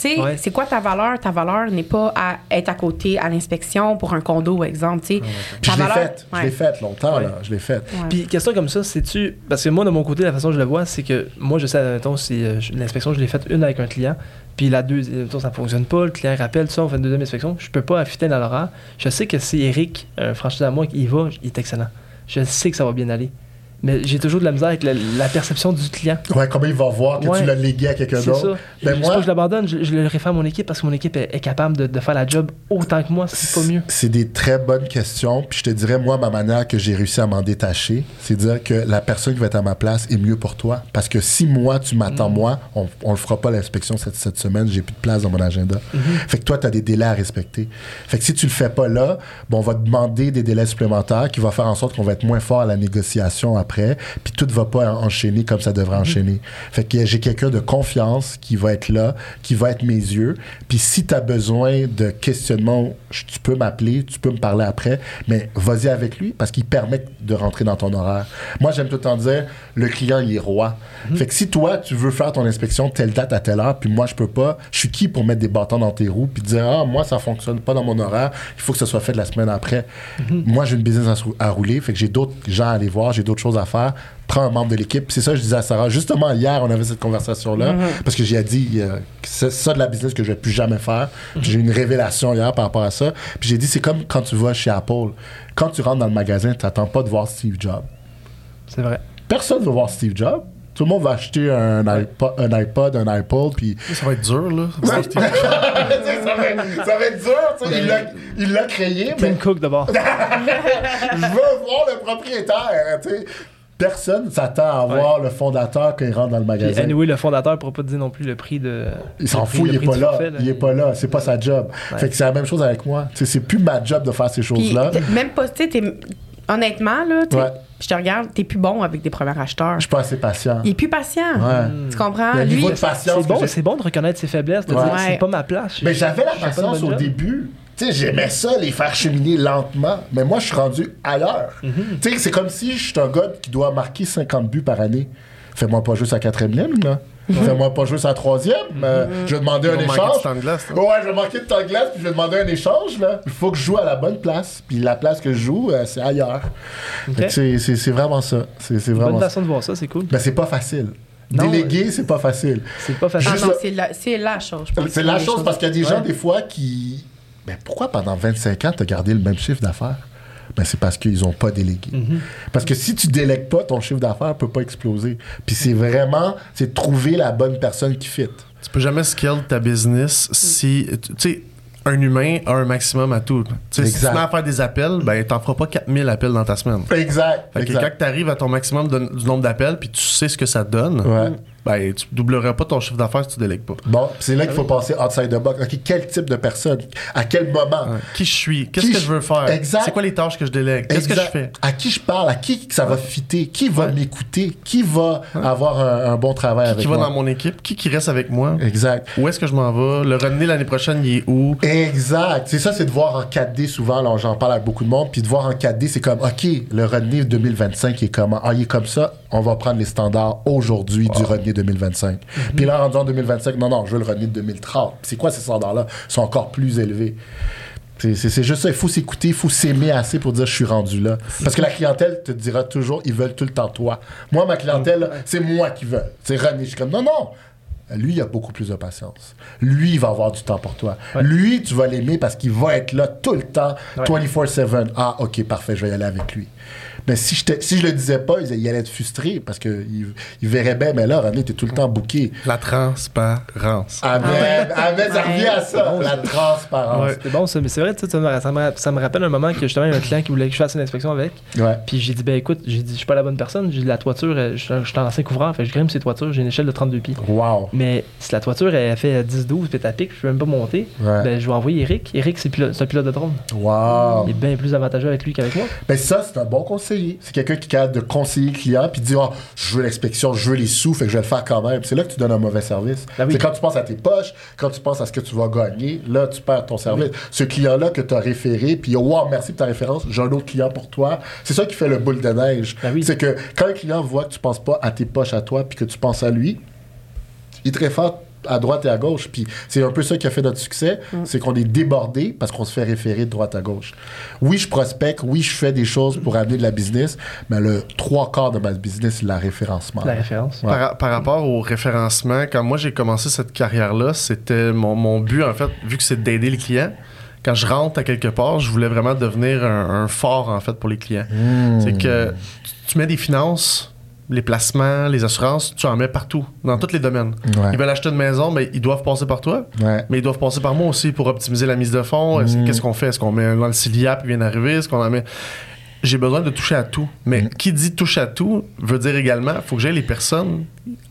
Tu sais, Ouais. c'est quoi ta valeur? Ta valeur n'est pas à être à côté à l'inspection pour un condo, exemple. tu sais. Puis Ta je l'ai valeur- faite, je Ouais. l'ai faite longtemps, Ouais. là, je l'ai faite. Ouais. Puis, question comme ça, c'est-tu. Parce que moi, de mon côté, la façon dont je le vois, c'est que moi, je sais, mettons, si euh, l'inspection, je l'ai faite une avec un client, puis la deuxième, mettons, ça fonctionne pas, le client rappelle, tout ça, on fait une deuxième inspection, je peux pas affûter dans l'horaire. Je sais que si Eric, un franchisé à moi, il va, il est excellent. Je sais que ça va bien aller. Mais j'ai toujours de la misère avec la, la perception du client. Ouais, comment il va voir que Ouais. tu l'as légué à quelqu'un C'est d'autre? ça. Ben je moi- pas je l'abandonne, je, je le réfère à mon équipe parce que mon équipe est, est capable de, de faire la job autant que moi, c'est pas mieux. C'est des très bonnes questions. Puis je te dirais, moi, ma manière que j'ai réussi à m'en détacher, c'est de dire que la personne qui va être à ma place est mieux pour toi. Parce que si moi, tu m'attends, Mm. moi, on, on le fera pas l'inspection cette, cette semaine, j'ai plus de place dans mon agenda. Mm-hmm. Fait que toi, tu as des délais à respecter. Fait que si tu le fais pas là, bon, on va te demander des délais supplémentaires qui va faire en sorte qu'on va être moins fort à la négociation après. Puis tout va pas en- enchaîner comme ça devrait enchaîner. Fait que j'ai quelqu'un de confiance qui va être là, qui va être mes yeux. Puis si tu as besoin de questionnement, tu peux m'appeler, tu peux me parler après, mais vas-y avec lui parce qu'il permet de rentrer dans ton horaire. Moi, j'aime tout le temps dire, le client, il est roi. Fait que si toi, tu veux faire ton inspection telle date à telle heure, puis moi, je peux pas, je suis qui pour mettre des bâtons dans tes roues puis dire, ah, moi, ça fonctionne pas dans mon horaire, il faut que ça soit fait la semaine après. Moi, j'ai une business à, à rouler, fait que j'ai d'autres gens à aller voir, j'ai d'autres choses à faire. Prends un membre de l'équipe. C'est ça que je disais à Sarah. Justement, hier, on avait cette conversation-là. Parce que j'ai dit, euh, c'est ça de la business que je vais plus jamais faire. Puis J'ai eu une révélation hier par rapport à ça. Puis j'ai dit, c'est comme quand tu vas chez Apple. Quand tu rentres dans le magasin, tu n'attends pas de voir Steve Jobs. C'est vrai. Personne veut voir Steve Jobs. Tout le monde va acheter un, iPod, un iPod, un iPod, puis Ça va être dur, là. ça, va, ça va être dur, tu sais. Il l'a- Il l'a créé, mais Tim Cook d'abord. je veux voir le propriétaire, tu sais. Personne s'attend à voir le fondateur quand il rentre dans le Puis, magasin. anyway, le fondateur pourra pas te dire non plus le prix de. Il s'en le fout, le il est prix pas là. forfait, Il est pas là, c'est pas sa job. Ouais. Fait que c'est la même chose avec moi. C'est plus ma job de faire ces Puis, choses-là. même pas, tu sais, t'es- honnêtement, là, tu je te regarde, t'es plus bon avec des premiers acheteurs. Je suis pas assez patient. Il est plus patient. Ouais. Tu comprends? Il y a un Lui, niveau de patience. C'est bon, j'ai- c'est bon de reconnaître ses faiblesses, de Ouais. dire Ouais. c'est pas ma place. Mais j'avais la le patience au job. début. Tu sais, j'aimais ça, les faire cheminer lentement. Mais moi, je suis rendu ailleurs. Mhm. Tu sais, c'est comme si je suis un gars qui doit marquer 50 buts par année. Fais-moi pas jouer sa quatrième ligne, là. Fais-moi pas jouer sa troisième. Euh, je vais demander un Ils échange. de temps de glace. Ouais, je vais manquer de temps de glace, puis je vais demander un échange, là. Il faut que je joue à la bonne place. Puis la place que je joue, euh, c'est ailleurs. C'est- C'est c'est vraiment ça. C'est c'est Bonne vraiment ça. façon de voir ça, c'est cool. Mais c'est pas facile. Non, Déléguer, c'est pas facile. C'est pas Ah facile. Juste non, le- c'est la, c'est la chose. je pense. C'est la chose parce qu'il y a des gens, des fois, qui. Ben, pourquoi pendant 25 ans, tu as gardé le même chiffre d'affaires? Ben, c'est parce qu'ils ont pas délégué. Parce que si tu délègues pas, ton chiffre d'affaires peut pas exploser. Puis c'est vraiment, c'est trouver la bonne personne qui fit. Tu peux jamais scale ta business si. Tu sais, un humain a un maximum à tout. Si tu mets à faire des appels, ben t'en feras pas 4000 appels dans ta semaine. Exact. Fait que exact. quand tu arrives à ton maximum de- du nombre d'appels, puis tu sais ce que ça donne, Ouais. Ben tu doubleras pas ton chiffre d'affaires si tu délègues pas. Bon, c'est là qu'il faut passer outside the box. OK, quel type de personne? À quel moment? Ouais. Qui je suis? Qu'est-ce Qui que je- veux faire? Exact. C'est quoi les tâches que je délègue? Qu'est-ce que je fais? À qui je parle? À qui ça va fitter? Qui va m'écouter? Qui va avoir un, un bon travail avec Qui va moi? dans mon équipe? Qui qui reste avec moi? Exact. Où est-ce que je m'en vais? Le revenir l'année prochaine, il est où? Exact. C'est ça, c'est de voir en 4D souvent. Là, j'en parle avec beaucoup de monde. Puis de voir en 4D, c'est comme, OK, le René 2025 il est comment? Ah, il est comme ça. On va prendre les standards aujourd'hui du René 2025. Puis là, rendu en 2025, non, non, je veux le René de 2030. Puis c'est quoi ces standards-là? Ils sont encore plus élevés. C'est- juste ça, il faut s'écouter, il faut s'aimer assez pour dire je suis rendu là. Parce que la clientèle te dira toujours, ils veulent tout le temps toi. Moi, ma clientèle, c'est moi qui veux. C'est René, je suis comme non, non. Lui, il a beaucoup plus de patience. Lui, il va avoir du temps pour toi. Lui, tu vas l'aimer parce qu'il va être là tout le temps, Ouais. 24-7. Ah, ok, parfait, je vais y aller avec lui. Mais si je, te- si je le disais pas, il, il allait être frustré parce qu'il il verrait bien, mais là, René, t'es tout le temps booké. La transparence. Amen, amen, ça revient à ça, la transparence. Ouais. C'est bon, ça, mais c'est vrai, ça me, ça, me, ça me rappelle un moment que justement, il y a un client qui voulait que je fasse une inspection avec. Ouais. Puis j'ai dit, ben écoute, j'ai dit, je suis pas la bonne personne. J'ai dit, la toiture, euh, je je suis en ancien couvreur, fait je grimpe ces toitures, j'ai une échelle de 32 pieds. Wow. Mais si la toiture, elle fait 10-12, puis t'as pique, je peux même pas monter, Ouais. ben je vais envoyer Eric. Eric, c'est pilote- c'est un pilote de drone. Wow. Il est bien plus avantageux avec lui qu'avec moi. Ben ça, c'est un bon conseiller. C'est quelqu'un qui est capable de conseiller le client puis dire oh, je veux l'inspection, je veux les sous, fait que je vais le faire quand même. C'est là que tu donnes un mauvais service. Ben oui. C'est quand tu penses à tes poches, quand tu penses à ce que tu vas gagner, là, tu perds ton service. Ce client-là que tu as référé, puis oh, wow, merci pour ta référence, j'ai un autre client pour toi. C'est ça qui fait le boule de neige. Ben oui. C'est que quand un client voit que tu penses pas à tes poches à toi puis que tu penses à lui, il te réfère à droite et à gauche. Puis c'est un peu ça qui a fait notre succès, c'est qu'on est débordé parce qu'on se fait référer de droite à gauche. Oui, je prospecte, oui, je fais des choses pour amener de la business, mais le trois quarts de ma business, c'est la référencement. La référence. Ouais. Par, par rapport au référencement, quand moi j'ai commencé cette carrière-là, c'était mon, mon but, en fait, vu que c'est d'aider les clients. Quand je rentre à quelque part, je voulais vraiment devenir un, un fort, en fait, pour les clients. Hmm. C'est que tu, tu mets des finances, les placements, les assurances, tu en mets partout, dans tous les domaines. Ouais. Ils veulent acheter une maison, mais ils doivent passer par toi. Ouais. Mais ils doivent passer par moi aussi pour optimiser la mise de fonds. Mm. Qu'est-ce qu'on fait? Est-ce qu'on met dans le CILIAP qui vient d'arriver? Est-ce qu'on en met... J'ai besoin de toucher à tout. Mais Mm. qui dit touche à tout veut dire également faut que j'aie les personnes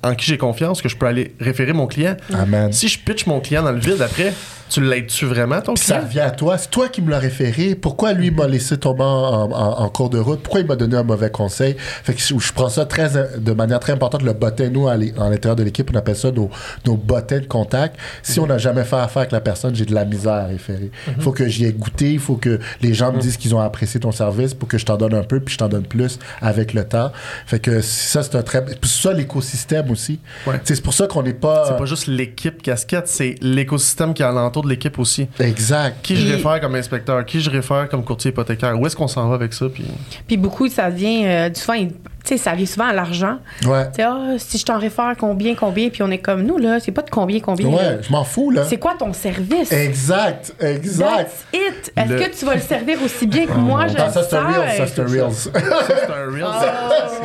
en qui j'ai confiance, que je peux aller référer mon client. Amen. Si je pitch mon client dans le vide après, tu l'aides-tu vraiment, ton Puis ça client? revient à toi. C'est toi qui me l'as référé. Pourquoi lui m'a laissé tomber en, en- en cours de route? Pourquoi il m'a donné un mauvais conseil? Fait que je, prends ça très, de manière très importante. Le bottin, nous, à l'intérieur de l'équipe, on appelle ça nos, nos bottins de contact. Si on n'a jamais fait affaire avec la personne, j'ai de la misère à référer. Il faut que j'y ai goûté. Il faut que les gens me disent qu'ils ont apprécié ton service pour que je t'en donne un peu puis je t'en donne plus avec le temps. Fait que ça, c'est un très... Puis ça, l'écosystème aussi. Ouais. C'est pour ça qu'on n'est pas... C'est pas juste l'équipe casquette, c'est l'écosystème qui est alentour de l'équipe aussi. Exact. Qui je réfère comme inspecteur? Qui je réfère comme courtier hypothécaire? Où est-ce qu'on s'en va avec ça? Puis... Puis beaucoup, ça vient, euh, souvent, il- tu sais, ça vient souvent à l'argent. Ouais. Tu sais, ah, si je t'en réfère, combien, combien, puis on est comme nous, là, c'est pas de combien, combien. là. Ouais, je m'en fous, là. C'est quoi ton service? Exact, exact. That's it. Est-ce Le- que tu vas le servir aussi bien que moi, je le ça, c'est un Reels. Ça, c'est un? Reels. Ça, c'est un real. Oh.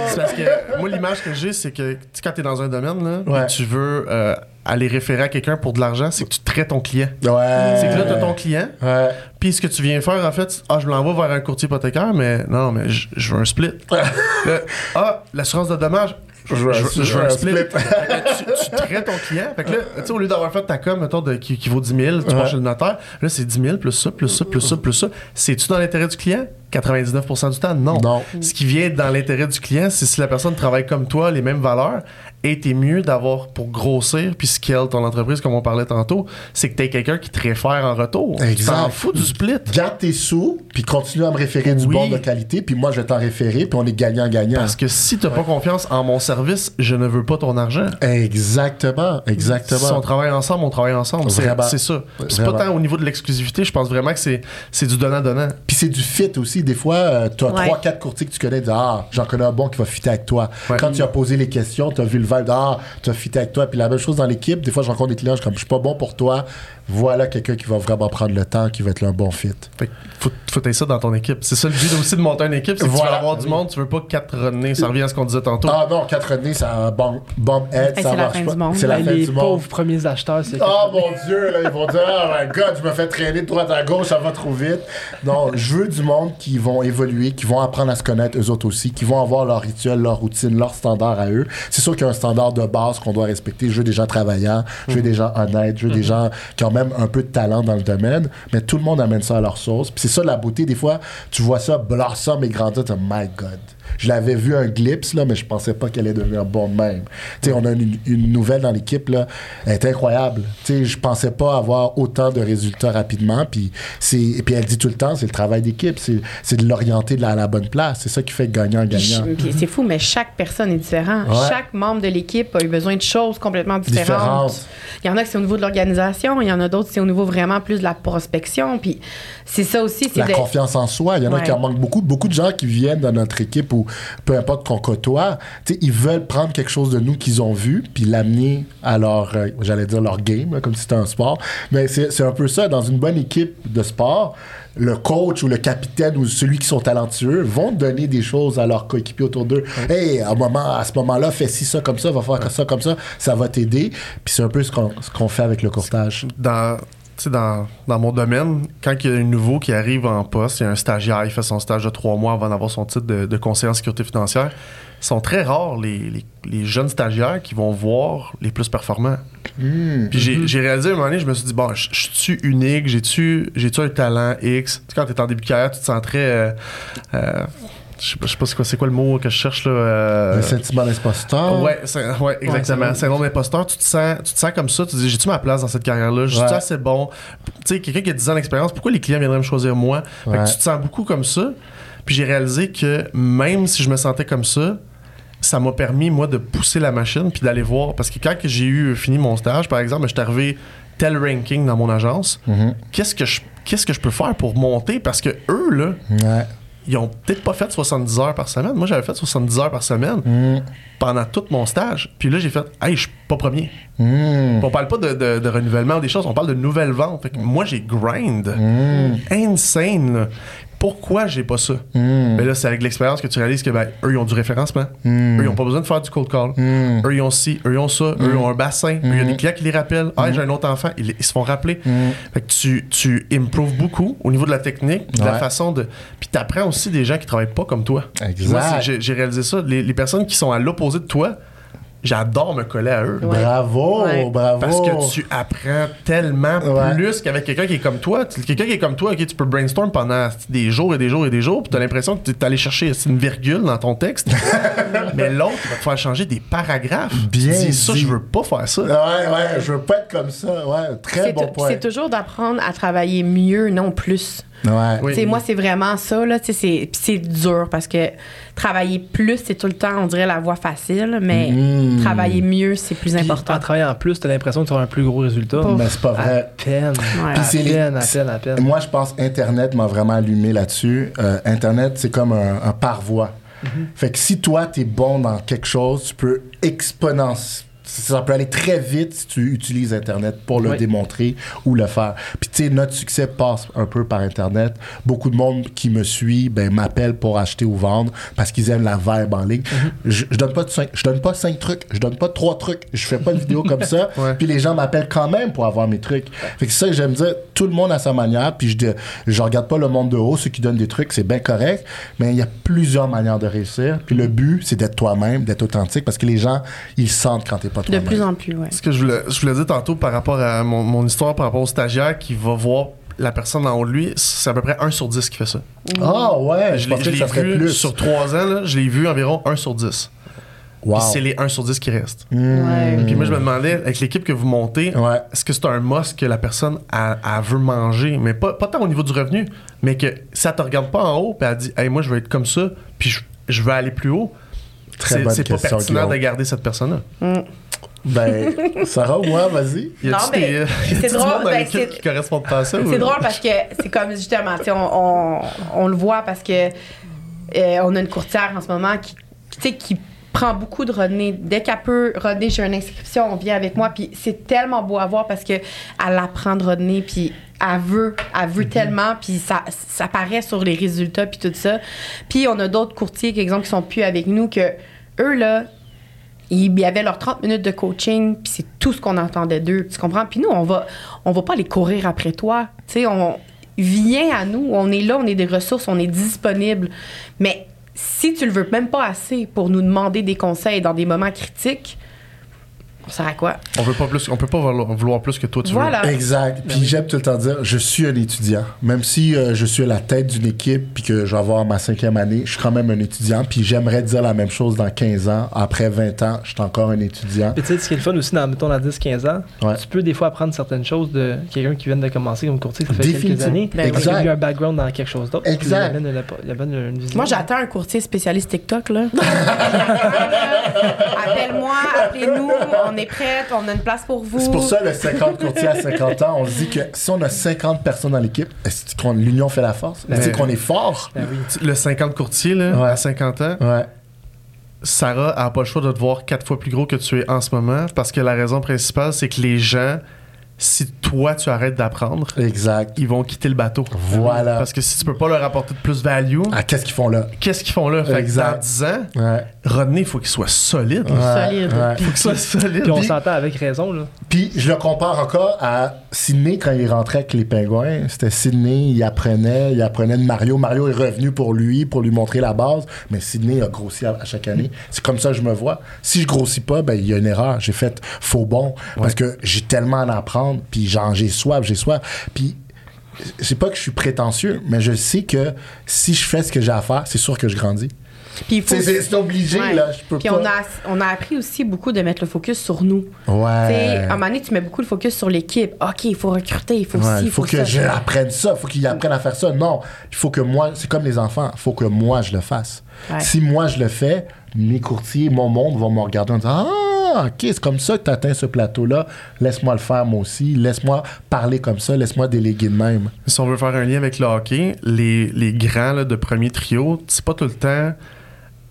C'est parce que moi, l'image que j'ai, c'est que quand tu es dans un domaine, là, Ouais. tu veux euh, aller référer à quelqu'un pour de l'argent, c'est que tu traites ton client. Ouais. C'est que là, tu as ton client, Ouais. puis ce que tu viens faire, en fait, ah, je l'envoie vers un courtier hypothécaire, mais non, mais je, je veux un split. Là, ah, l'assurance de dommages. Je, veux un- je- je veux un un split. tu, tu traites ton client. Fait que là, tu sais, au lieu d'avoir fait ta com, mettons, de, qui, qui vaut 10 000, tu Ouais. chez le notaire. Là, c'est 10 000 plus ça, plus ça, plus ça, plus ça. C'est-tu dans l'intérêt du client? 99% du temps, non. Non. Ce qui vient dans l'intérêt du client, c'est si la personne travaille comme toi, les mêmes valeurs, et t'es mieux d'avoir pour grossir puis scale ton entreprise, comme on parlait tantôt, c'est que t'aies quelqu'un qui te réfère en retour. Exact. t'en fous du split. Garde tes sous, puis continue à me référer du Oui. bon de qualité, puis moi, je vais t'en référer, puis on est gagnant-gagnant. Parce que si t'as pas confiance en mon service, je ne veux pas ton argent. Exactement, Si on exactement. travaille ensemble, on travaille ensemble. C'est ça. C'est pas tant au niveau de l'exclusivité, je pense vraiment que c'est c'est du donnant-donnant. Puis c'est du fit aussi. Des fois, tu as Ouais. trois, quatre courtiers que tu connais, tu dis, ah, j'en connais un bon qui va fitter avec toi. Ouais. Quand tu as posé les questions, tu as vu le vibe, ah, tu as fité avec toi. Puis la même chose dans l'équipe, des fois, je rencontre des clients, je suis comme, je suis pas bon pour toi. Voilà quelqu'un qui va vraiment prendre le temps, qui va être un bon fit. Fait que faut, faut ça dans ton équipe. C'est ça le but aussi de monter une équipe, c'est que tu veux avoir du monde, tu veux pas quatre renés. Ça revient à ce qu'on disait tantôt. Ah non, quatre nez, ça bomb, bomb head, Hey, ça c'est la marche fin pas. du monde. C'est la fin les du monde. pauvres premiers acheteurs, c'est Oh mon dieu, là, ils vont dire Oh my god, je me fais traîner de droite à gauche, ça va trop vite. Non, je veux du monde qui vont évoluer, qui vont apprendre à se connaître eux autres aussi, qui vont avoir leur rituel, leur routine, leur standard à eux. C'est sûr qu'il y a un standard de base qu'on doit respecter. Je veux des gens travaillants, je veux des gens honnêtes, je veux des gens qui ont même un peu de talent dans le domaine, mais tout le monde amène ça à leur sauce. Puis c'est ça la beauté. Des fois, tu vois ça blossom et grandir, my god. Je l'avais vu un glimpse, là, mais je pensais pas qu'elle allait devenir bon de même. Tu sais, on a une, une nouvelle dans l'équipe, là, elle est incroyable. Tu sais, je pensais pas avoir autant de résultats rapidement. Puis, c'est, et puis elle dit tout le temps, c'est le travail d'équipe, c'est, c'est de l'orienter à la bonne place. C'est ça qui fait gagnant-gagnant. c'est fou, mais chaque personne est différente. Ouais. Chaque membre de l'équipe a eu besoin de choses complètement différentes. Il y en a qui c'est au niveau de l'organisation, il y en a d'autres c'est au niveau vraiment plus de la prospection. Puis c'est ça aussi, c'est La de- confiance en soi. Il y en a Ouais. qui en manquent beaucoup. Beaucoup de gens qui viennent dans notre équipe ou peu importe qu'on côtoie, ils veulent prendre quelque chose de nous qu'ils ont vu puis l'amener à leur, euh, j'allais dire leur game, comme si c'était un sport. Mais c'est un peu ça. Dans une bonne équipe de sport, le coach ou le capitaine ou celui qui sont talentueux vont donner des choses à leurs coéquipiers autour d'eux. Hey, à, un moment, à ce moment-là, fais ci, ça comme ça, va faire ça comme ça, ça va t'aider. Puis c'est un peu ce qu'on ce fait avec le courtage. dans, dans, dans mon domaine, quand il y a un nouveau qui arrive en poste, il y a un stagiaire, il fait son stage de trois mois avant d'avoir son titre de, de conseiller en sécurité financière, ils sont très rares les, les- les jeunes stagiaires qui vont voir les plus performants. Hmm. Puis j'ai j'ai réalisé à un moment donné, je me suis dit, bon, je je suis unique, j'ai-tu j'ai-tu un talent X? Tu sais, quand tu es en début de carrière, tu te sens très. euh, euh, je sais pas, je sais pas c'est quoi, c'est quoi le mot que je cherche là. euh, Le sentiment d'imposteur. Ouais, ouais, exactement. un nom d'imposteur. Tu te sens, tu te sens comme ça. Tu te dis, j'ai-tu ma place dans cette carrière-là? Je suis Ouais. assez bon? Tu sais, quelqu'un qui a 10 ans d'expérience, pourquoi les clients viendraient me choisir moi? Fait que Ouais. tu te sens beaucoup comme ça. Puis j'ai réalisé que même si je me sentais comme ça, ça m'a permis, moi, de pousser la machine puis d'aller voir. Parce que quand j'ai eu fini mon stage, par exemple, je suis arrivé tel ranking dans mon agence. Mhm. Qu'est-ce que je qu'est-ce que je peux faire pour monter? Parce que eux, là, Ouais. Ils ont peut-être pas fait 70 heures par semaine. Moi, j'avais fait 70 heures par semaine Mm. pendant tout mon stage. Puis là, j'ai fait, hey, je suis pas premier. Mm. On parle pas de, de- de renouvellement ou des choses, on parle de nouvelles ventes. Fait que moi, j'ai grind. Mm. Insane, là. Pourquoi j'ai pas ça? Mm. Mais là, c'est avec l'expérience que tu réalises que, ben, eux, ils ont du référencement. Mm. Eux, ils ont pas besoin de faire du cold call. Mm. Eux, ils ont ci, eux, ils ont ça. Eux, ils ont un bassin. Eux, il y a des clients qui les rappellent. Ah, j'ai un autre enfant. Ils, ils se font rappeler. Fait que tu, tu improves beaucoup au niveau de la technique, de la façon de. Puis t'apprends aussi des gens qui travaillent pas comme toi. Exact. Moi, j'ai j'ai réalisé ça. Les, les personnes qui sont à l'opposé de toi, j'adore me coller à eux. Ouais. Bravo, Ouais. bravo. Parce que tu apprends tellement Ouais. plus qu'avec quelqu'un qui est comme toi. Tu- Quelqu'un qui est comme toi, ok, tu peux brainstorm pendant des jours et des jours et des jours, puis tu as l'impression que tu es allé chercher une virgule dans ton texte. Mais l'autre va te faire changer des paragraphes. Bien tu dis, ça, dit. je veux pas faire ça. Ouais, ouais, je veux pas être comme ça. Ouais, très bon point. c'est toujours d'apprendre à travailler mieux, non plus. Ouais. Oui. Tu sais, moi, c'est vraiment ça, là. tu sais, C'est, puis c'est dur parce que travailler plus, c'est tout le temps, on dirait, la voie facile, mais Mm. travailler mieux, c'est plus important. En travaillant en plus, t'as l'impression que tu auras un plus gros résultat. Mais c'est pas À vrai. peine. Ouais. À c'est peine, à peine, à peine. Moi, je pense Internet m'a vraiment allumé là-dessus. Euh, Internet, c'est comme un, un par-voie. Fait que si toi, tu es bon dans quelque chose, tu peux exponentiellement. Ça peut aller très vite si tu utilises Internet pour le Oui. démontrer ou le faire. Puis, tu sais, notre succès passe un peu par Internet. Beaucoup de monde qui me suit ben, m'appelle pour acheter ou vendre parce qu'ils aiment la vibe en ligne. je, je donne pas de cinq, je donne pas cinq trucs, je donne pas trois trucs. Je fais pas de vidéo comme ça. Ouais. Puis les gens m'appellent quand même pour avoir mes trucs. Fait que c'est ça que j'aime dire. Tout le monde a sa manière. Puis je, dis- je regarde pas le monde de haut. Ceux qui donnent des trucs, c'est bien correct. Mais il y a plusieurs manières de réussir. Puis le but, c'est d'être toi-même, d'être authentique. Parce que les gens, ils sentent quand t'es pas De plus en plus, ouais. Ce que je voulais, je voulais dire tantôt par rapport à mon, mon histoire, par rapport au stagiaire qui va voir la personne en haut de lui, c'est à peu près 1 sur 10 qui fait ça. Ah ouais, je, je l'ai pensais je que l'ai ça serait vu plus. sur 3 ans, là, je l'ai vu environ 1 sur 10. Wow. Puis c'est les 1 sur 10 qui restent. Ouais. Puis moi, je me demandais, avec l'équipe que vous montez, Ouais. est-ce que c'est un must que la personne elle, elle veut manger, mais pas, pas tant au niveau du revenu, mais que ça te regarde pas en haut, puis elle dit, hey, moi, je veux être comme ça, puis je, je veux aller plus haut. Très C'est pas pertinent de garder cette personne-là. Mm. Ben, Sarah moi, vas-y. Non, mais a-tu c'est drôle, ben, qui correspond pas à ça? ou- C'est drôle parce que c'est comme justement, tu sais, on, on, on le voit parce que euh, on a une courtière en ce moment qui, tu sais, qui prend beaucoup de Rodney. Dès qu'elle peut, Rodney, j'ai une inscription, on vient avec moi. Puis c'est tellement beau à voir parce que elle apprend de Rodney, puis elle veut, elle veut tellement, puis ça, ça paraît sur les résultats, puis tout ça. Puis on a d'autres courtiers, par exemple, qui sont plus avec nous, que eux, là, il y avait leurs 30 minutes de coaching, puis c'est tout ce qu'on entendait d'eux. Tu comprends? Puis nous, on va, on va pas aller courir après toi. Tu sais, on vient à nous, on est là, on est des ressources, on est disponible. Mais si tu le veux même pas assez pour nous demander des conseils dans des moments critiques, on sert à quoi? On veut pas plus, on peut pas vouloir plus que toi tu Voilà. Exact. Puis j'aime tout le temps dire, je suis un étudiant. Même si euh, je suis à la tête d'une équipe puis que je vais avoir ma cinquième année, je suis quand même un étudiant. Puis j'aimerais dire la même chose dans 15 ans. Après 20 ans, je suis encore un étudiant. Puis tu sais, ce qui est le fun aussi, dans, mettons, dans 10-15 ans, Ouais. tu peux des fois apprendre certaines choses de quelqu'un qui vient de commencer comme courtier, ça fait quelques Définitivement. années. Ben. Parce qu'il a Exact. eu un background dans quelque chose d'autre. puis Exact. Il amène une, il amène une vision. Moi, j'attends un courtier spécialiste TikTok, là. Appelle-moi, appelez-nous, on est prête, on a une place pour vous. C'est pour ça le 50 courtiers à 50 ans, on se dit que si on a 50 personnes dans l'équipe, est-ce qu'on l'union fait la force? Ben Est-ce oui. qu'on est fort? Ben oui. Le 50 courtier, là, Ouais. à 50 ans, Ouais. Sarah a pas le choix de te voir quatre fois plus gros que tu es en ce moment parce que la raison principale, c'est que les gens, si toi tu arrêtes d'apprendre, Exact. ils vont quitter le bateau. Voilà. Parce que si tu peux pas leur apporter de plus value, Ah, qu'est-ce qu'ils font là? qu'est-ce qu'ils font là? Fait que Exact. dans 10 ans, Ouais. Rodney, il faut qu'il soit solide. Ouais, Solide. ouais. Faut qu'il soit solide. Puis on s'entend avec raison, là. Puis je le compare encore à Sydney quand il rentrait avec les pingouins. C'était Sydney, il apprenait, il apprenait de Mario. Mario est revenu pour lui, pour lui montrer la base. Mais Sydney a grossi à, à chaque année. C'est comme ça que je me vois. Si je grossis pas, ben il y a une erreur. J'ai fait faux bon parce que j'ai tellement à en apprendre. Puis genre j'ai soif, j'ai soif. Puis c'est pas que je suis prétentieux, mais je sais que si je fais ce que j'ai à faire, c'est sûr que je grandis. Puis faut- C'est- obligé Ouais. là. Je peux Puis pas. on a, on a appris aussi beaucoup de mettre le focus sur nous. Tu sais, Ouais. à un moment donné, tu mets beaucoup le focus sur l'équipe. OK, il faut recruter, il faut Ouais, ci, il faut, que ça. j'apprenne ça, il faut qu'ils apprennent à faire ça. Non, il faut que moi, c'est comme les enfants, il faut que moi je le fasse. Ouais. Si moi je le fais, mes courtiers, mon monde vont me regarder en disant Ah, ok, c'est comme ça que tu atteins ce plateau-là, laisse-moi le faire moi aussi, laisse-moi parler comme ça, laisse-moi déléguer de même. Si on veut faire un lien avec le hockey, les, les grands de premier trio, c'est pas tout le temps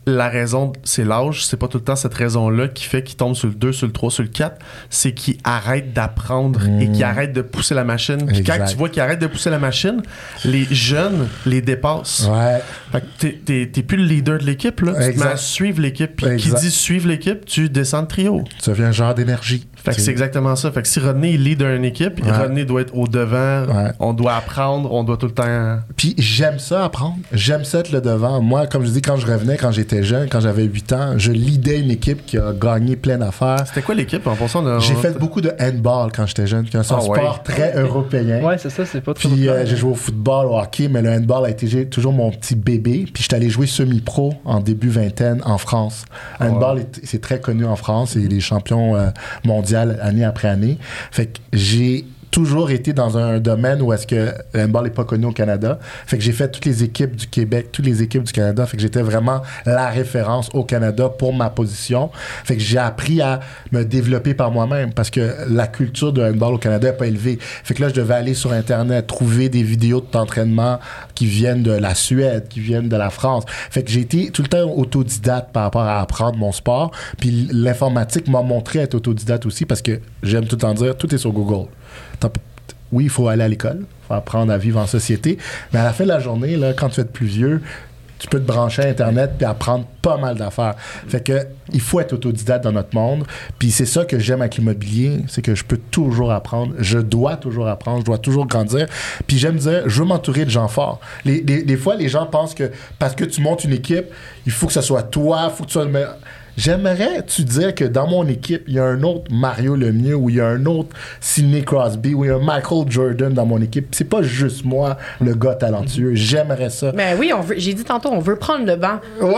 la raison, c'est l'âge, c'est pas tout le temps cette raison-là qui fait qu'ils tombent sur le 2, sur le 3, sur le 4, c'est qu'ils arrêtent d'apprendre et qu'ils arrêtent de pousser la machine. Puis quand tu vois qu'ils arrêtent de pousser la machine, les jeunes les dépassent. Ouais, Fait que t'es- t'es t'es plus le leader de l'équipe, là. Tu te Exact. mets à suivre l'équipe. Puis qui dit suivre l'équipe, tu descends de trio. ça devient un genre d'énergie. Fait que c'est exactement ça. Fait que si Rodney il lead une équipe, Ouais. Rodney doit être au devant. Ouais. On doit apprendre, on doit tout le temps. Puis j'aime ça apprendre. J'aime ça être le devant. Moi, comme je dis, quand je revenais, quand j'étais jeune, quand j'avais 8 ans, je leadais une équipe qui a gagné plein d'affaires. C'était quoi l'équipe en passant? on a- J'ai fait beaucoup de handball quand j'étais jeune, qui est un Ah ouais. sport très européen. Ouais, c'est ça, c'est pas trop. Puis euh, j'ai joué au football, au hockey, mais le handball a été toujours mon petit bébé. Puis j'étais allé jouer semi-pro en début vingtaine en France. Handball, est- c'est très connu en France et les champions euh, mondiaux année après année. Fait que j'ai toujours été dans un domaine où est-ce que le handball n'est pas connu au Canada. Fait que j'ai fait toutes les équipes du Québec, toutes les équipes du Canada. Fait que j'étais vraiment la référence au Canada pour ma position. Fait que j'ai appris à me développer par moi-même parce que la culture de handball au Canada n'est pas élevée. Fait que là, je devais aller sur Internet, trouver des vidéos d'entraînement qui viennent de la Suède, qui viennent de la France. Fait que j'ai été tout le temps autodidacte par rapport à apprendre mon sport. Puis l'informatique m'a montré être autodidacte aussi parce que j'aime tout le temps dire, tout est sur Google. Oui, il faut aller à l'école, il faut apprendre à vivre en société, mais à la fin de la journée, là, quand tu es plus vieux, tu peux te brancher à Internet puis apprendre pas mal d'affaires. Fait que il faut être autodidacte dans notre monde. Puis c'est ça que j'aime avec l'immobilier, c'est que je peux toujours apprendre. Je dois toujours apprendre, je dois toujours grandir. Puis j'aime dire, je veux m'entourer de gens forts. Les, les- des fois, les gens pensent que parce que tu montes une équipe, il faut que ce soit toi, il faut que tu sois le meilleur. J'aimerais tu dire que dans mon équipe, il y a un autre Mario Lemieux ou il y a un autre Sidney Crosby ou il y a un Michael Jordan dans mon équipe. C'est pas juste moi, le gars talentueux. J'aimerais ça. Ben oui, on veut, j'ai dit tantôt, on veut prendre le banc. Ouais,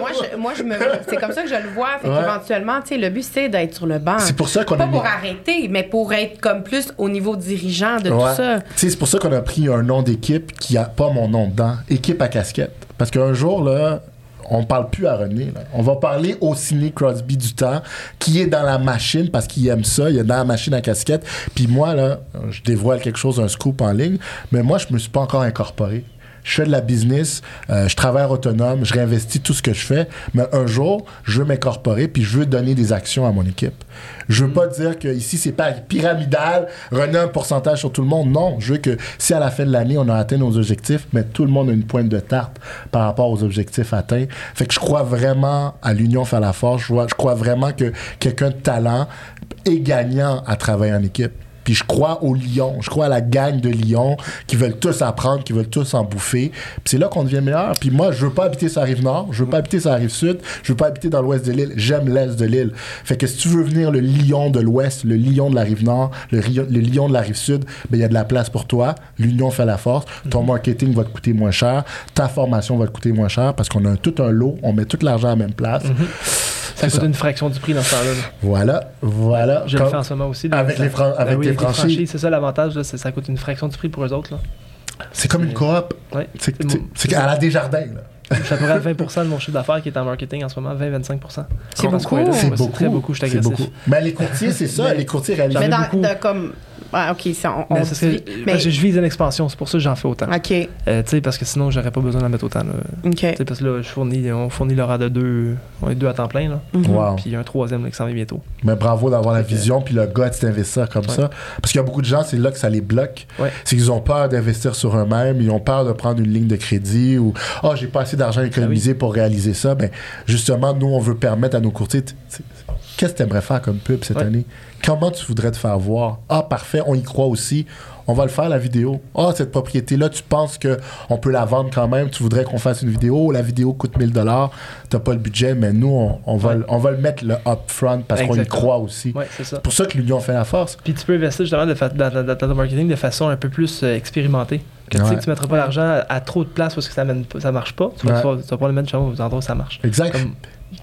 moi, je, moi je me, c'est comme ça que je le vois. Fait Ouais. qu'éventuellement, tu sais, le but, c'est d'être sur le banc. C'est pour ça qu'on Pas a pour mis- arrêter, mais pour être comme plus au niveau dirigeant de Ouais. tout ça. C'est pour ça qu'on a pris un nom d'équipe qui a pas mon nom dedans. Équipe à casquette. Parce qu'un jour, là, on parle plus à René. On va parler au Ciné Crosby du temps, qui est dans la machine parce qu'il aime ça. Il est dans la machine à casquette. Puis moi, je dévoile quelque chose, un scoop en ligne, mais moi, je me suis pas encore incorporé je fais de la business, euh, je travaille autonome, je réinvestis tout ce que je fais, mais un jour, je veux m'incorporer puis je veux donner des actions à mon équipe. Je veux pas dire que ici c'est pas pyramidal, René un pourcentage sur tout le monde. Non, je veux que si à la fin de l'année on a atteint nos objectifs, mais tout le monde a une pointe de tarte par rapport aux objectifs atteints. Fait que je crois vraiment à l'union faire la force. Je, crois vraiment que quelqu'un de talent est gagnant à travailler en équipe. Puis je crois aux lions, je crois à la gang de lions qui veulent tous apprendre, qui veulent tous en bouffer. Puis c'est là qu'on devient meilleur. Puis moi, je veux pas habiter sur la rive nord, je veux pas habiter sur la rive sud, je veux pas habiter dans l'ouest de l'île. J'aime l'est de l'île. Fait que si tu veux venir le lion de l'ouest, le lion de la rive nord, le, rio- le lion de la rive sud, ben il y a de la place pour toi. L'union fait la force. Ton marketing va te coûter moins cher, ta formation va te coûter moins cher parce qu'on a un- tout un lot, on met tout l'argent à la même place. Ça coûte ça. une fraction du prix dans ce temps-là. là. Voilà, voilà. Je le fais en ce moment aussi. là. Avec Ça- les fran- avec Ben oui, les franchises. C'est ça l'avantage, là, c'est- ça coûte une fraction du prix pour eux autres. Là. C'est comme une coop. Ouais. C'est C'est c'est- mon- c'est à la Desjardins, là. Près à 20% de mon chiffre d'affaires qui est en marketing en ce moment, 20-25%. C'est Dans ce beaucoup. coin-là, C'est ouais, beaucoup. très beaucoup, je suis agressif. beaucoup. Mais les courtiers, c'est ça. les courtiers réalisent. Mais ai dans, beaucoup. de comme. Ouais, ok, ça, on, Mais on que- parce mais- que je vise une expansion, c'est pour ça que j'en fais autant. Ok, Euh, tu sais, parce que sinon, j'aurais pas besoin d'en mettre autant. là. ok. Tu sais, parce que là, je fournis, on fournit l'horaire de deux, on est deux à temps plein, là. Mhm. Wow. Puis il y a un troisième là, qui s'en vient bientôt. Mais bravo d'avoir la vision, puis le gars d'investir comme Ouais. ça. Parce qu'il y a beaucoup de gens, c'est là que ça les bloque. Ouais. C'est qu'ils ont peur d'investir sur eux-mêmes, ils ont peur de prendre une ligne de crédit ou « Oh, j'ai pas assez d'argent économisé pour réaliser ça. Ben, justement, nous, on veut permettre à nos courtiers... Qu'est-ce que tu aimerais faire comme pub cette Ouais. année? Comment tu voudrais te faire voir? Ah, parfait, on y croit aussi. On va le faire, la vidéo. Ah, cette propriété-là, tu penses que on peut la vendre quand même? Tu voudrais qu'on fasse une vidéo? La vidéo coûte 1000 dollars. T'as pas le budget, mais nous, on, on va, Ouais. on va le mettre le upfront parce qu'on y croit aussi. Ouais, c'est ça. C'est pour ça que l'union fait la force. Puis tu peux investir justement de fa- dans, dans- dans ton marketing de façon un peu plus euh, expérimentée. Que tu sais que tu mettras pas l'argent à, à trop de places parce que ça, ça marche pas. Tu vas, tu vas- tu vas pas le mettre justement aux endroits où ça marche. Exact. Comme,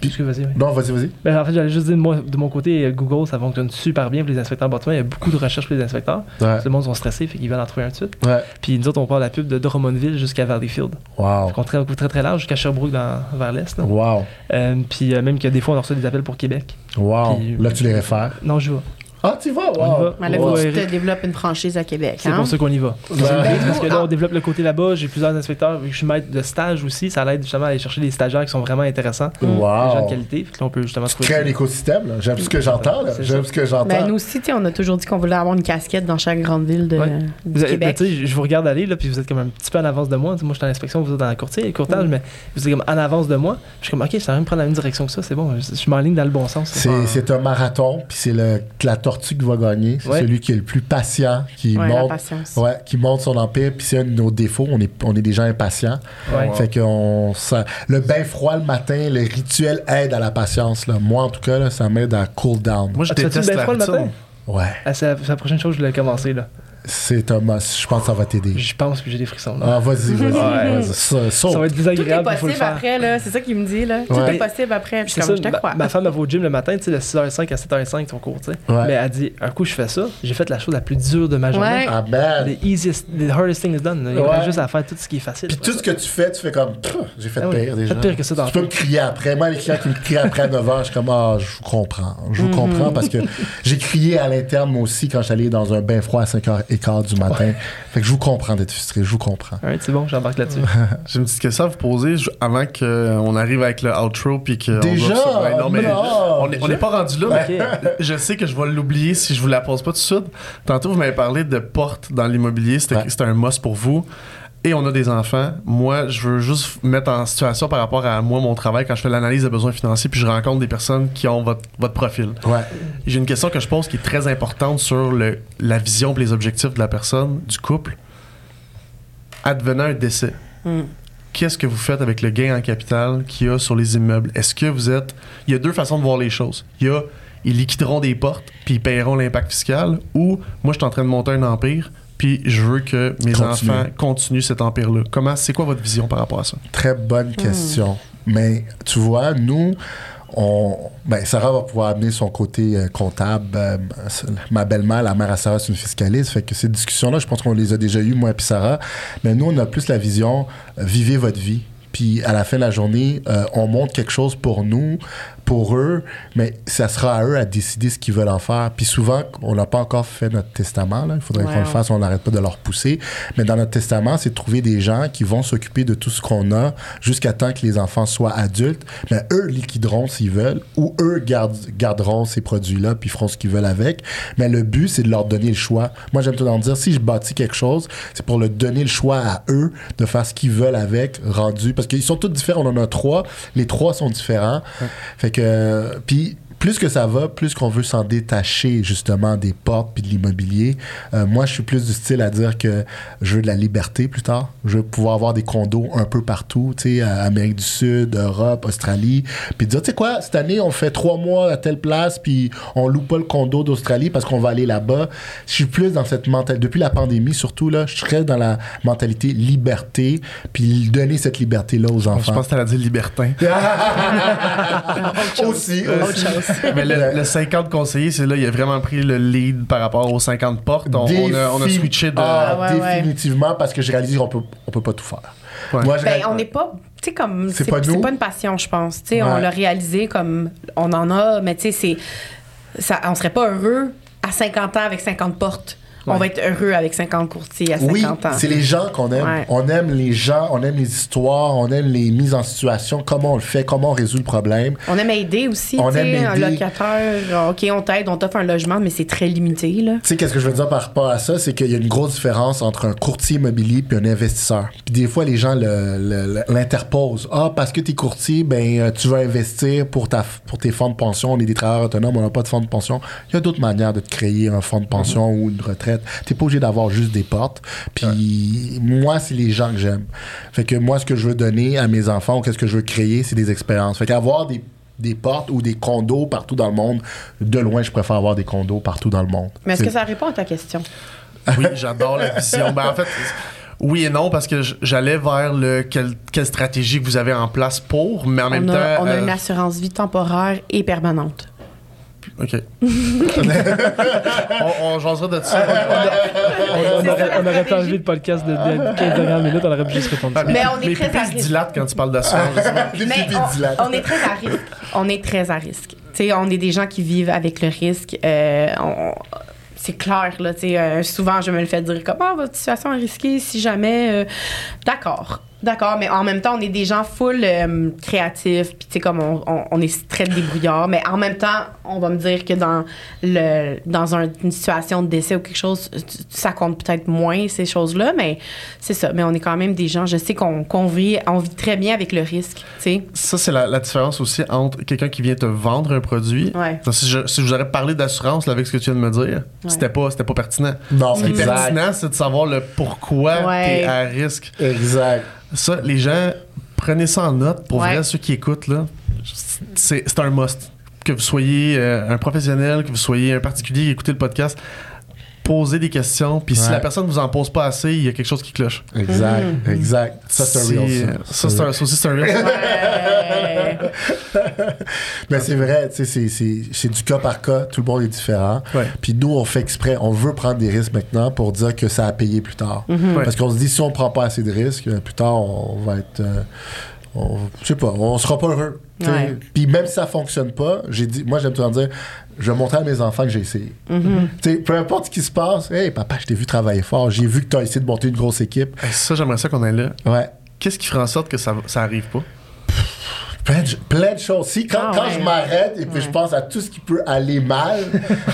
Puis- vas-y, oui. Non, vas-y, vas-y. Ben, en fait, j'allais juste dire, moi, de mon côté, euh, Google, ça fonctionne super bien pour les inspecteurs bâtiments. Il y a beaucoup de recherches pour les inspecteurs. Ouais. Tout le monde sont stressés, fait qu'ils veulent en trouver un de suite. Ouais. Puis nous autres, on part la pub de Drummondville jusqu'à Valleyfield. Wow. Fait qu'on très, très très large jusqu'à Sherbrooke dans, vers l'est. Wow. Euh, puis euh, même que des fois, on reçoit des appels pour Québec. Wow. Puis- Là, tu les réfères. Non, je vais. Ah, tu vas, wow. va. Mais là, que tu te développes une franchise à Québec. C'est hein? pour ça qu'on y va. Ouais. Parce que là, Ah. on développe le côté là-bas. J'ai plusieurs inspecteurs. Vu que je suis maître de stage aussi, ça l'aide justement à aller chercher des stagiaires qui sont vraiment intéressants. Des gens de Wow. qualité. Là, on peut justement Tu trouver. crées un écosystème. J'aime ce que j'entends, J'aime ce que j'entends. Ben, nous aussi, on a toujours dit qu'on voulait avoir une casquette dans chaque grande ville de, Ouais. du Vous avez- Québec. ben, je vous regarde aller, là, puis vous êtes comme un petit peu en avance de moi. Moi, je suis en inspection, vous êtes dans la courtier, courtage, Mm. mais vous êtes comme en avance de moi. Je suis comme, OK, ça va me prendre la même direction que ça, c'est bon. Je, je m'enligne dans le bon sens. C'est, un marathon, puis c'est le, la tortue qui va gagner. C'est Ouais. celui qui est le plus patient, qui Ouais, qui monte son empire. Puis c'est un de nos défauts. On est, on est des gens impatients. Ouais. Fait que le bain froid le matin, le rituel aide à la patience. Là. Moi, en tout cas, là, ça m'aide à cool down. Moi, je Ah, déteste le bain froid le matin? Ouais, Ah, c'est la, c'est la prochaine chose que je voulais commencer, là. C'est un must. Je pense que ça va t'aider. Je pense que j'ai des frissons, là. Ah, vas-y, vas-y. Ouais. vas-y. Ça, saute. Ça va être Tout est désagréable, il faut le possible faire. après, là. C'est ça qu'il me dit, là. Tout Ouais. est possible après. Puis C'est comme, ça, je te ma, crois. ma femme, elle va au gym le matin, tu sais, de 6h05 à 7h05, son cours, tu sais. Ouais. Mais elle dit, un coup, je fais ça, j'ai fait la chose la plus dure de ma journée. Ouais. Ah, man. The easiest, the hardest thing is done. Il y a Ouais. juste à faire tout ce qui est facile. Puis tout ce que tu fais, tu fais comme, j'ai fait Ah oui, pire déjà. pire que ça dans Tu peux me crier après. Moi, les clients qui me crient après à 9h, je suis comme, ah, je vous comprends. Je vous comprends parce que j'ai crié à l'interne, moi aussi, quand j'allais dans un bain froid à 5h15 du matin. Fait que je vous comprends d'être frustré, je vous comprends. Alright, c'est bon, j'embarque là-dessus. J'ai une petite question à vous poser avant qu'on arrive avec le outro puis que Déjà? non mais Non, on est- on n'est pas rendu là. mais je sais que je vais l'oublier si je vous la pose pas tout de suite. Tantôt vous m'avez parlé de porte dans l'immobilier, c'était Ouais. c'était un must pour vous. Et on a des enfants. Moi, je veux juste mettre en situation par rapport à moi, mon travail, quand je fais l'analyse de besoins financiers, puis je rencontre des personnes qui ont votre, votre profil. Ouais. J'ai une question que je pose qui est très importante sur le, la vision et les objectifs de la personne, du couple. Advenant un décès, Mm. qu'est-ce que vous faites avec le gain en capital qu'il y a sur les immeubles? Est-ce que vous êtes... Il y a deux façons de voir les choses. Il y a, ils liquideront des portes, puis ils paieront l'impact fiscal, ou moi, je suis en train de monter un empire, puis je veux que mes Continue. enfants continuent cet empire-là. Comment, c'est quoi votre vision par rapport à ça? Très bonne question. Mais tu vois, nous, on, ben, Sarah va pouvoir amener son côté euh, comptable. Euh, ma belle-mère, la mère à Sarah, c'est une fiscaliste. Fait que ces discussions-là, je pense qu'on les a déjà eues, moi et puis Sarah. Mais nous, on a plus la vision, euh, vivez votre vie. puis à la fin de la journée, euh, on montre quelque chose pour nous, pour eux, mais ça sera à eux à décider ce qu'ils veulent en faire. Puis souvent, on n'a pas encore fait notre testament, là. il faudrait qu'on le fasse, on n'arrête pas de leur pousser. Mais dans notre testament, c'est de trouver des gens qui vont s'occuper de tout ce qu'on a jusqu'à temps que les enfants soient adultes. Mais eux liquideront s'ils veulent, ou eux gardent- garderont ces produits-là, puis feront ce qu'ils veulent avec. Mais le but, c'est de leur donner le choix. Moi, j'aime tout en dire, si je bâtis quelque chose, c'est pour leur donner le choix à eux de faire ce qu'ils veulent avec, rendu. Parce qu'ils sont tous différents, on en a trois. Les trois sont différents. Fait que, euh, puis plus que ça va, plus qu'on veut s'en détacher justement des portes puis de l'immobilier. Euh, moi, je suis plus du style à dire que je veux de la liberté plus tard. Je veux pouvoir avoir des condos un peu partout, tu sais, Amérique du Sud, Europe, Australie, puis dire, tu sais quoi, cette année, on fait trois mois à telle place, puis on loue pas le condo d'Australie parce qu'on va aller là-bas. Je suis plus dans cette mentalité. Depuis la pandémie, surtout là, je serais dans la mentalité liberté, puis donner cette liberté-là aux Je enfants. pense que t'allais dire libertin. aussi, Autre aussi. chose. Mais le, le 50 conseillers, c'est là, il a vraiment pris le lead par rapport aux 50 portes. On, on a, on a switché de. Ah, ouais. définitivement, parce que j'ai réalisé qu'on peut, on peut pas tout faire. Ouais. Moi, je Ben, réalise- on n'est pas. Tu sais, comme. C'est C'est pas c'est nous. pas une passion, je pense. Tu on l'a réalisé comme. On en a, mais tu sais, c'est. Ça, on serait pas heureux à 50 ans avec 50 portes. On va être heureux avec 50 courtiers à 50 Oui, ans. c'est les gens qu'on aime. Ouais. On aime les gens, on aime les histoires, on aime les mises en situation, comment on le fait, comment on résout le problème. On aime aider aussi. On tu aime un aider. locataire, genre, OK, on t'aide, on t'offre un logement, mais c'est très limité. Tu sais, qu'est-ce que je veux dire par rapport à ça? C'est qu'il y a une grosse différence entre un courtier immobilier puis un investisseur. Puis des fois, les gens l'interposent. Ah, parce que t'es courtier, ben, euh, tu veux investir pour, ta, pour tes fonds de pension. On est des travailleurs autonomes, on n'a pas de fonds de pension. Il y a d'autres manières de te créer un fonds de pension ou une retraite. T'es pas obligé d'avoir juste des portes. Puis moi, c'est les gens que j'aime. Fait que moi, ce que je veux donner à mes enfants ou qu'est-ce que je veux créer, c'est des expériences. Fait qu'avoir des des portes ou des condos partout dans le monde. De loin, je préfère avoir des condos partout dans le monde. Mais est-ce que ça répond à ta question? Oui, j'adore la vision. Ben, en fait, oui et non, parce que j'allais vers le quelle, quelle stratégie que vous avez en place pour, mais en même on, a, temps. on a euh, une assurance vie temporaire et permanente. OK. on, on jasera de ça. On, on aurait, on aurait enlever le podcast de, de 15 dernières minutes, on aurait pu juste répondre ça. Mais on est Mes très à se risque. dilatent quand tu parles d'assurance. pas. Les Mais dilatent. on, on est très à risque. On est très à risque. Tu sais, on est des gens qui vivent avec le risque. Euh, on- c'est clair, là. tu sais, euh, souvent, je me le fais dire comme Ah, votre situation est risquée si jamais. euh, D'accord. D'accord, mais en même temps, on est des gens full euh, créatifs, puis tu sais, comme on, on, on est très débrouillards, mais en même temps, on va me dire que dans, le, dans un- une situation de décès ou quelque chose, ça compte peut-être moins, ces choses-là, mais c'est ça. Mais on est quand même des gens, je sais qu'on qu'on vit, on vit très bien avec le risque, tu sais. Ça, c'est la, la différence aussi entre quelqu'un qui vient te vendre un produit. Ouais. Si je, si je vous aurais parlé d'assurance avec ce que tu viens de me dire, c'était pas, c'était pas pertinent. Non, Ce qui est exact. pertinent, c'est de savoir le pourquoi Ouais. tu es à risque. Exact. Ça, les gens, prenez ça en note. Pour Ouais. vrai, ceux qui écoutent, là, c'est c'est un must. Que vous soyez euh, un professionnel, que vous soyez un particulier qui écoutez le podcast, posez des questions. Puis si Ouais. la personne vous en pose pas assez, il y a quelque chose qui cloche. Exact. Exact. Ça, c'est un real. Ça, c'est un- ça aussi, c'est un real. Mais c'est vrai, tu sais, c'est- c'est c'est du cas par cas. Tout le monde est différent. Ouais. Puis nous, on fait exprès. On veut prendre des risques maintenant pour dire que ça a payé plus tard. Ouais. Parce qu'on se dit, si on prend pas assez de risques, euh, plus tard, on va être. euh, on- je sais pas, on sera pas heureux. Puis même si ça fonctionne pas, j'ai dit, moi j'aime toujours dire, je vais montrer à mes enfants que j'ai essayé. Tu sais, peu importe ce qui se passe, hey papa, je t'ai vu travailler fort, j'ai vu que tu as essayé de monter une grosse équipe. Ça, j'aimerais ça qu'on ait là. Ouais. Qu'est-ce qui ferait en sorte que ça, ça arrive pas? Plein de, plein de choses. Si, quand, Ah quand ouais. je m'arrête et puis je pense à tout ce qui peut aller mal,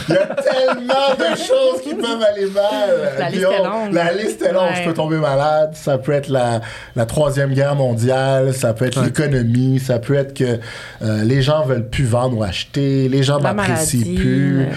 il y a tellement de choses qui peuvent aller mal. La liste est longue. La liste est longue. Ouais. Je peux tomber malade. Ça peut être la, la troisième guerre mondiale. Ça peut être l'économie. Ça peut être que euh, les gens veulent plus vendre ou acheter. Les gens m'apprécient plus.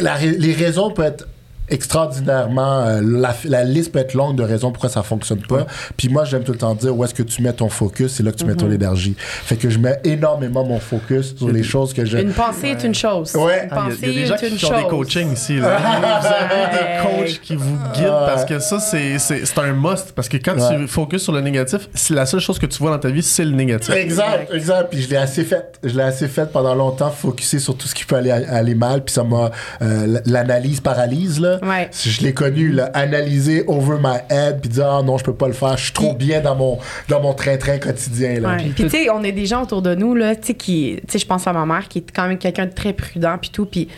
la les raisons peuvent être extraordinairement euh, la, la liste peut être longue de raisons pourquoi ça fonctionne pas puis moi j'aime tout le temps dire où est-ce que tu mets ton focus c'est là que tu mets ton Mhm. énergie fait que je mets énormément mon focus sur les choses que je Une pensée est une chose. Ouais. Une Ah, Il y a- pensée y, a des gens est une qui chose. des coachings ici. Là. vous avez des Ouais. coachs qui vous guident parce que ça, c'est c'est- c'est un must. Parce que quand Ouais. tu focuses sur le négatif, c'est la seule chose que tu vois dans ta vie, c'est le négatif. Exact, exact. Puis je l'ai assez fait. Je l'ai assez fait pendant longtemps, focuser sur tout ce qui peut aller, aller mal. Puis ça m'a. euh, l'analyse paralyse, là. Ouais. Si Je l'ai connu, là, analyser over my head, puis dire, ah non, je peux pas le faire, je suis trop bien dans mon, dans mon train-train quotidien. Là. Ouais. Puis tu sais, on est des gens autour de nous là, tu sais qui, tu sais, je pense à ma mère qui est quand même quelqu'un de très prudent puis tout, puis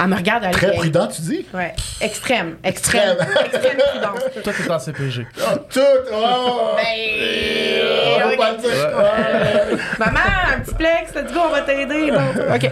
elle me regarde elle Très elle- prudent, tu dis? Ouais, extrême, extrême, extrême prudence. Toi, t'es en CPG. Ah, tout! Oh! Ben, On va ok. pas le dire. Ouais. Maman, un petit plex, let's go, on va t'aider. OK.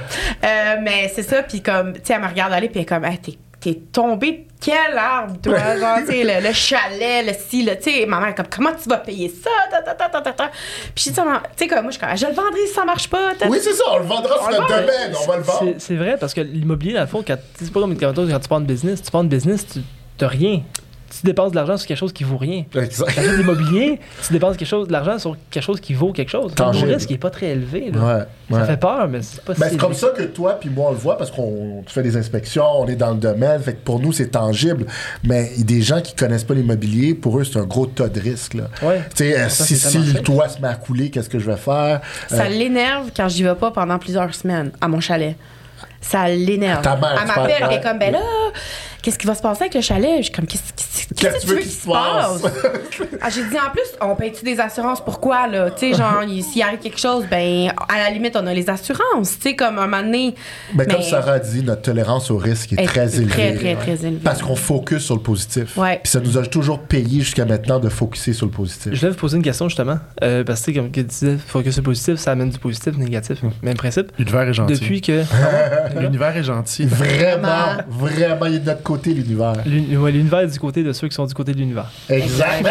Euh, mais c'est ça, puis comme, tu sais, elle me regarde aller, puis elle est comme, Hey, t'es, t'es tombé de quel arbre, toi? Genre, tu sais, le, le chalet, le ci, le, tu sais, maman est comme, comment tu vas payer ça? Ta, ta, ta, ta, ta, ta. Puis je dis, maman, tu sais, comme, moi, je comme, je le vendrai si ça marche pas. ta, ta. Oui, c'est ça, on le vendra sur notre domaine, on va le vendre. C'est- vrai, parce que l'immobilier, dans le fond, quand, c'est pas comme quand, quand tu pars de business, tu pars de business, tu n'as rien. Tu dépenses de l'argent sur quelque chose qui vaut rien. Exact. Quand tu achètes de l'immobilier, tu dépenses quelque chose, de l'argent sur quelque chose qui vaut quelque chose. Le risque n'est pas très élevé. là. Ouais, Ça ouais. fait peur, mais c'est pas Ben, si c'est comme ça que toi puis moi on le voit parce qu'on tu fais des inspections, on est dans le domaine, fait que pour nous c'est tangible. Mais il y a des gens qui connaissent pas l'immobilier, pour eux c'est un gros tas de risques là. Ouais. Tu sais, euh, Ça, si, si le fait. toit se met à couler, qu'est-ce que je vais faire? Ça Euh, l'énerve quand j'y vais pas pendant plusieurs semaines à mon chalet. Ça l'énerve. Ta mère, Elle m'appelle, est comme, ben là, qu'est-ce qui va se passer avec le chalet? Je suis comme, qu'est-ce qu'est-ce- qu'est-ce que tu veux qu'il se passe? Ah, J'ai dit, en plus, on paye-tu des assurances? Pourquoi, là? Tu sais, genre, il- s'il arrive quelque chose, ben, à la limite, on a les assurances. Tu sais, comme un moment donné. Mais comme mais- Sarah a dit, notre tolérance au risque est est très élevée. Très, très, très élevée. Parce qu'on focus sur le positif. Ouais. Puis ça nous a toujours payé jusqu'à maintenant de focuser sur le positif. Je voulais vous poser une question justement. Euh, parce que, comme tu disais, faut que c'est positif, ça amène du positif, du négatif. Même principe. L'univers est gentil. Depuis que. L'univers est gentil. Vraiment, vraiment, il est de notre côté l'univers. l'uni- ouais, L'univers est du côté de ceux qui sont du côté de l'univers. Exact.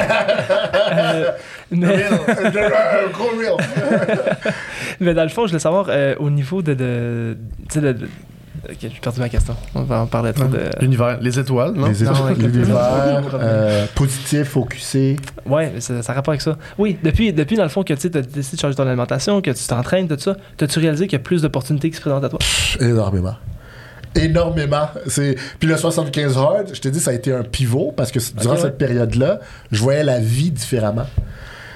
Euh, mais, Un gros real. mais dans le fond, je voulais savoir euh, au niveau de. de tu sais, de, de- Ok, j'ai perdu ma question. On va en parler trop de. L'univers, les étoiles, non? Les Non, étoiles, l'univers, euh, positif, focusé. Ouais, ça, ça a rapport avec ça. Oui, depuis, depuis dans le fond que tu as décidé de changer ton alimentation, que tu t'entraînes, tout ça, t'as-tu réalisé qu'il y a plus d'opportunités qui se présentent à toi? Énormément. Énormément. C'est... Puis le 75 Hard, je te dis, ça a été un pivot parce que durant cette période-là, je voyais la vie différemment.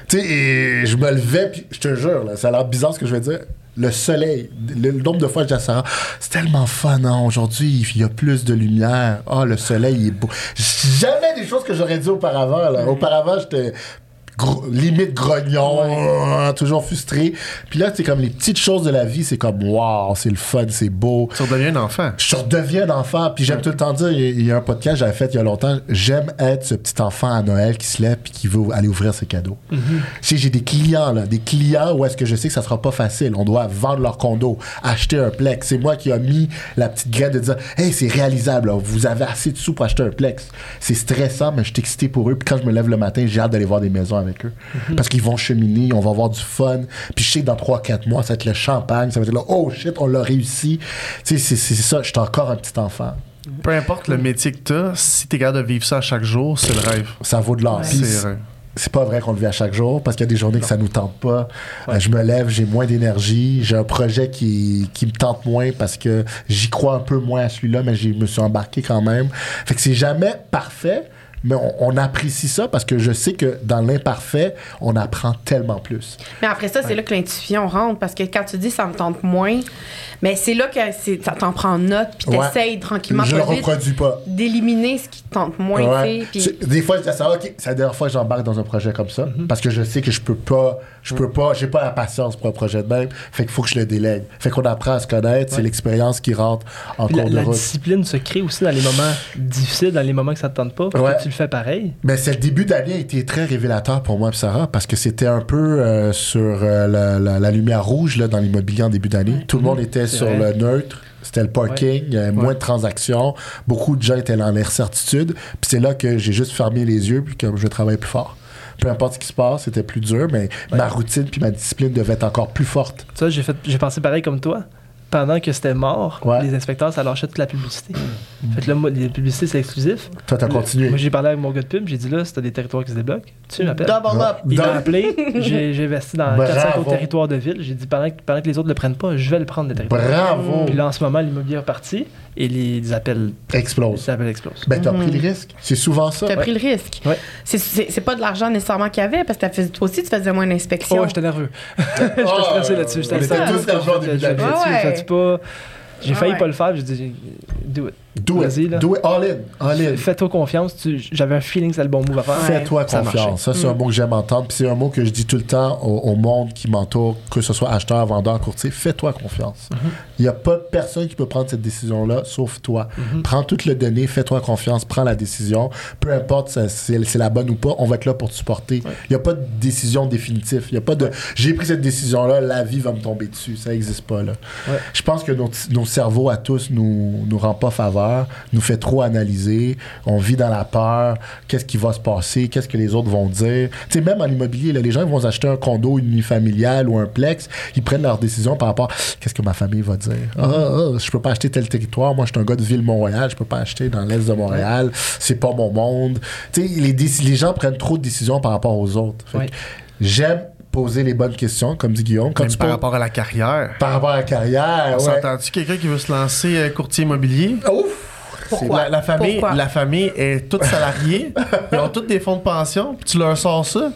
Tu sais, et je me levais, puis je te jure, là, ça a l'air bizarre ce que je vais dire. Le soleil, le, le nombre de fois que je dis à Sarah, c'est tellement fun, hein, aujourd'hui, il y a plus de lumière. Ah, le soleil, il est beau. Jamais des choses que j'aurais dit auparavant. Là. Auparavant, j'étais limite grognon, euh, toujours frustré. Puis là, c'est comme les petites choses de la vie, c'est comme, waouh, c'est le fun, c'est beau Tu redeviens un enfant. je redeviens un enfant. Puis j'aime tout le temps dire, il y a- un podcast que j'avais fait il y a longtemps, j'aime être ce petit enfant à Noël qui se lève puis qui veut aller ouvrir ses cadeaux. Sais, j'ai des clients, là, des clients où est-ce que je sais que ça sera pas facile. On doit vendre leur condo, acheter un plex. C'est moi qui a mis la petite graine de dire, hey, c'est réalisable, là. vous avez assez de sous pour acheter un plex. C'est stressant, mais je suis excité pour eux. Puis quand je me lève le matin, j'ai hâte d'aller voir des maisons avec eux. Parce qu'ils vont cheminer, on va avoir du fun. Puis je sais que dans 3-4 mois, ça va être le champagne, ça va être là, oh shit, on l'a réussi. Tu sais, c'est- ça, je suis encore un petit enfant. Peu importe le métier que tu as, si tu es capable de vivre ça à chaque jour, c'est le rêve. Ça vaut de l'or. Puis C'est pas vrai qu'on le vit à chaque jour parce qu'il y a des journées que ça nous tente pas. Je me lève, j'ai moins d'énergie, j'ai un projet qui, qui me tente moins parce que j'y crois un peu moins à celui-là, mais je me suis embarqué quand même. Fait que c'est jamais parfait, mais on, on apprécie ça parce que je sais que dans l'imparfait, on apprend tellement plus. Mais après ça, c'est là que l'intuition rentre parce que quand tu dis ça me tente moins, mais c'est là que ça t'en prend note puis Ouais. t'essayes tranquillement je le pas vite reproduis pas. d'éliminer ce qui te tente moins, Ouais. Des fois, je dis ça, ok, c'est la dernière fois que j'embarque dans un projet comme ça, Mhm. parce que je sais que je peux pas, je peux pas, j'ai pas la patience pour un projet de même, fait qu'il faut que je le délègue. Fait qu'on apprend à se connaître, c'est l'expérience qui rentre en Puis la, cours de la route. discipline se crée aussi dans les moments difficiles, dans les moments que ça te tente pas, puis Ouais. que tu le fais pareil. Mais c'est le début d'année a été très révélateur pour moi et Sarah parce que c'était un peu euh, sur euh, la, la- la lumière rouge là, dans l'immobilier en début d'année. Tout le monde était C'est sur vrai. le neutre. C'était le parking, il y avait moins de transactions, beaucoup de gens étaient dans l'incertitude. Puis c'est là que j'ai juste fermé les yeux puis que je travaille plus fort. Peu importe ce qui se passe, c'était plus dur, mais ma routine puis ma discipline devait être encore plus forte. Tu vois, j'ai fait, j'ai pensé pareil comme toi. Pendant que c'était mort, Ouais. les inspecteurs, ça lâchait toute la publicité. Fait que là, moi, les publicités, c'est exclusif. Toi, t'as continué. Moi, j'ai parlé avec mon gars de pub, j'ai dit là, si t'as des territoires qui se débloquent, tu m'appelles. Double up. Il m'a appelé, j'ai j'ai investi dans Bravo. 4-5 autres territoires de ville. J'ai dit pendant que, pendant que les autres ne le prennent pas, je vais le prendre des territoires. Bravo! Puis là, en ce moment, l'immobilier est reparti et les, les appels, Explose. les appels explosent. Ben, t'as pris le risque. C'est souvent ça. T'as pris le risque. Ouais. C'est- pas de l'argent nécessairement qu'il y avait parce que t'as fait- toi aussi, tu faisais moins d'inspections. Oh, ouais, j'étais nerveux. J'étais Ah, stressé là-dessus. J'étais stressé. Ouais. fais-tu pas? J'ai Ouais, failli ouais. pas le faire, j'ai dit, do it. Do Vas-y, it. là. Do it. All in. All in. Fais-toi confiance. tu- J'avais un feeling que c'était le bon move à faire. Ouais. Fais-toi Ça confiance. Ça, c'est un mot que j'aime entendre. Puis c'est un mot que je dis tout le temps au, au monde qui m'entoure, que ce soit acheteur, vendeur, courtier. Fais-toi confiance. Il n'y a pas personne qui peut prendre cette décision-là, sauf toi. Prends toutes les données, fais-toi confiance, prends la décision. Peu importe si c'est la bonne ou pas, on va être là pour te supporter. Il n'y a pas de décision définitive. Il y a pas de j'ai pris cette décision-là, la vie va me tomber dessus. Ça n'existe pas. Là. Ouais. Je pense que nos, nos cerveaux à tous nous, nous rend pas faveur, nous fait trop analyser. On vit dans la peur. Qu'est-ce qui va se passer? Qu'est-ce que les autres vont dire? Tu sais, même en immobilier, là, les gens vont acheter un condo unifamilial ou un plex. Ils prennent leurs décisions par rapport qu'est-ce que ma famille va dire? Ah, ah, je peux pas acheter tel territoire. Moi, je suis un gars de Ville-Mont-Royal. Je peux pas acheter dans l'est de Montréal. C'est pas mon monde. Tu sais, les, les gens prennent trop de décisions par rapport aux autres. J'aime poser les bonnes questions, comme dit Guillaume. Quand Même tu par poses- rapport à la carrière. par rapport à la carrière, On ouais. s'entend-tu quelqu'un qui veut se lancer euh, courtier immobilier? Ouf! La, la famille, Pourquoi? la famille est toute salariée. ils ont tous des fonds de pension. Puis tu leur sors ça.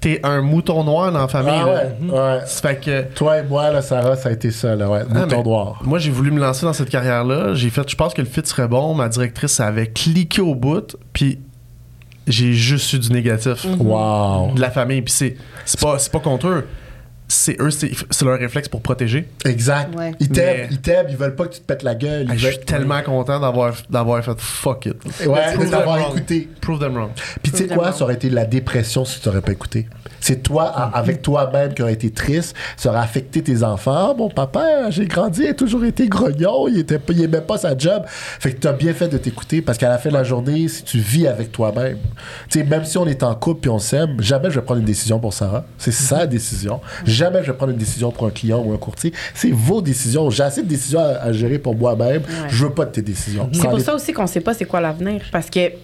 T'es un mouton noir dans la famille. Ah là. ouais, ouais. Ça fait que Toi et moi, là, Sarah, ça a été ça, là, ouais. Mouton mais- noir. moi, j'ai voulu me lancer dans cette carrière-là. J'ai fait, je pense que le fit serait bon. Ma directrice avait cliqué au bout. Puis j'ai juste eu du négatif Wow. de la famille. Puis c'est, c'est pas, c'est pas contre eux. C'est eux, c'est, c'est leur réflexe pour protéger. Exact. Ouais. Ils t'aiment, Mais- ils t'aiment, ils veulent pas que tu te pètes la gueule. Ah, Ils je suis tellement content d'avoir, d'avoir fait fuck it. Ouais, wrong. écouté. Prove them wrong. Puis tu sais quoi, ça aurait été la dépression si tu n'aurais pas écouté. C'est toi, avec toi-même, qui aurait été triste. Ça aurait affecté tes enfants. Ah, mon papa, j'ai grandi, il a toujours été grognon, il, était, il aimait pas sa job. Fait que tu as bien fait de t'écouter parce qu'à la fin de la journée, si tu vis avec toi-même, tu sais, même si on est en couple puis on s'aime, jamais je vais prendre une décision pour Sarah. C'est sa décision. Jamais je vais prendre une décision pour un client ou un courtier. C'est vos décisions. J'ai assez de décisions à, à gérer pour moi-même. Je veux pas de tes décisions. C'est pour les- ça aussi qu'on sait pas c'est quoi l'avenir. Parce que, tu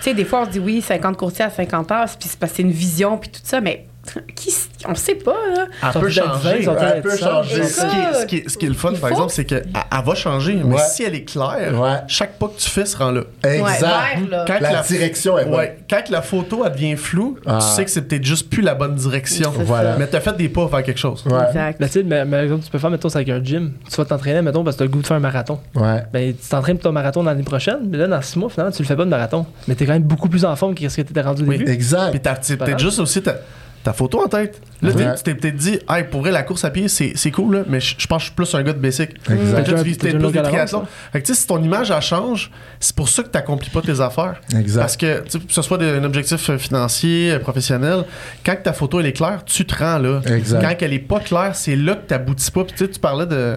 sais, des fois, on se dit oui, 50 courtiers à 50 heures, puis c'est parce que c'est une vision, puis tout ça, mais qui, on sait pas, là. Elle peut changer. Elle peut. Ce qui, est, ce, qui est- ce qui est le fun, Il par exemple, c'est qu'elle elle va changer, mais Ouais. si elle est claire, Ouais. chaque pas que tu fais se rend là. Exact. là. Quand La direction est bonne. ouais, quand la photo elle devient floue, Ah. tu sais que c'est peut-être juste plus la bonne direction. Voilà. Mais t'as fait des pas vers quelque chose. Ouais. Exact. Ben, tu sais, mais, mais exemple, tu peux faire, mettons, avec un gym. Tu vas t'entraîner, mettons, parce que tu as le goût de faire un marathon. Ouais. Ben, tu t'entraînes pour ton marathon l'année prochaine, mais là, dans six mois, finalement, tu le fais pas de marathon. Mais t'es quand même beaucoup plus en forme que ce que t'étais rendu au Oui. début. Exact. Puis peut-être juste aussi ta, photo en tête. Là, Ouais. tu t'es peut-être dit, hey, pour vrai, la course à pied, c'est c'est cool, là, mais je pense que je suis plus un gars de basic. Exact. Fait que là, tu vises déjà peut-être plus des triathlons. Fait que tu sais, si ton image, elle change, c'est pour ça que t'accomplis pas tes affaires. Exact. Parce que, tu sais, que ce soit un objectif euh, financier, euh, professionnel, quand ta photo elle est claire, tu te rends là. Exact. Quand elle est pas claire, c'est là que t'aboutis pas. Puis tu tu parlais de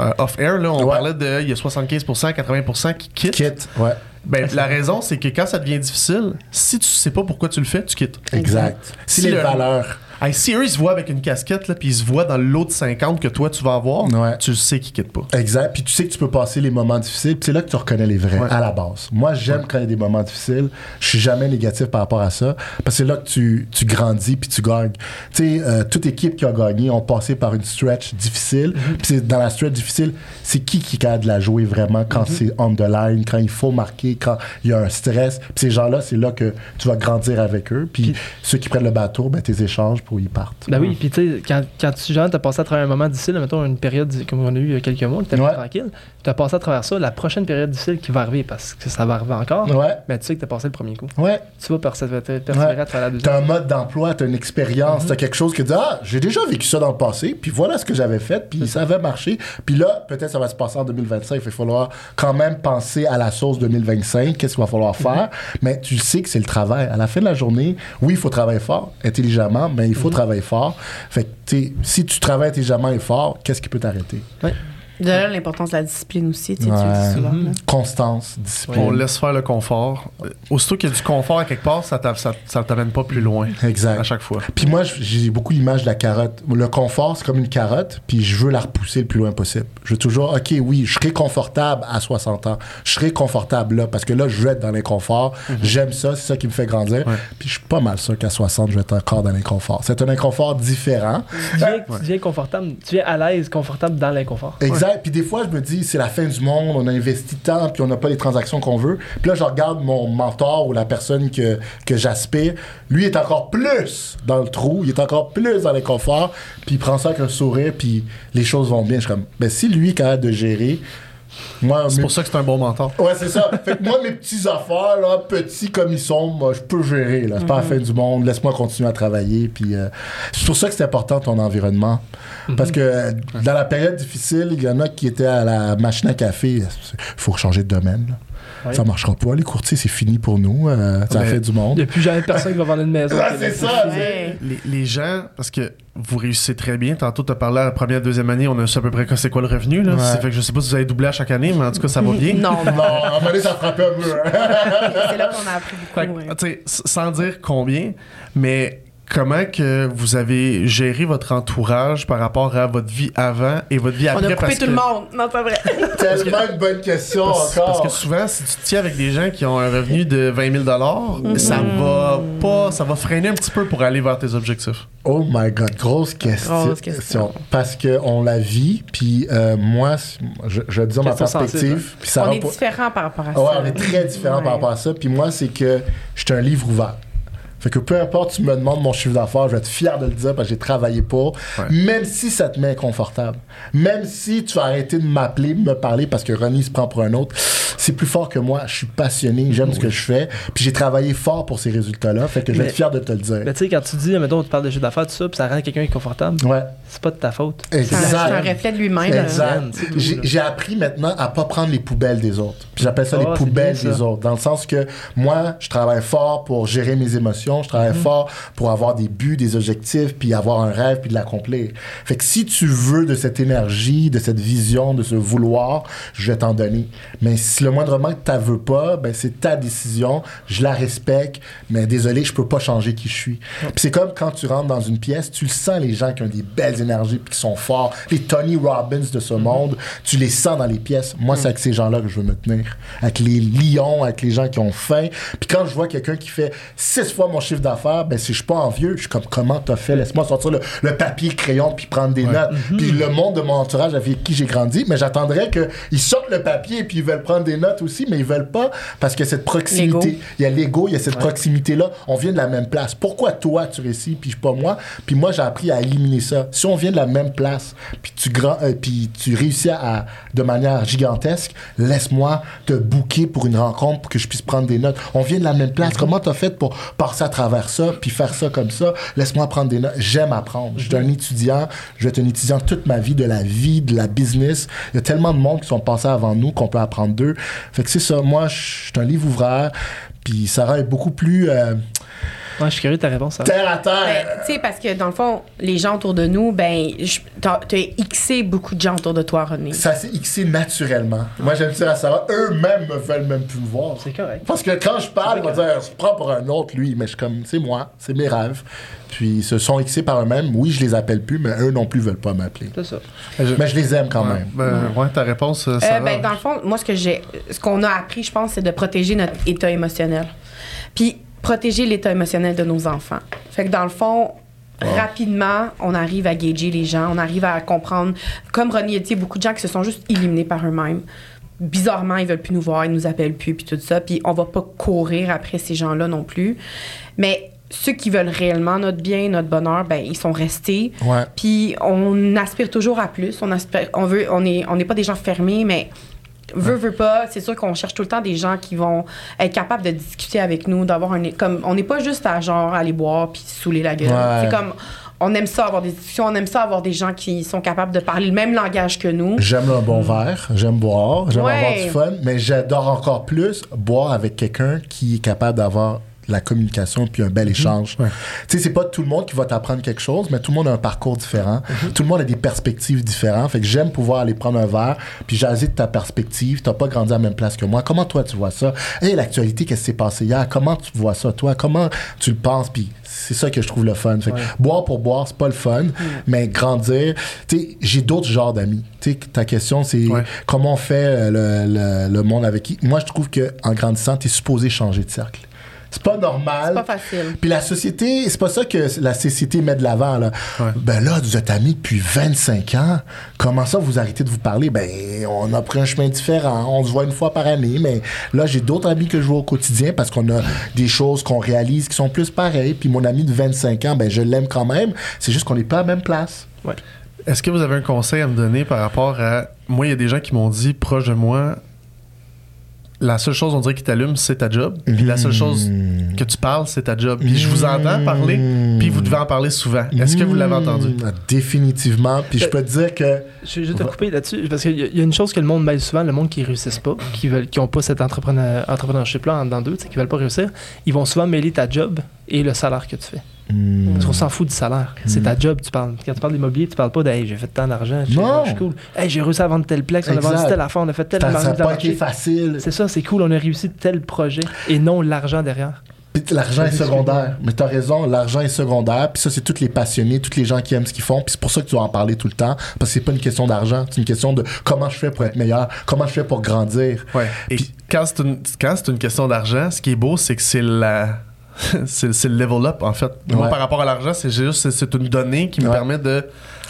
euh, off-air, là, on Ouais. parlait de il y a 75%, 80% qui quittent. Quitte. Ouais. Ben, la raison, c'est que quand ça devient difficile, si tu sais pas pourquoi tu le fais, tu quittes. Exact. Si, Si les le- valeurs. Hey, si eux, ils se voient avec une casquette, là, puis ils se voient dans de 50 que toi, tu vas avoir, Ouais. tu sais qu'ils quittent pas. Exact. Puis tu sais que tu peux passer les moments difficiles. Puis c'est là que tu reconnais les vrais, Ouais. à la base. Moi, j'aime quand il y a des moments difficiles. Je suis jamais négatif par rapport à ça. Parce que c'est là que tu, tu grandis puis tu gagnes. Tu sais, euh, toute équipe qui a gagné ont passé par une stretch difficile. Puis c'est dans la stretch difficile, c'est qui qui capable de la jouer vraiment quand c'est on the line, quand il faut marquer, quand il y a un stress. Puis ces gens-là, c'est là que tu vas grandir avec eux. Puis, Puis- ceux qui prennent le bateau, ben, tes échanges pour partent. Ben oui, puis tu sais, quand, quand tu genre, as passé à travers un moment difficile, mettons une période comme on a eu il y a quelques mois, qui était plus Ouais. tranquille, tu as passé à travers ça, la prochaine période difficile qui va arriver, parce que ça va arriver encore, Ouais. mais tu sais que tu as passé le premier coup. Ouais. Tu vas persévérer, persévérer Ouais. à travers la deuxième. T'as un mode d'emploi, t'as une expérience, t'as quelque chose que tu dis Ah, j'ai déjà vécu ça dans le passé, puis voilà ce que j'avais fait, puis ça avait marché. Puis là, peut-être ça va se passer en 2025. Il va falloir quand même penser à la sauce 2025, qu'est-ce qu'il va falloir faire. Mais tu sais que c'est le travail. À la fin de la journée, oui, il faut travailler fort, intelligemment, mais il faut travailler fort. Fait que, si tu travailles intelligemment et fort, qu'est-ce qui peut t'arrêter? De là, l'importance de la discipline aussi, tu sais, Ouais. dis souvent. là. Constance, discipline. On laisse faire le confort. Euh, Aussitôt qu'il y a du confort à quelque part, ça ça t'amène pas plus loin. Exact. À chaque fois. Puis moi, j'ai beaucoup l'image de la carotte. Le confort, c'est comme une carotte, puis je veux la repousser le plus loin possible. Je veux toujours, OK, oui, je serai confortable à 60 ans. Je serai confortable là, parce que là, je veux être dans l'inconfort. J'aime ça, c'est ça qui me fait grandir. Ouais. Puis je suis pas mal sûr qu'à 60, je vais être encore dans l'inconfort. C'est un inconfort différent. Tu deviens, tu deviens confortable, tu viens à l'aise, confortable dans l'inconfort. Exact. Puis des fois, je me dis, c'est la fin du monde, on a investi tant, puis on n'a pas les transactions qu'on veut. Puis là, je regarde mon mentor ou la personne que, que j'aspire. Lui est encore plus dans le trou, il est encore plus dans l'inconfort, puis il prend ça avec un sourire, puis les choses vont bien. Je suis comme, ben si lui est de gérer C'est mes- pour ça que c'est un bon mentor. Ouais, c'est ça. Fait que moi, mes petits affaires, là, petits comme ils sont, moi, je peux gérer. Là. C'est pas la fin du monde. Laisse-moi continuer à travailler. Puis, euh, c'est pour ça que c'est important ton environnement. Parce que euh, dans la période difficile, il y en a qui étaient à la machine à café. Il faut changer de domaine. là. Ouais. Ça marchera pas. Les courtiers, c'est fini pour nous. Euh, ça fait du monde. Il n'y a plus jamais personne qui va vendre une maison. Ouais, c'est ça. tu sais. Ouais. Les, les gens, parce que vous réussissez très bien. Tantôt, tu as parlé à la première, deuxième année, on a su à peu près c'est quoi le revenu. Là. Ouais. Ça fait que je sais pas si vous avez doublé à chaque année, mais en tout cas, ça va bien. Non, non. Non, moment donné, ça frappait un peu. hein. c'est là qu'on a appris beaucoup. ouais. sans dire combien, mais comment que vous avez géré votre entourage par rapport à votre vie avant et votre vie On après? a coupé parce tout que- le monde. Non, pas vrai. Tellement une bonne question Parce, encore. parce que souvent, si tu te tiens avec des gens qui ont un revenu de 20 000 Mm-hmm. ça va pas, ça va freiner un petit peu pour aller vers tes objectifs. Oh my god, grosse question. Grosse question. Parce qu'on la vit, puis euh, moi, je, je dis ma perspective, puis ça on est pas- différents par rapport à Ah ouais, ça. on est très différents par rapport à ça. Puis moi, c'est que je suis un livre ouvert. Fait que peu importe, tu me demandes mon chiffre d'affaires, je vais être fier de le dire parce que j'ai travaillé pour. Même si ça te met inconfortable. Même si tu vas arrêter de m'appeler, de me parler parce que Ronnie se prend pour un autre. C'est plus fort que moi. Je suis passionné, j'aime ce que je fais. Puis j'ai travaillé fort pour ces résultats-là. Fait que je vais être fier de te le dire. Mais tu sais, quand tu dis, mettons, tu parles de chiffre d'affaires, tout ça, puis ça rend quelqu'un inconfortable, Ouais. c'est pas de ta faute. C'est un- reflet de lui-même. J'ai appris maintenant à pas prendre les poubelles des autres. Puis j'appelle ça Ah, les c'est poubelles bien, ça. des autres. Dans le sens que moi, je travaille fort pour gérer mes émotions. Je travaille fort pour avoir des buts, des objectifs, puis avoir un rêve, puis de l'accomplir. Fait que si tu veux de cette énergie, de cette vision, de ce vouloir, je vais t'en donner. Mais si le moindrement que tu veux pas, ben c'est ta décision. Je la respecte, mais désolé, je peux pas changer qui je suis. Puis c'est comme quand tu rentres dans une pièce, tu le sens les gens qui ont des belles énergies puis qui sont forts, les Tony Robbins de ce monde, tu les sens dans les pièces. Moi, c'est avec ces gens-là que je veux me tenir, avec les lions, avec les gens qui ont faim. Puis quand je vois quelqu'un qui fait six fois mon chiffre d'affaires, ben si je suis pas envieux, je suis comme comment t'as fait, laisse-moi sortir le, le papier, le crayon puis prendre des notes. Puis le monde de mon entourage avec qui j'ai grandi, mais j'attendrais qu'ils sortent le papier puis ils veulent prendre des notes aussi, mais ils veulent pas parce que cette proximité, il y a l'ego, il y a cette proximité-là. On vient de la même place. Pourquoi toi, tu réussis, puis pas moi? Puis moi, j'ai appris à éliminer ça. Si on vient de la même place, puis tu, grand, euh, puis tu réussis à, de manière gigantesque, laisse-moi te booker pour une rencontre pour que je puisse prendre des notes. On vient de la même place. Comment tu as fait pour passer à travers ça, puis faire ça comme ça? Laisse-moi prendre des notes. J'aime apprendre. Je suis un étudiant. Je vais être un étudiant toute ma vie, de la vie, de la business. Il y a tellement de monde qui sont passés avant nous qu'on peut apprendre d'eux. Fait que c'est ça. Moi, je suis un livre ouvert. Puis Sarah est beaucoup plus euh, Ouais, je suis curieux de ta réponse. hein. terre à Ben, terre. tu sais, parce que dans le fond, les gens autour de nous, ben, t'as t'as xé beaucoup de gens autour de toi, René. Ça s'est xé naturellement. Moi, j'aime dire à Sarah, eux-mêmes me veulent même plus me voir. C'est correct. Parce que quand je parle, ils vont dire, je prends pour un autre, lui. Mais je suis comme, c'est moi, c'est mes rêves. Puis ils se sont xés par eux-mêmes. Oui, je les appelle plus, mais eux non plus veulent pas m'appeler. C'est ça. Mais je les aime quand même. Ben, ouais, ta réponse, euh, Euh, Sarah. ben, dans le fond, moi, ce que j'ai, ce qu'on a appris, je pense, c'est de protéger notre état émotionnel. Puis, protéger l'état émotionnel de nos enfants. Fait que dans le fond, rapidement, on arrive à gager les gens, on arrive à comprendre. Comme Ronnie a dit, il y a beaucoup de gens qui se sont juste éliminés par eux-mêmes. Bizarrement, ils veulent plus nous voir, ils nous appellent plus, puis tout ça. Puis on va pas courir après ces gens-là non plus. Mais ceux qui veulent réellement notre bien, notre bonheur, ben ils sont restés. Puis on aspire toujours à plus. On aspire, on veut, on est, on n'est pas des gens fermés, mais veut veut pas. C'est sûr qu'on cherche tout le temps des gens qui vont être capables de discuter avec nous, d'avoir un, comme, on n'est pas juste à genre aller boire puis saouler la gueule. Ouais. C'est comme, on aime ça avoir des discussions, on aime ça avoir des gens qui sont capables de parler le même langage que nous. J'aime un bon verre, j'aime boire, j'aime Ouais. avoir du fun, mais j'adore encore plus boire avec quelqu'un qui est capable d'avoir la communication puis un bel échange. Tu sais, c'est pas tout le monde qui va t'apprendre quelque chose, mais tout le monde a un parcours différent. Tout le monde a des perspectives différentes. Fait que j'aime pouvoir aller prendre un verre puis jaser de ta perspective. T'as pas grandi à la même place que moi. Comment toi tu vois ça? Hey, l'actualité, qu'est-ce qui s'est passé hier? Comment tu vois ça, toi? Comment tu le penses? Puis c'est ça que je trouve le fun. Fait que boire pour boire, c'est pas le fun, mais grandir. Tu sais, j'ai d'autres genres d'amis. Tu sais, ta question, c'est Ouais. comment on fait euh, le, le- le monde avec qui? Moi, je trouve que en grandissant, t'es supposé changer de cercle. C'est pas normal. C'est pas facile. Puis la société, c'est pas ça que la société met de l'avant. Là. Ouais. Ben là, vous êtes amis depuis 25 ans. Comment ça, vous arrêtez de vous parler? Ben, on a pris un chemin différent. On se voit une fois par année. Mais là, j'ai d'autres amis que je vois au quotidien parce qu'on a des choses qu'on réalise qui sont plus pareilles. Puis mon ami de 25 ans, ben, je l'aime quand même. C'est juste qu'on n'est pas à la même place. Ouais. Est-ce que vous avez un conseil à me donner par rapport à. Moi, il y a des gens qui m'ont dit, proche de moi, la seule chose, on dirait, qui t'allume, c'est ta job. Puis la seule chose Mmh. que tu parles, c'est ta job. Puis je vous entends parler, puis vous devez en parler souvent. Est-ce que vous l'avez entendu? Mmh, définitivement. Puis je peux te dire que Je vais juste te couper là-dessus, parce qu'il y, a- il y a une chose que le monde mêle souvent, le monde qui réussissent pas, qui veulent, qui ont pas cet entrepreneur, entrepreneurship-là en dedans d'eux, qui veulent pas réussir, ils vont souvent mêler ta job et le salaire que tu fais. Mmh, Parce qu'on s'en fout du salaire. C'est ta job, tu parles. Quand tu parles d'immobilier, tu parles pas de hey, j'ai fait tant d'argent, je suis cool. Hey, j'ai réussi à vendre tel plex, on a vendu telle affaire, on a fait tel ça marché facile. C'est ça, c'est cool, on a réussi tel projet et non l'argent derrière. Puis l'argent est secondaire. Mais t'as raison, l'argent est secondaire. Puis ça, c'est tous les passionnés, tous les gens qui aiment ce qu'ils font. Puis c'est pour ça que tu dois en parler tout le temps. Parce que c'est pas une question d'argent. C'est une question de comment je fais pour être meilleur, comment je fais pour grandir. Ouais. Et quand c'est une, quand c'est une question d'argent, ce qui est beau, c'est que c'est la. c'est c'est le level up, en fait. Moi, Ouais. par rapport à l'argent, c'est juste c'est- c'est une donnée qui me Ouais. permet de.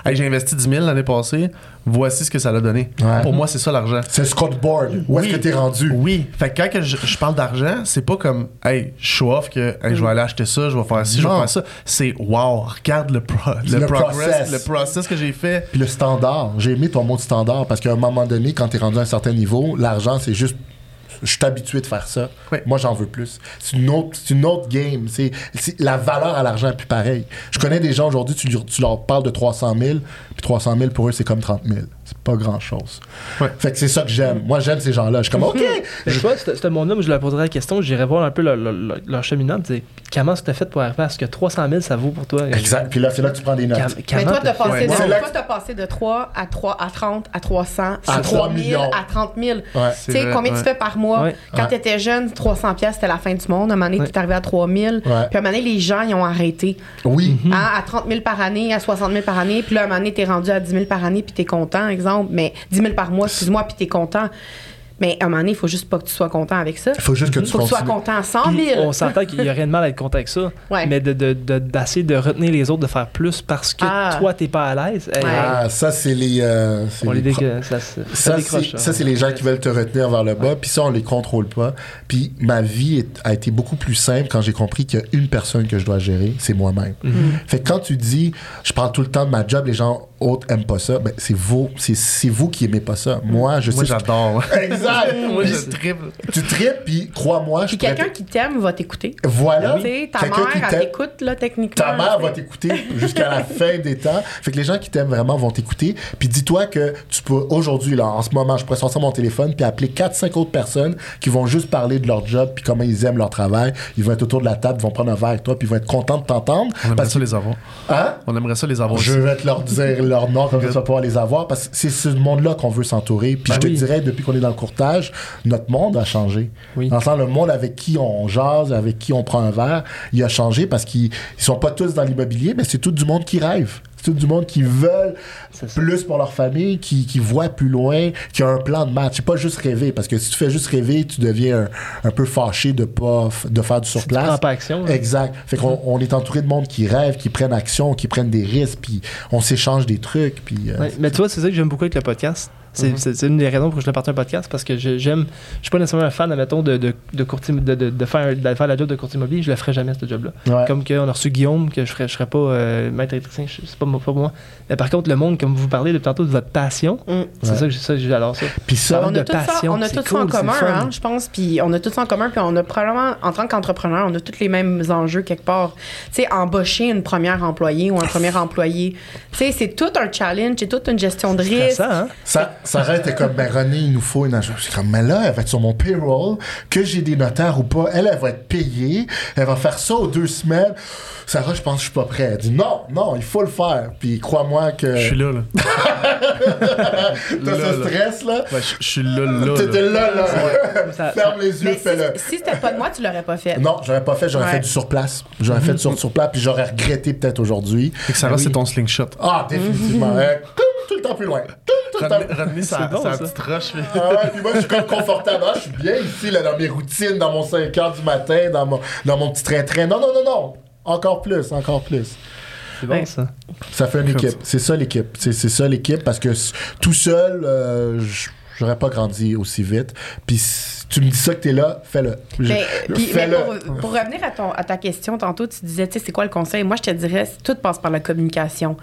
Hey, j'ai investi 10 000 l'année passée, voici ce que ça l'a donné. Ouais. Pour moi, c'est ça l'argent. C'est scoreboard. Où est-ce que t'es rendu? Oui. Fait que quand je, je parle d'argent, c'est pas comme, hey, je show off que hey, je vais aller acheter ça, je vais faire ci, je vais faire ça. C'est, wow, regarde le, pro- le, Le progress, process. le process que j'ai fait. Puis le standard. J'ai aimé ton mot de standard parce qu'à un moment donné, quand t'es rendu à un certain niveau, l'argent, c'est juste. Je suis habitué de faire ça. Ouais. Moi, j'en veux plus. C'est une autre, c'est une autre game. C'est, c'est- la valeur à l'argent est plus pareille. Je connais des gens aujourd'hui, tu, leur- tu leur parles de 300 000, puis 300 000 pour eux, c'est comme 30 000. C'est pas grand chose. Ouais. Fait que c'est ça que j'aime. Moi, j'aime ces gens-là. Je suis comme, OK. Mais tu vois, ce ce monde-là, moi, je leur poserais la question, j'irais voir un peu leur, leur, leur- cheminement, tu sais, comment tu t'as fait pour arriver à ce que 300 000, ça vaut pour toi? Exact. Puis là, c'est là que tu prends des notes. Mais comment toi, t'as passé, de, Ouais. T'as passé de 3 à 3 à 30 à 300 À à 3 3 000 millions. à 30 000. Ouais. Tu sais, combien ouais. tu fais par mois? Ouais. Quand Ouais. t'étais jeune, 300 pièces c'était la fin du monde. À un moment donné, Ouais. t'es arrivé à 3 000. Puis à un moment donné, les gens, ils ont arrêté. Oui. Hein, à 30 000 par année, à 60 000 par année. Puis là, à un moment donné, t'es rendu à 10 000 par année, puis t'es content, exemple. Mais 10 000 par mois, excuse-moi, puis t'es content. Mais à un moment donné, il faut juste pas que tu sois content avec ça. Il faut juste que tu faut que tu sois content à 100 Puis, 000. on s'entend qu'il y a rien de mal à être content avec ça, Ouais. mais de, de, de- d'essayer de retenir les autres, de faire plus parce que Ah. toi, t'es pas à l'aise. Ouais. Ah, ça, c'est les. euh, on les ça, c'est, les gens qui veulent te retenir vers le bas, puis ça, on les contrôle pas. Puis ma vie est- a été beaucoup plus simple quand j'ai compris qu'il y a une personne que je dois gérer, c'est moi-même. Fait que quand tu dis, je parle tout le temps de ma job, les gens autres aiment pas ça, ben c'est vous, c'est, c'est vous qui aimez pas ça. Moi, je Moi, sais. j'adore. Exact. Moi, Puis je triple. tu tripes, puis crois-moi, je Puis quelqu'un qui t'aime va t'écouter. Voilà. Tu sais, ta Quelqu'un mère, qui elle t'aime. t'écoute, là, techniquement. Ta mère va t'écouter jusqu'à la fin des temps. Fait que les gens qui t'aiment vraiment vont t'écouter. Puis dis-toi que tu peux aujourd'hui, là, en ce moment, je pourrais sortir mon téléphone puis appeler 4-5 autres personnes qui vont juste parler de leur job puis comment ils aiment leur travail. Ils vont être autour de la table, ils vont prendre un verre avec toi puis ils vont être contents de t'entendre. On aimerait Parce ça les avoir. hein? On aimerait ça les avoir Je aussi. vais te leur dire leur nom comme ça pouvoir les avoir parce que c'est ce monde-là qu'on veut s'entourer. Puis Ben je te oui. dirais, depuis qu'on est dans le courtage, notre monde a changé. Oui. Dans le sens, le monde avec qui on jase, avec qui on prend un verre, il a changé parce qu'ils ils sont pas tous dans l'immobilier, mais c'est tout du monde qui rêve. C'est tout du monde qui veulent plus pour leur famille, qui, qui voit plus loin, qui a un plan de match. C'est pas juste rêver, parce que si tu fais juste rêver, tu deviens un, un peu fâché de pas de faire du surplace. pas action. là. Exact. Fait qu'on on est entouré de monde qui rêve, qui prennent action, qui prennent des risques, puis on s'échange des trucs, puis euh, Ouais, mais tu vois, c'est ça que j'aime beaucoup avec le podcast. C'est c'est- une des raisons pour que je l'ai parti un podcast parce que je- j'aime. Je suis pas nécessairement un fan, admettons, de, de, de, courtier, de, de, de faire, de faire la job de courtier immobilier. Je le ferai jamais, ce job-là. ouais. Comme qu'on a reçu Guillaume, que je ferais, je serais pas euh, maître électricien, c'est pas, pas pour moi. Mais par contre, le monde, comme vous parlez depuis tantôt de votre passion, Mm. c'est Ouais. ça que j'ai- ça j'adore ça. Puis ça, on de a tout ça, passion, on a tout ça en commun, hein, je pense. Puis on a tout ça en commun. Puis on a probablement, en tant qu'entrepreneur, on a tous les mêmes enjeux quelque part. Tu sais, embaucher une première employée ou un premier employé. Tu sais, c'est tout un challenge, c'est toute une gestion de risque. Ça, hein? Ça, ça reste comme, ben René, il nous faut une agence. Je suis comme, mais là, elle va être sur mon payroll, que j'ai des notaires ou pas. Elle, elle va être payée. Elle va faire ça aux deux semaines. Sarah, je pense que je suis pas prêt. Elle dit, non, non, il faut le faire. Puis crois-moi que Je suis là, là. t'as ce stress, là? Ouais, je, suis là, là. T'étais là. là. Ça- Ferme les yeux, si, fais-le. si c'était pas de moi, tu l'aurais pas fait. Non, j'aurais pas fait, j'aurais Ouais. fait du surplace. J'aurais fait du sur, surplace, puis j'aurais regretté peut-être aujourd'hui. Fait que Sarah, Ben oui. c'est ton slingshot. Ah, définitivement. tout le temps plus loin. Tout, tout le temps Ramener, ramener sa, C'est bon, sa ça. petite roche. Ah ouais, puis moi, je suis comme confortable. Ah, je suis bien ici, là, dans mes routines, dans mon 5 heures du matin, dans mon, dans mon petit train-train. Non, non, non, non. Encore plus, encore plus. C'est bon, Ouais. ça. Ça fait une équipe. C'est ça l'équipe. C'est c'est ça l'équipe parce que tout seul, euh, j'aurais pas grandi aussi vite. Puis tu me dis ça que t'es là, fais-le. Mais fais-le. pour, pour revenir à, ton, à ta question, tantôt, tu disais, tu sais, c'est quoi le conseil? Moi, je te dirais, tout passe par la communication.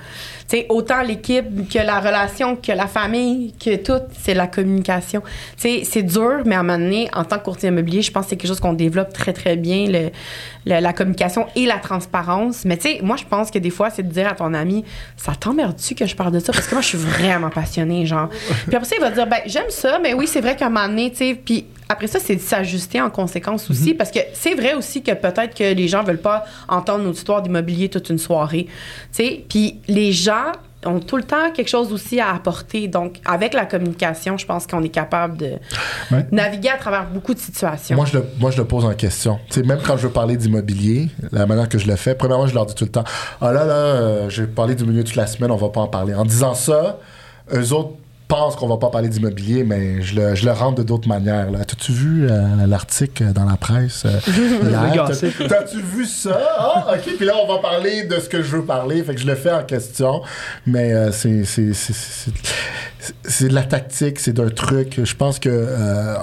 Tu sais, autant l'équipe que la relation, que la famille, que tout, c'est la communication. Tu sais, c'est dur, mais à un moment donné, en tant que courtier immobilier, je pense que c'est quelque chose qu'on développe très, très bien, le, le- la communication et la transparence. Mais tu sais, moi, je pense que des fois, c'est de dire à ton ami, ça t'emmerde-tu que je parle de ça? Parce que moi, je suis vraiment passionnée, genre. Puis après ça, il va dire, ben, j'aime ça, mais oui, c'est vrai qu'à un moment donné, tu sais, puis après ça, c'est de s'ajuster en conséquence aussi, parce que c'est vrai aussi que peut-être que les gens veulent pas entendre notre histoire d'immobilier toute une soirée. Puis les gens ont tout le temps quelque chose aussi à apporter. Donc, avec la communication, je pense qu'on est capable de Ouais. naviguer à travers beaucoup de situations. Moi je, le, moi, je le pose en question. Même quand je veux parler d'immobilier, la manière que je le fais, premièrement, je leur dis tout le temps Ah là, là, euh, j'ai parlé d'immobilier toute la semaine, on va pas en parler. En disant ça, eux autres pensent qu'on va pas parler d'immobilier, mais je le, je le rentre de d'autres manières. T'as-tu vu euh, l'article dans la presse euh. T'as-tu vu ça? Ah, ok. Puis là, on va parler de ce que je veux parler. Fait que je le fais en question. Mais euh, c'est- c'est de la tactique, c'est d'un truc. Je pense que euh,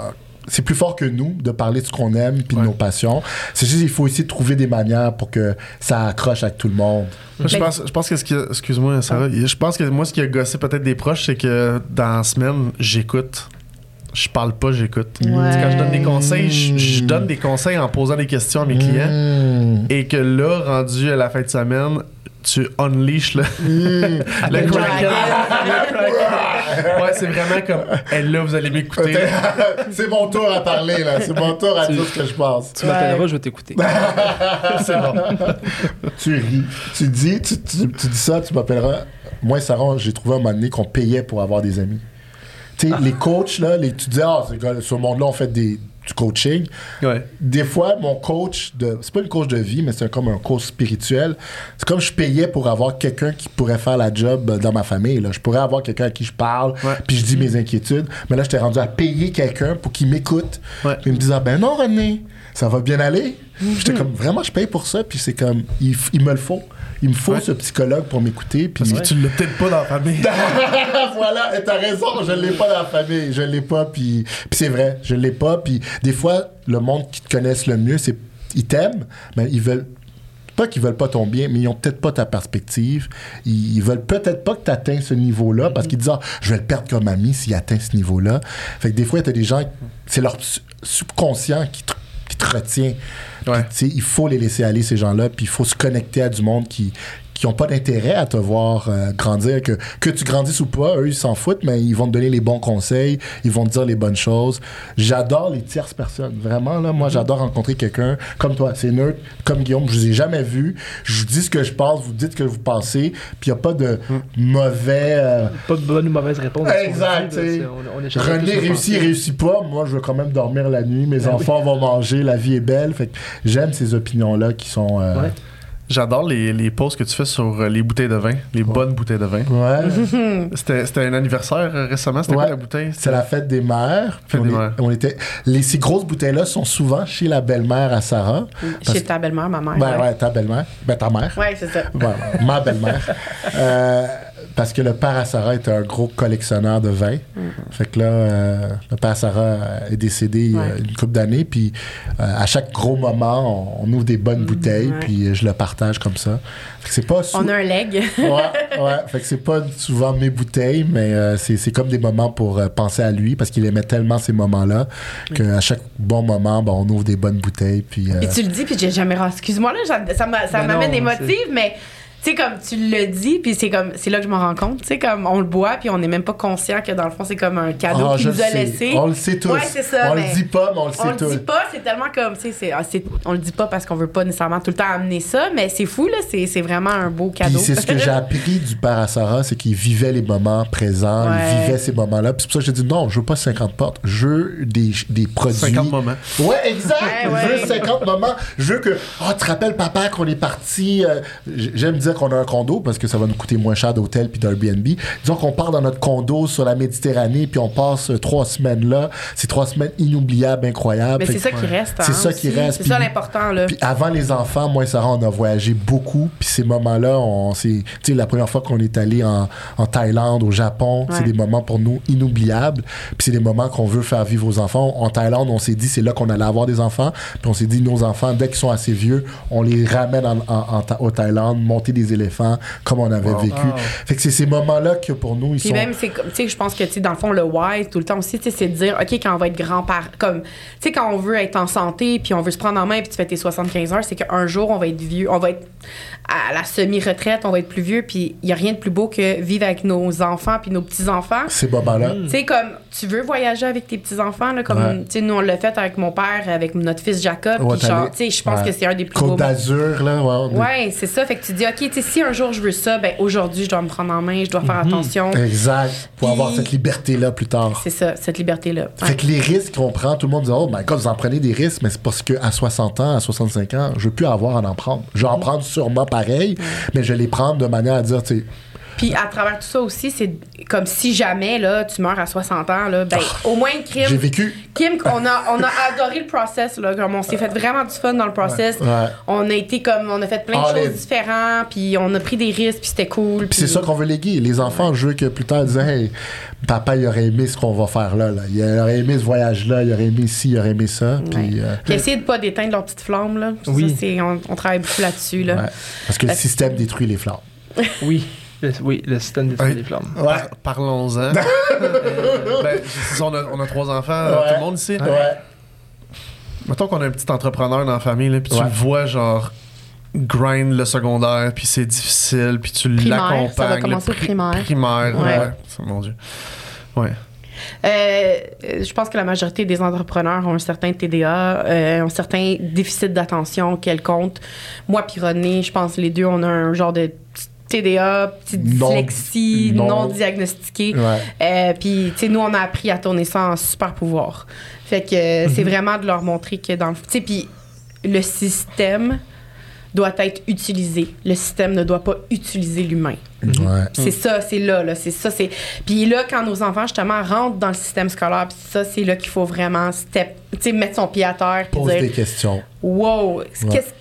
c'est plus fort que nous de parler de ce qu'on aime puis de Ouais. nos passions. C'est juste qu'il faut essayer de trouver des manières pour que ça accroche avec tout le monde. Moi, Je pense, je pense que ce qui excuse-moi Sarah, je pense que moi ce qui a gossé peut-être des proches c'est que dans la semaine j'écoute. Je parle pas, j'écoute. Quand je donne des conseils, je, je donne des conseils en posant des questions à mes clients Mmh. et que là rendu à la fin de semaine, tu unleash le, le Le. C'est vraiment comme hey, là vous allez m'écouter. c'est mon tour à parler, là. C'est mon tour à dire ce que je pense. Tu m'appelleras, je vais t'écouter. c'est bon. Tu ris. Tu dis, tu, tu- tu dis ça, tu m'appelleras. Moi, Sarah, j'ai trouvé un moment donné qu'on payait pour avoir des amis. Tu sais, les coachs, là, les, tu dis, ah, c'est quoi, ce monde-là, on fait des, du coaching. Ouais. Des fois, mon coach, de, c'est pas une coach de vie, mais c'est comme un coach spirituel. C'est comme je payais pour avoir quelqu'un qui pourrait faire la job dans ma famille. Là. Je pourrais avoir quelqu'un à qui je parle, puis je dis mes inquiétudes. Mais là, j'étais rendu à payer quelqu'un pour qu'il m'écoute. Ouais. Puis il me disait, ben non, René, ça va bien aller. J'étais comme, vraiment, je paye pour ça. Puis c'est comme, il me le faut. Il me faut Ouais. ce psychologue pour m'écouter. Puis Parce que tu l'as peut-être pas dans la famille. voilà, et t'as raison, je l'ai pas dans la famille, je l'ai pas, puis, puis c'est vrai, je l'ai pas, puis des fois, le monde qui te connaissent le mieux, c'est ils t'aiment, mais ils veulent pas qu'ils veulent pas ton bien, mais ils ont peut-être pas ta perspective. Ils, ils veulent peut-être pas que tu atteins ce niveau-là parce qu'ils disent ah, je vais le perdre comme ami s'il atteint ce niveau-là. Fait que des fois, tu as des gens, c'est leur su- subconscient qui te, te Ouais. il faut les laisser aller, ces gens-là, puis il faut se connecter à du monde qui qui n'ont pas d'intérêt à te voir euh, grandir, que, que tu grandisses ou pas, eux, ils s'en foutent, mais ils vont te donner les bons conseils, ils vont te dire les bonnes choses. J'adore les tierces personnes, vraiment, là, moi, j'adore rencontrer quelqu'un comme toi, c'est neutre, comme Guillaume, je vous ai jamais vu, je vous dis ce que je pense, vous dites ce que vous pensez, puis il n'y a pas de mauvais... euh, Pas de bonne ou mauvaise réponse. Exact, dit, on- on est René réussit, réussit pas. Moi, je veux quand même dormir la nuit. Mes enfants vont manger. La vie est belle. Fait j'aime ces opinions-là qui sont. euh, Ouais. J'adore les, les posts que tu fais sur euh, les bouteilles de vin, les bonnes bouteilles de vin. Ouais. C'était c'était un anniversaire euh, récemment, c'était Ouais. quoi la bouteille? C'est la fête des mères. Fête on, des est- mères. on était. Les, ces grosses bouteilles-là sont souvent chez la belle-mère à Sarah. Parce- Chez ta belle-mère, ma mère. Ben ouais. ouais, ta belle-mère. Ben ta mère. Ouais, c'est ça. Ma belle-mère. Euh, parce que le père à Sarah était un gros collectionneur de vin. Fait que là, euh, le père à Sarah est décédé il y a Ouais. une couple d'années. Puis euh, à chaque gros moment, on, on ouvre des bonnes bouteilles. ouais. Puis je le partage comme ça. Fait que c'est pas sou- On a un leg. ouais, ouais. Fait que c'est pas souvent mes bouteilles, mais euh, c'est, c'est comme des moments pour euh, penser à lui parce qu'il aimait tellement ces moments-là qu'à chaque bon moment, ben, on ouvre des bonnes bouteilles. Puis, euh, Et tu le dis, puis j'ai jamais. Excuse-moi, là, ça- ça m'a- ça Ben m'amène non, émotive, mais. Tu sais, comme tu le dis, puis c'est comme, c'est là que je m'en rends compte. Tu sais, comme on le boit, puis on n'est même pas conscient que dans le fond, c'est comme un cadeau ah, qu'il nous le a sais. laissé. On le sait tous. Ouais, c'est ça, on mais le dit pas, mais on le sait On le tous. dit pas, c'est tellement comme, tu sais, c'est, ah, on le dit pas parce qu'on veut pas nécessairement tout le temps amener ça, mais c'est fou, là, c'est, c'est vraiment un beau Puis cadeau. c'est ce que j'ai appris du père à Sarah, c'est qu'il vivait les moments présents, il vivait ces moments-là. Puis c'est pour ça que j'ai dit non, je veux pas 50 portes, je veux des, des produits. 50 moments. Ouais, exact. Ouais, Je veux 50 moments. Je veux que, oh, tu te rappelles, papa, qu'on est parti. euh, J'aime dire dire qu'on a un condo parce que ça va nous coûter moins cher d'hôtel puis d'Airbnb. Disons qu'on part dans notre condo sur la Méditerranée puis on passe trois semaines là. C'est trois semaines inoubliables, incroyables. Mais c'est ça qui reste. C'est hein, ça qui aussi. reste, C'est ça l'important, là. Puis avant les enfants, moi et Sarah, on a voyagé beaucoup. Puis ces moments-là, on c'est, tu sais, la première fois qu'on est allé en, en Thaïlande, au Japon, c'est Ouais. des moments pour nous inoubliables. Puis c'est des moments qu'on veut faire vivre aux enfants. En Thaïlande, on s'est dit c'est là qu'on allait avoir des enfants. Puis on s'est dit nos enfants, dès qu'ils sont assez vieux, on les ramène en, en- en au Thaïlande, monter des éléphants comme on avait vécu. Wow. Fait que c'est ces moments-là que pour nous ils Puis sont. même, tu sais, je pense que, tu sais, dans le fond, le why, tout le temps aussi, tu sais, c'est de dire, OK, quand on va être grand-père, comme, tu sais, quand on veut être en santé, puis on veut se prendre en main, puis tu fais tes 75 heures, c'est qu'un jour, on va être vieux, on va être à la semi-retraite, on va être plus vieux, puis il n'y a rien de plus beau que vivre avec nos enfants, puis nos petits-enfants. Ces moments-là. Tu sais, comme, tu veux voyager avec tes petits-enfants, là, comme, Ouais. tu sais, nous, on l'a fait avec mon père, avec notre fils Jacob, Ouais, puis genre, t'allais- tu sais, je pense ouais. que c'est un des plus beaux Côte d'Azur, là. Ouais, c'est ça. Fait que tu dis, OK, tu sais, si un jour je veux ça, ben aujourd'hui, je dois me prendre en main, je dois faire attention. Exact. Pour Puis- avoir cette liberté-là plus tard. C'est ça, cette liberté-là. Ouais. Fait que les risques qu'on prend, tout le monde dit Oh my god, vous en prenez des risques, mais c'est parce qu'à 60 ans, à 65 ans, je veux plus avoir à en prendre. Je vais en prendre sûrement pareil, mais je vais les prendre de manière à dire, tu sais, Puis à travers tout ça aussi, c'est comme si jamais là, tu meurs à 60 ans, là, ben, au moins, Kim, j'ai vécu. Kim, on a, on a adoré le process, là, comme on s'est fait vraiment du fun dans le process. Ouais. On a été comme, on a fait plein de All in. choses différentes, puis on a pris des risques, puis c'était cool. Puis c'est ça qu'on veut léguer. Les enfants, je veux que plus tard, ils disent Hey, papa, il aurait aimé ce qu'on va faire là, là. Il aurait aimé ce voyage-là, il aurait aimé ci, il aurait aimé ça. Puis, euh, essayer de pas d'éteindre leur petite flamme, là. Oui. on, on travaille beaucoup là-dessus, là. ouais. Parce que le système détruit les flammes. Oui. Le, oui, le système Ouais. les flammes. Par- Parlons-en. Euh, ben, on, a, on a trois enfants, euh, Ouais. tout le monde ici. Ouais. Mettons qu'on a un petit entrepreneur dans la famille, là, puis tu Ouais. le vois, genre, grind le secondaire, puis c'est difficile, puis tu Primaire, l'accompagnes. ça va commencer au pri- primaire. Primaire, Ouais. ouais. Ça, mon Dieu. Ouais. Euh, je pense que la majorité des entrepreneurs ont un certain TDA, euh, un certain déficit d'attention quelconque. Moi puis René, je pense que les deux, on a un genre de TDA, petite Non- dyslexie non- non, diagnostiquée. Ouais. Euh, puis, tu sais, nous, on a appris à tourner ça en super pouvoir. Fait que euh, Mhm. c'est vraiment de leur montrer que dans le. Tu sais, puis le système doit être utilisé. Le système ne doit pas utiliser l'humain. Ouais. C'est ça, c'est là, là, c'est ça, c'est. Puis là, quand nos enfants justement rentrent dans le système scolaire, puis ça, c'est là qu'il faut vraiment step, tu sais, mettre son pied à terre, puis Pose des dire, questions. wow, qu'est-ce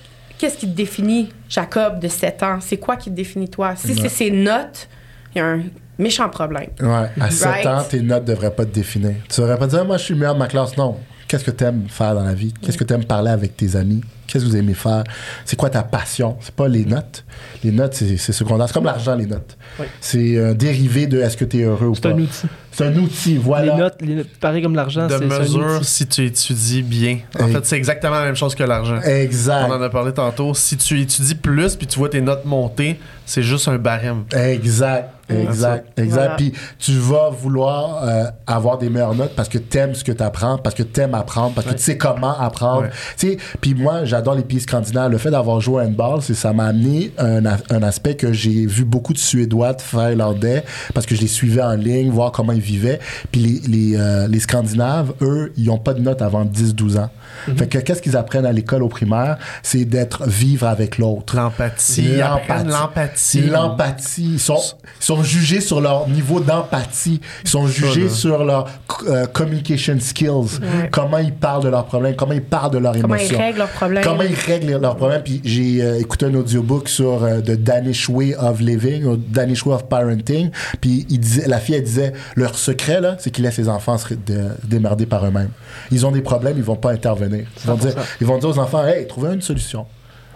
qu'est-ce qui te définit, Jacob, de 7 ans? C'est quoi qui te définit toi? Si Ouais. c'est ses notes, il y a un méchant problème. Ouais. À 7 Right. ans, tes notes devraient pas te définir. Tu devrais pas dire, moi, je suis le meilleur de ma classe. Non. Qu'est-ce que tu aimes faire dans la vie? Qu'est-ce que tu aimes parler avec tes amis? Qu'est-ce que vous aimez faire? C'est quoi ta passion? C'est pas les notes. Les notes, c'est c'est secondaire. C'est comme l'argent, les notes. Oui. C'est un dérivé de est-ce que tu es heureux ou C'est pas. un outil. C'est un outil, voilà. Les notes, les notes, pareil comme l'argent, De c'est c'est un mesure outil. si tu étudies bien. En Hey. fait, c'est exactement la même chose que l'argent. Exact. On en a parlé tantôt. Si tu étudies plus puis tu vois tes notes monter, c'est juste un barème. Exact, exact, exact. Voilà. Puis tu vas vouloir euh, avoir des meilleures notes parce que t'aimes ce que tu apprends, parce que t'aimes apprendre, parce que tu sais comment apprendre. Ouais. Tu sais, puis moi, j'adore les pays scandinaves. Le fait d'avoir joué au handball, c'est ça m'a amené un, un aspect que j'ai vu beaucoup de Suédois, de Finlandais, parce que je les suivais en ligne, voir comment ils vivaient. Puis les, les, euh, les Scandinaves, eux, ils ont pas de notes avant 10-12 ans. Fait que qu'est-ce qu'ils apprennent à l'école au primaire? C'est d'être vivre avec l'autre. L'empathie. Ils apprennent L'empathie. L'empathie. Ils sont, ils sont jugés sur leur niveau d'empathie. Ils sont jugés sur leur euh, communication skills. Ouais. Comment ils parlent de leurs problèmes, comment ils parlent de leurs Comment ils émotions. règlent leurs problèmes. Comment ils règlent leurs problèmes. Puis j'ai euh, écouté un audiobook sur euh, The Danish Way of Living, ou Danish Way of Parenting. Puis il disait, la fille, elle disait, leur secret, là, c'est qu'ils laissent les enfants se de- démerder par eux-mêmes. Ils ont des problèmes, ils vont pas intervenir. Ils vont, dire, 100%. ils vont dire aux enfants, hey, trouvez une solution.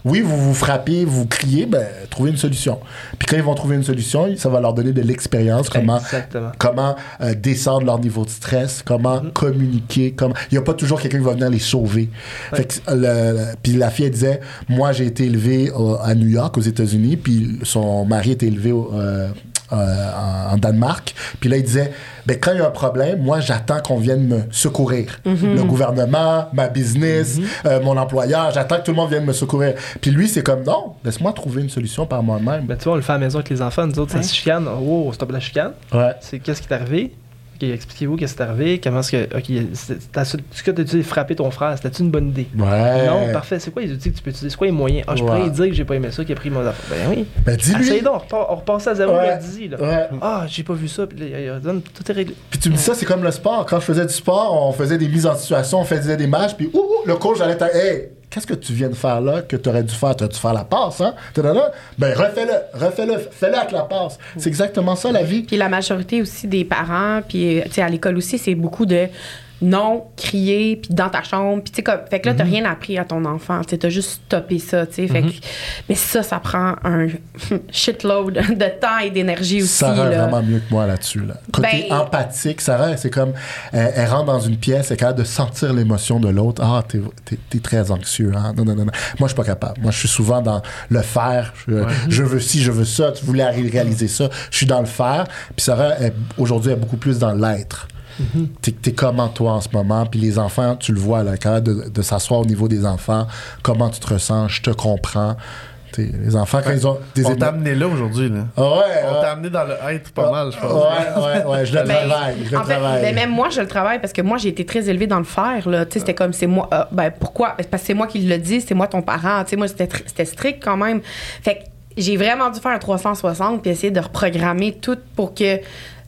Oui, vous vous frappez, vous criez, ben, trouvez une solution. Puis quand ils vont trouver une solution, ça va leur donner de l'expérience, comment, Exactement. comment euh, descendre leur niveau de stress, comment Mm-hmm. communiquer, comment... Il n'y a pas toujours quelqu'un qui va venir les sauver. Fait que, euh, le- puis la fille, elle disait, moi, j'ai été élevée euh, à New York, aux États-Unis, puis son mari était élevé au- euh, euh, en, Danemark. Puis là, il disait, ben, quand il y a un problème, moi, j'attends qu'on vienne me secourir. Le gouvernement, ma business, euh, mon employeur, j'attends que tout le monde vienne me secourir. Puis lui, c'est comme, non, laisse-moi trouver une solution par moi-même. Ben, tu vois, on le fait à la maison avec les enfants. Nous autres, ça se chicane. Oh, stop la chicane. Ouais. C'est qu'est-ce qui est arrivé? OK, expliquez-vous qu'est-ce qui est arrivé, comment est-ce que. OK, ce que tu as utilisé frapper ton frère, c'était une bonne idée? Ouais. Non, parfait. C'est quoi les outils que tu peux utiliser? C'est quoi les moyens? Ah, je Ouais. pourrais dire que j'ai pas aimé ça, qu'il a pris mon affaire. Ben oui. Ben, dis-lui. Essaye donc, on repasse à zéro, Ouais. là. Ouais. Ah, j'ai pas vu ça, puis tout est réglé. Puis tu me dis ça, c'est comme le sport. Quand je faisais du sport, on faisait des mises en situation, on faisait des matchs, puis ouh, le coach allait te Hey, qu'est-ce que tu viens de faire là que tu aurais dû faire? Tu aurais dû faire la passe, hein? Ben refais-le, refais-le, fais-le avec la passe. C'est exactement ça la vie. Puis la majorité aussi des parents, puis sais, à l'école aussi, c'est beaucoup de non, crier, puis dans ta chambre, puis tu sais, comme. Fait que là, t'as Mhm. rien appris à ton enfant, tu sais, t'as juste stoppé ça, tu sais. Fait que. Mais ça, ça prend un shitload de temps et d'énergie aussi, Sarah est vraiment mieux que moi là-dessus. Là. Côté Ben- empathique, Sarah, c'est comme elle, elle rentre dans une pièce, elle est capable de sentir l'émotion de l'autre. Ah, t'es, t'es- t'es très anxieux. Hein? Non, non, non, non. Moi, je suis pas capable. Moi, je suis souvent dans le faire. Je, je veux ci, je veux ça. Tu voulais ré- réaliser ça. Je suis dans le faire. Puis Sarah, aujourd'hui, elle est beaucoup plus dans l'être. T'es, t'es comment toi en ce moment? Puis les enfants, tu le vois, là, capable de, de s'asseoir au niveau des enfants. Comment tu te ressens? Je te comprends. Les enfants, quand ils ont des On émo- t'a amené là aujourd'hui, là. Ah ouais, On ouais. t'a amené dans le être pas mal, je pense. Ouais, ouais, ouais, je le travaille, je le en fait, ben, même moi, je le travaille parce que moi, j'ai été très élevée dans le faire. Là. Tu sais, C'était comme, c'est moi. euh, ben, pourquoi? Parce que c'est moi qui le dis, c'est moi ton parent. Tu sais, moi, c'était c'était strict quand même. Fait que j'ai vraiment dû faire un 360 puis essayer de reprogrammer tout pour que.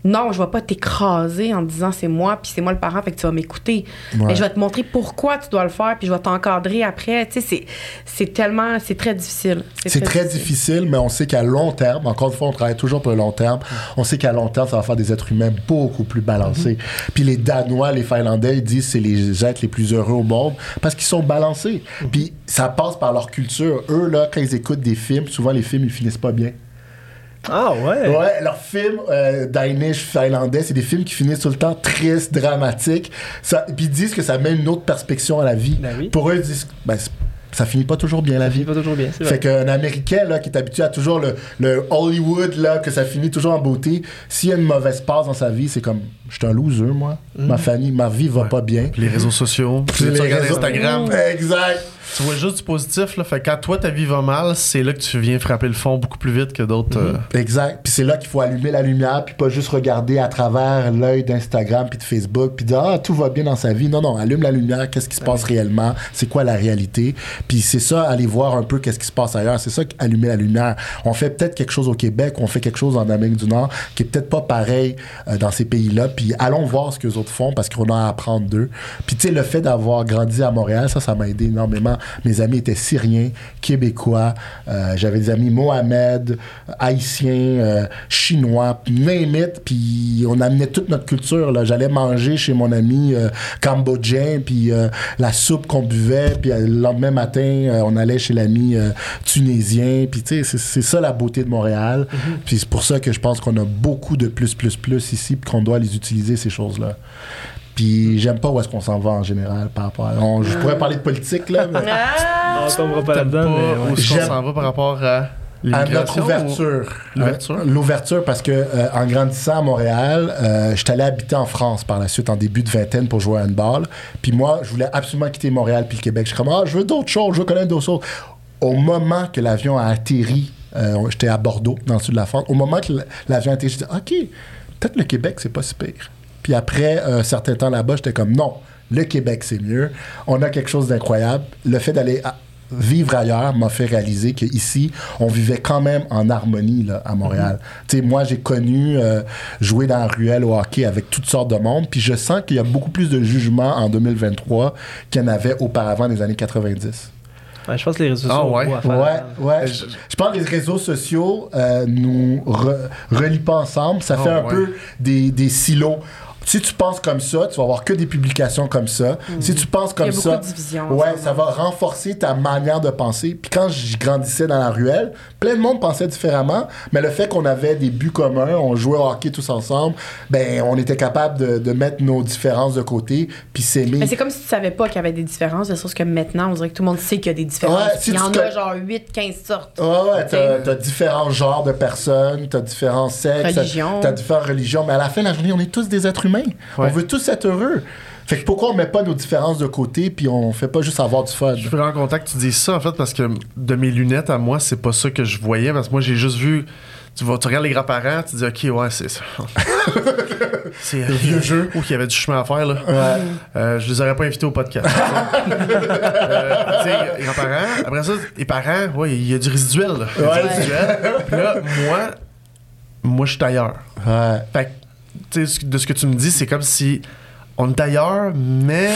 Non, je vais pas t'écraser en te disant c'est moi, puis c'est moi le parent, fait que tu vas m'écouter. Ouais. Mais je vais te montrer pourquoi tu dois le faire, puis je vais t'encadrer après. Tu sais, c'est- c'est tellement. C'est très difficile. C'est très difficile, mais on sait qu'à long terme, encore une fois, on travaille toujours pour le long terme. On sait qu'à long terme, ça va faire des êtres humains beaucoup plus balancés. Puis les Danois, les Finlandais, ils disent que c'est les êtres les plus heureux au monde parce qu'ils sont balancés. Puis ça passe par leur culture. Eux, là, quand ils écoutent des films, souvent les films, ils finissent pas bien. Ah ouais? Ouais, leurs films euh, Danish, finlandais, c'est des films qui finissent tout le temps tristes, dramatiques. Ça, puis ils disent que ça met une autre perspective à la vie. Ben oui. Pour eux, ils disent, ben, ça finit pas toujours bien la Ça vie. finit pas toujours bien, c'est vrai. Fait qu'un Américain là, qui est habitué à toujours le, le Hollywood, là, que ça finit toujours en beauté, s'il y a une mauvaise passe dans sa vie, c'est comme je suis un loser, moi. Ma famille, ma vie va pas bien. Les réseaux sociaux. Puis tu les regardes réseaux- Instagram? Exact. Tu vois juste du positif, là. Fait que quand toi, ta vie va mal, c'est là que tu viens frapper le fond beaucoup plus vite que d'autres. euh, Exact. Puis c'est là qu'il faut allumer la lumière, puis pas juste regarder à travers l'œil d'Instagram puis de Facebook, puis dire ah tout va bien dans sa vie. Non non, allume la lumière. Qu'est-ce qui se passe réellement? C'est quoi la réalité? Puis c'est ça, aller voir un peu qu'est-ce qui se passe ailleurs. C'est ça, allumer la lumière. On fait peut-être quelque chose au Québec, on fait quelque chose en Amérique du Nord qui est peut-être pas pareil euh, dans ces pays-là. Puis allons voir ce que les autres font parce qu'on a à apprendre d'eux. Puis tu sais le fait d'avoir grandi à Montréal, ça ça m'a aidé énormément. Mes amis étaient syriens, québécois. euh, J'avais des amis Mohamed, haïtiens, euh, chinois, name it, puis on amenait toute notre culture. J'allais manger chez mon ami euh, cambodgien, puis la soupe qu'on buvait, puis le lendemain matin, on allait chez l'ami tunisien, puis tu sais, c'est- c'est ça la beauté de Montréal. Puis c'est pour ça que je pense qu'on a beaucoup de plus, plus, plus ici, puis qu'on doit les utiliser, ces choses-là. Puis j'aime pas où est-ce qu'on s'en va en général par rapport à... on- je pourrais parler de politique, là, mais... Ah! On tombera pas là-dedans, mais où est-ce qu'on s'en va par rapport à à notre ouverture. ou- L'ouverture? Euh, L'ouverture, parce que euh, en grandissant à Montréal, euh, je suis allé habiter en France par la suite, en début de vingtaine, pour jouer à handball. Puis moi, je voulais absolument quitter Montréal puis le Québec. Je suis comme, ah, je veux d'autres choses, je veux connaître d'autres choses. Au moment que l'avion a atterri, euh, j'étais à Bordeaux, dans le sud de la France. Au moment que l'avion a atterri, je dis, OK, peut-être le Québec, c'est pas si pire. Puis après un certain temps là-bas, j'étais comme, non, le Québec, c'est mieux. On a quelque chose d'incroyable. Le fait d'aller vivre ailleurs m'a fait réaliser qu'ici, on vivait quand même en harmonie là, à Montréal. Tu sais, moi, j'ai connu euh, jouer dans la ruelle au hockey avec toutes sortes de monde, puis je sens qu'il y a beaucoup plus de jugement en 2023 qu'il y en avait auparavant des années 90. Ouais, je pense que les réseaux Ah, sociaux ont ouais? beaucoup à faire Ouais, ouais. Je- pense que les réseaux sociaux euh, nous re- relient pas ensemble. Ça Ah, fait un ouais. peu des, des silos. Si tu penses comme ça, tu vas avoir que des publications comme ça. Si tu penses comme Il y a beaucoup ça, de divisions en ouais, ça va renforcer ta manière de penser. Puis quand je grandissais dans la ruelle, plein de monde pensait différemment, mais le fait qu'on avait des buts communs, on jouait au hockey tous ensemble, ben on était capable de, de mettre nos différences de côté, puis s'aimer. Mais c'est comme si tu savais pas qu'il y avait des différences, de sorte que maintenant, on dirait que tout le monde sait qu'il y a des différences. Ouais, si Il y en a genre 8, 15 sortes. Ouais, ouais, t'as, t'as différents genres de personnes, t'as différents sexes, Religions. t'as différentes religions, mais à la fin de la journée, on est tous des êtres humains. On Ouais. veut tous être heureux. Fait que pourquoi on met pas nos différences de côté puis on fait pas juste avoir du fun? Je suis vraiment content que tu dises ça, en fait, parce que de mes lunettes à moi, c'est pas ça que je voyais. Parce que moi, j'ai juste vu. Tu, vas, tu regardes les grands-parents, tu dis, OK, ouais, c'est ça. c'est Le vieux jeu. Ou qu'il y avait du chemin à faire, là. Ouais. Euh, je les aurais pas invités au podcast. euh, tu sais, les grands-parents. Après ça, les parents, ouais, il y a du résiduel, là. Du résiduel. Puis là, moi, moi, je suis ailleurs. Ouais. Fait que, de ce que tu me dis, c'est comme si on est ailleurs, mais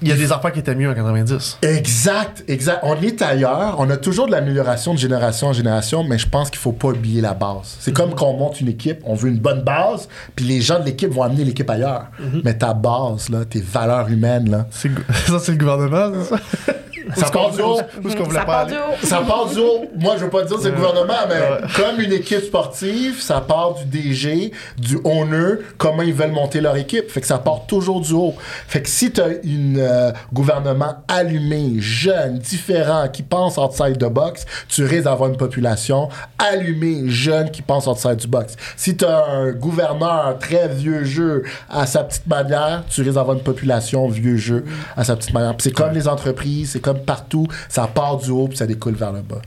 il y a des affaires qui étaient mieux en 90. Exact, exact. On est ailleurs. On a toujours de l'amélioration de génération en génération, mais je pense qu'il faut pas oublier la base. C'est comme quand on monte une équipe, on veut une bonne base, puis les gens de l'équipe vont amener l'équipe ailleurs. Mais ta base, là, tes valeurs humaines, là, ça, c'est le gouvernement, c'est ça? ça part du haut. Où est-ce qu'on voulait Ça pas part aller? du haut. Ça part du haut. Moi, je veux pas dire c'est le gouvernement, mais comme une équipe sportive, ça part du DG, du owner, comment ils veulent monter leur équipe. Fait que ça part toujours du haut. Fait que si tu as un gouvernement allumé, jeune, différent, qui pense outside the box, tu risques d'avoir une population allumée, jeune, qui pense outside du box. Si tu as un gouverneur très vieux jeu à sa petite manière, tu risques d'avoir une population vieux jeu à sa petite manière. C'est comme les entreprises, c'est comme partout, ça part du haut puis ça découle vers le bas.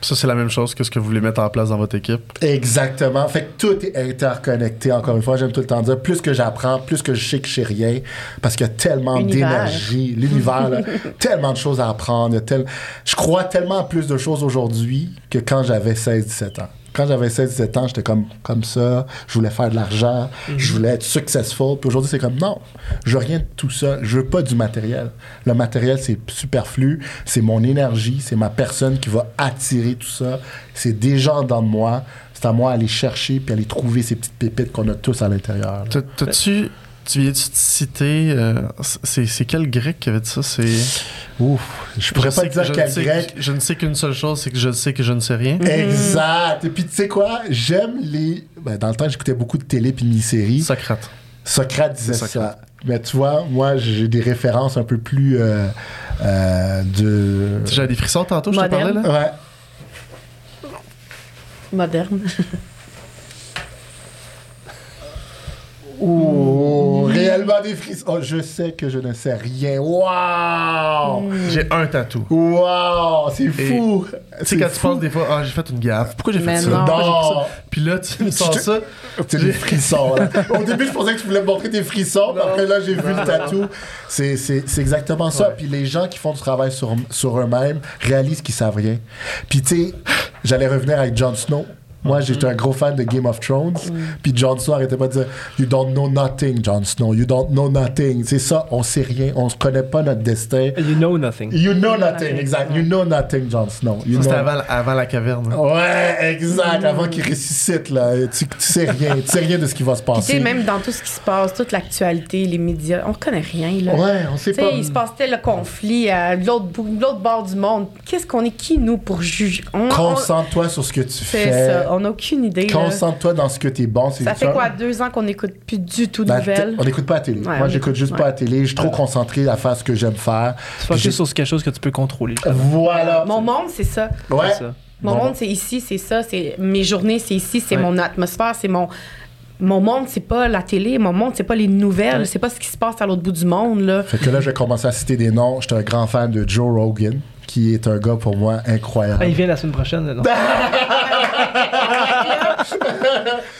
Ça, c'est la même chose que ce que vous voulez mettre en place dans votre équipe? Exactement. Fait que tout est interconnecté. Encore une fois, j'aime tout le temps dire, plus que j'apprends, plus que je sais que je sais rien, parce qu'il y a tellement L'univers. d'énergie, l'univers, là, tellement de choses à apprendre. tel- Je crois tellement à plus de choses aujourd'hui que quand j'avais 16-17 ans. Quand j'avais 16-17 ans, j'étais comme, comme ça, je voulais faire de l'argent, je voulais être successful. Puis aujourd'hui, c'est comme, non, je veux rien de tout ça. Je veux pas du matériel. Le matériel, c'est superflu. C'est mon énergie, c'est ma personne qui va attirer tout ça. C'est des gens dans moi. C'est à moi d'aller chercher puis aller trouver ces petites pépites qu'on a tous à l'intérieur. T'as-tu. Tu viens-tu de citer. euh, c'est c'est quel grec qui avait dit ça? C'est. Ouf, je pourrais Je pas que- dire je quel ne sais que- grec. Je ne sais qu'une seule chose, c'est que je sais que je ne sais rien. Exact. Et puis, tu sais quoi? J'aime les. ben, dans le temps, j'écoutais beaucoup de télé puis de mini-séries. Socrate. Socrate disait Socrate. ça. Mais tu vois, moi, j'ai des références un peu plus euh, euh, de. J'avais des frissons tantôt, je te parlais, là. Ouais. Moderne. Oh, réellement des frissons. Oh, je sais que je ne sais rien. Waouh! J'ai un tatou. Waouh! C'est fou! Tu sais, quand tu penses des fois, ah, j'ai fait une gaffe. Pourquoi j'ai fait ça? non. Ça? Puis là, tu me Je- ça. C'est des frissons, là. Au début, je pensais que tu voulais me montrer tes frissons, après, là, j'ai vu le tatou. C'est, c'est, c'est exactement ça. Puis les gens qui font du travail sur, sur eux-mêmes réalisent qu'ils savent rien. Puis, tu sais, j'allais revenir avec Jon Snow. Moi, j'étais un gros fan de Game of Thrones. Puis Jon Snow arrêtait pas de dire You don't know nothing, Jon Snow. You don't know nothing. C'est ça, on sait rien. On se connaît pas notre destin. You know nothing. You know nothing, exact. You know nothing, Jon Snow. You C'était avant, avant la caverne. hein. Ouais, exact. Avant qu'il ressuscite, là. Tu, tu sais rien. Tu sais rien de ce qui va se tu passer. sais, même dans tout ce qui se passe, toute l'actualité, les médias, on connaît rien, là. Ouais, on sait Tu pas. sais, il se passe tel conflit à l'autre bout- l'autre bord du monde. Qu'est-ce qu'on est qui, nous, pour juger? On, on- Concentre-toi sur ce que tu C'est fais. ça. On n'a aucune idée. Concentre-toi dans ce que t'es bon. c'est Ça fait quoi, deux ans qu'on n'écoute plus du tout de nouvelles? on n'écoute pas la télé. Ouais, Moi, j'écoute juste pas la télé. Je suis trop concentré à faire ce que j'aime faire. Tu J'ai- sur quelque chose que tu peux contrôler. Voilà. Mon monde, c'est ça. Ouais. C'est ça. Mon Bon. monde, c'est ici, c'est ça. C'est mes journées, c'est ici, c'est Ouais. mon atmosphère, c'est mon. Mon monde, c'est pas la télé. Mon monde, c'est pas les nouvelles. Ouais. C'est pas ce qui se passe à l'autre bout du monde, là. Fait que là, je vais commencer à citer des noms. J'étais un grand fan de Joe Rogan, qui est un gars pour moi incroyable. Ah, il vient la semaine prochaine. Non.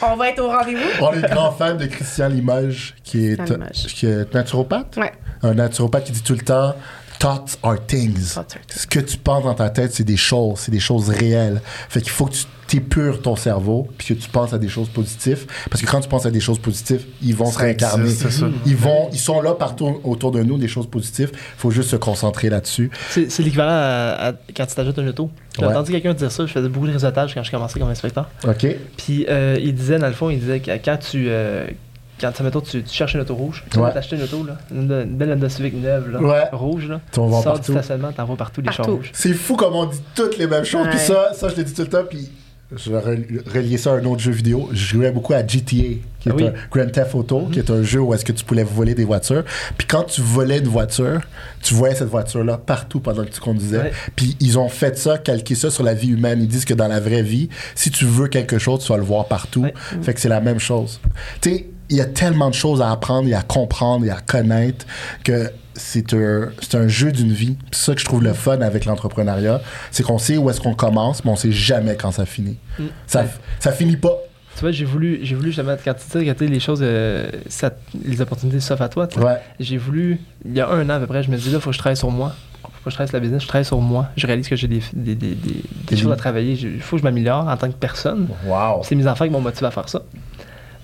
On va être au rendez-vous. On est grand fan de Christian Limoges, qui est, Christian Limoges. qui est naturopathe. Ouais. Un naturopathe qui dit tout le temps Thoughts are things. Thoughts are things. Ce que tu penses dans ta tête, c'est des choses, c'est des choses réelles. Fait qu'il faut que tu épures ton cerveau puis que tu penses à des choses positives. Parce que quand tu penses à des choses positives, ils vont se réincarner. existe, c'est ça. Ils, vont, ils sont là partout autour de nous, des choses positives. Il faut juste se concentrer là-dessus. C'est c'est l'équivalent à, à quand tu t'ajoutes un auto. J'ai Ouais. entendu quelqu'un dire ça. Je faisais beaucoup de réseautage quand je commençais comme inspecteur. OK? Puis euh, il disait, dans le fond, il disait que quand tu. euh, quand tu, mettons, tu, tu cherches une auto rouge, tu Ouais. vas t'acheter une auto, là, une, une belle Honda Civic neuve, là, Ouais. rouge, là. Tu vas voir sors du partout. stationnement, t'en vois partout les chars Partout. rouges. C'est fou comme on dit toutes les mêmes choses. Puis ça, ça, je l'ai dit tout le temps. Puis je vais rel- relier ça à un autre jeu vidéo. Je jouais beaucoup à GTA, qui est Ah oui. un Grand Theft Auto, qui est un jeu où est-ce que tu pouvais voler des voitures. Puis quand tu volais une voiture, tu voyais cette voiture-là partout pendant que tu conduisais. Ouais. Puis ils ont fait ça, calqué ça sur la vie humaine. Ils disent que dans la vraie vie, si tu veux quelque chose, tu vas le voir partout. Ouais. Fait que c'est la même chose. Tu sais, il y a tellement de choses à apprendre et à comprendre et à connaître que c'est un, c'est un jeu d'une vie. C'est ça que je trouve le fun avec l'entrepreneuriat. C'est qu'on sait où est-ce qu'on commence, mais on sait jamais quand ça finit. Mm. Ça, Ouais. ça finit pas. Tu vois, j'ai voulu, j'ai voulu justement, quand tu dis que les choses, euh, ça- les opportunités s'offrent à toi. Ouais. j'ai voulu, il y a un an à peu près, je me dis là, il faut que je travaille sur moi. Faut que je travaille sur la business, je travaille sur moi. Je réalise que j'ai des, des, des, des- choses à travailler. Il faut que je m'améliore en tant que personne. Wow. C'est mes enfants qui m'ont motivé à faire ça.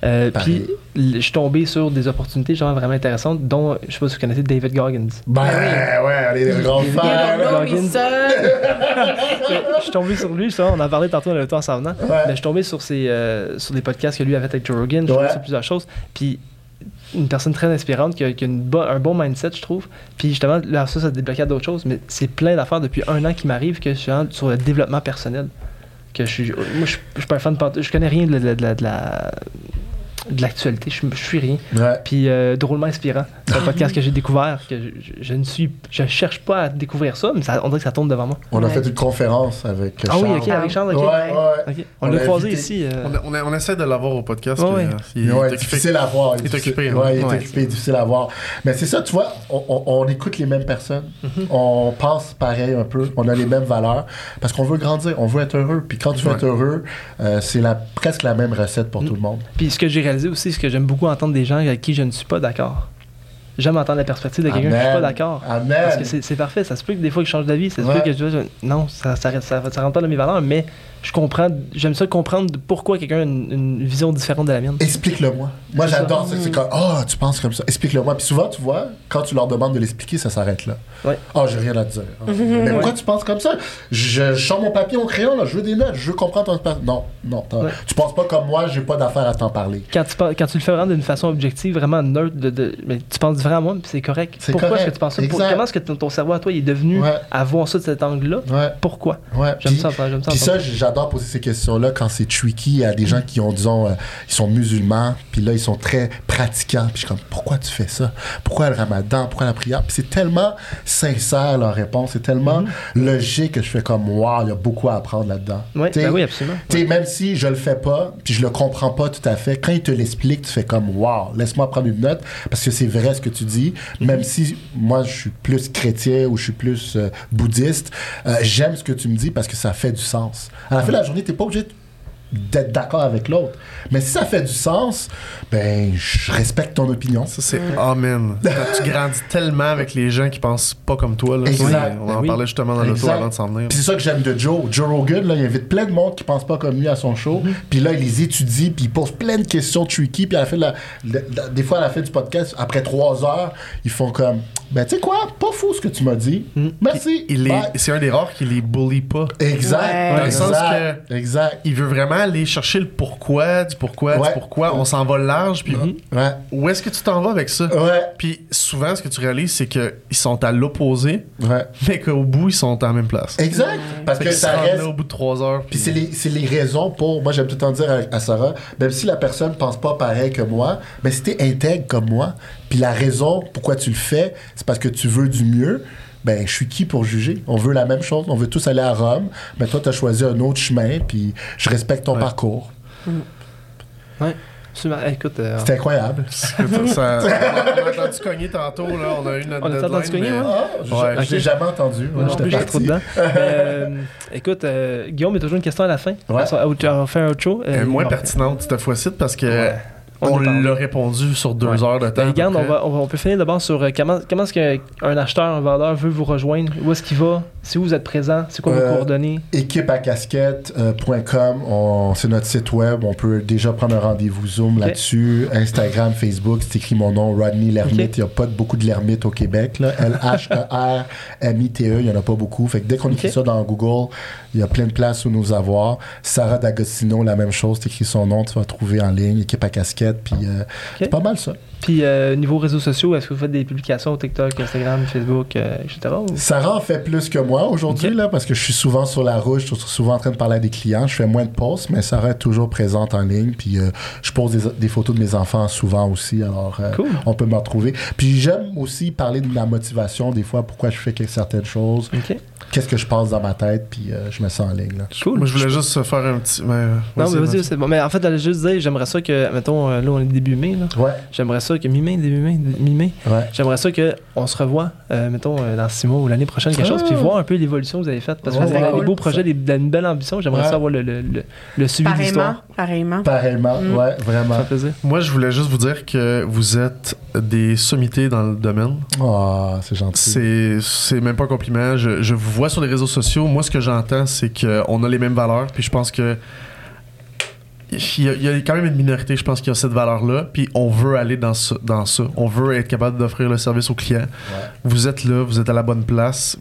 Euh, puis, je suis tombé sur des opportunités genre vraiment intéressantes, dont, je sais pas si vous connaissez David Goggins. Ben ouais, on est grands fans. je suis tombé sur lui, ça, on en parlait tantôt dans le temps en s'en venant. Ouais. Mais je suis tombé sur, ses, euh, sur des podcasts que lui avait fait avec Joe Rogan, je suis tombé Ouais. sur plusieurs choses. Puis une personne très inspirante qui a, qui a une bo- un bon mindset, je trouve. Puis justement, là, ça, ça débloqué à d'autres choses. Mais c'est plein d'affaires depuis un an qui m'arrivent que je suis vraiment sur le développement personnel. Que je suis, moi, je, suis- je suis pas un fan de. Je connais rien de, la- de la- de la- de l'actualité. Je, je suis rien. Ouais. Puis euh, drôlement inspirant. C'est un podcast que j'ai découvert. Que je, je- je ne suis, je cherche pas à découvrir ça, mais ça, on dirait que ça tourne devant moi. On a Ouais. fait une conférence avec Ah oui, Charles. ok, avec Charles, ok. Ouais. On, On l'a croisé invité. ici. euh, On, on, on essaie de l'avoir au podcast. Ouais, puis, ouais. euh, il Mais est difficile à voir. Il est difficile- occupé, hein. Ouais, il est Ouais. occupé, difficile à voir. Mais c'est ça, tu vois, on, on- on écoute les mêmes personnes. On pense pareil un peu. On a les mêmes valeurs. Parce qu'on veut grandir, on veut être heureux. Puis quand tu veux Ouais. être heureux, euh, c'est la, presque la même recette pour Mm. tout le monde. Puis ce que j'ai réalisé aussi, c'est que j'aime beaucoup entendre des gens avec qui je ne suis pas d'accord. J'aime entendre la perspective de quelqu'un que je suis pas d'accord. Parce que c'est c'est parfait. Ça se peut que des fois que je change d'avis. Ça se Ouais. peut que je dise non, ça, ça, ça, ça rentre pas dans mes valeurs, mais je comprends. J'aime ça comprendre pourquoi quelqu'un a une, une vision différente de la mienne. Explique-le-moi. Moi, j'adore ça. C'est comme, oh, tu penses comme ça. Explique-le-moi. Puis souvent, tu vois, quand tu leur demandes de l'expliquer, ça s'arrête là. Ouais. Oh, j'ai rien à te dire. Mais pourquoi tu penses comme ça? Je, je sors mon papier au crayon, là. Je veux des notes. Je veux comprendre ton espace. Non, non. Ouais. Tu penses pas comme moi, j'ai pas d'affaire à t'en parler. Quand tu, par- quand tu le fais vraiment d'une façon objective, vraiment neutre, de, de- mais tu penses différemment à moi, puis c'est correct. C'est Pourquoi est-ce que tu penses ça? Pour- comment est-ce que ton, ton cerveau à toi il est devenu Ouais. à voir ça de cet angle-là? Ouais. Pourquoi? Ouais. J'aime ça, j'aime ça. J'adore poser ces questions-là quand c'est tricky. Il y a des gens qui ont, disons, euh, ils sont musulmans, puis là, ils sont très pratiquants. Puis je suis comme, pourquoi tu fais ça? Pourquoi le ramadan? Pourquoi la prière? Puis c'est tellement sincère, leur réponse. C'est tellement logique que je fais comme, wow, il y a beaucoup à apprendre là-dedans. Ouais, ben oui, absolument. Tu sais, même si je le fais pas, puis je le comprends pas tout à fait, quand il te l'explique, tu fais comme wow, laisse-moi prendre une note parce que c'est vrai ce que tu dis. Même si moi je suis plus chrétien ou je suis plus euh, bouddhiste, euh, j'aime ce que tu me dis parce que ça fait du sens. À la fin de la journée, t'es pas obligé d'être d'accord avec l'autre. Mais si ça fait du sens, ben je respecte ton opinion. Ça, c'est amen. Tu grandis tellement avec les gens qui pensent pas comme toi. Là, Exact. On en Ben oui. parlait justement dans l'auto avant de s'en venir. Puis c'est ça que j'aime de Joe. Joe Rogan, là, il invite plein de monde qui pense pas comme lui à son show. Puis là, il les étudie, puis il pose plein de questions tricky. Puis à la fin de la, la- la- des fois, à la fin du podcast, après trois heures, ils font comme, ben tu sais quoi, pas fou ce que tu m'as dit. Merci. Il est-. C'est un des rares qui les bully pas. Exact. Ouais. Dans le sens exact. Exact. Il veut vraiment aller chercher le pourquoi, du pourquoi, Ouais. du pourquoi. On s'en va large, puis Ouais. où est-ce que tu t'en vas avec ça? Ouais. Puis souvent, ce que tu réalises, c'est qu'ils sont à l'opposé, Ouais. mais qu'au bout, ils sont à la même place. Exact. Parce Fait que se ça reste. là au bout de trois heures. Puis c'est les, c'est les raisons pour. Moi, j'aime tout le temps dire à, à Sarah, même si la personne pense pas pareil que moi, mais si t'es intègre comme moi, puis la raison pourquoi tu le fais, c'est parce que tu veux du mieux. Ben, je suis qui pour juger? On veut la même chose, on veut tous aller à Rome, mais toi, t'as choisi un autre chemin, puis je respecte ton Ouais. parcours. Ouais. Absolument. Hey, Écoute, euh, C'est incroyable. Ça- on a entendu cogner tantôt, là, on a eu notre On a deadline, entendu cogner, mais- ouais? Je Ouais. je l'ai jamais entendu. Moi, Ouais, non plus, trop dedans. Mais, euh, écoute, euh, Guillaume, il y a toujours une question à la fin. Ouais. On va- on va faire autre chose. Elle est Euh, moins bon, pertinente cette fois-ci parce que Ouais. On, l'a répondu sur deux Ouais. heures de temps. Ben, regarde, on, va, on, va- on peut finir d'abord sur euh, comment, comment est-ce qu'un acheteur, un vendeur veut vous rejoindre, où est-ce qu'il va, si vous êtes présent, c'est quoi vos Euh, coordonnées? équipe à casquette.com, on- c'est notre site web. On peut déjà prendre un rendez-vous Zoom là-dessus. Instagram, Facebook, c'est écrit mon nom, Rodney Lermite. Il n'y a pas de- beaucoup de Lermite au Québec. L-H-E-R-M-I-T-E, il n'y en a pas beaucoup. Fait que dès qu'on écrit ça dans Google, il y a plein de places où nous avoir. Sarah D'Agostino, la même chose. Tu écris son nom, tu vas trouver en ligne, équipe à casquette. Puis euh, c'est pas mal ça. Puis, euh, niveau réseaux sociaux, est-ce que vous faites des publications TikTok, Instagram, Facebook, euh, etc. ou- Sarah en fait plus que moi aujourd'hui, là, parce que je suis souvent sur la route, je suis souvent en train de parler à des clients. Je fais moins de posts, mais Sarah est toujours présente en ligne. Puis je pose des, des photos de mes enfants souvent aussi. Alors, Cool. on peut me retrouver. Puis j'aime aussi parler de ma motivation, des fois, pourquoi je fais certaines choses. Qu'est-ce que je passe dans ma tête, puis euh, je me sens en ligne. Là. Cool. Moi, je voulais juste faire un petit. mais, euh, Non, mais vas-y, c'est bon. Mais en fait, j'allais juste dire, j'aimerais ça que, mettons, euh, là, on est début mai, là. Ouais, J'aimerais ça que mi-mai, début mai, mi-mai, ouais. j'aimerais ça qu'on se revoie, euh, mettons, dans six mois ou l'année prochaine, quelque Ah. chose, puis voir un peu l'évolution que vous avez faite. Parce que Ouais, vous avez ouais, des beaux projets, des, de- une belle ambition. J'aimerais Ouais. ça avoir le, le, le, le suivi de Pareillement, l'histoire. pareillement. Pareillement, Mm. ouais, Ça vraiment. fait plaisir. Moi, je voulais juste vous dire que vous êtes des sommités dans le domaine. Oh, c'est gentil. C'est, c'est même pas un compliment. Je, je vous sur les réseaux sociaux. Moi, ce que j'entends, c'est qu'on a les mêmes valeurs. Puis je pense que. Il y, a, il y a quand même une minorité, je pense, qui a cette valeur-là. Puis on veut aller dans ça, dans ça. On veut être capable d'offrir le service aux clients. Vous êtes là, vous êtes à la bonne place.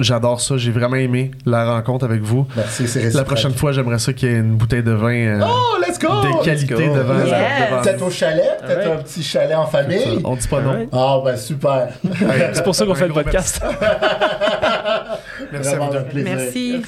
J'adore ça. J'ai vraiment aimé la rencontre avec vous. Merci, c'est La prochaine fois, j'aimerais ça qu'il y ait une bouteille de vin euh, Oh, let's go! de qualité go. devant, Yes. devant Peut-être au chalet, peut-être un petit chalet en famille. On dit pas non. Ah, ben super. C'est pour ça qu'on fait le podcast. Merci à vous deux. un plaisir. Merci.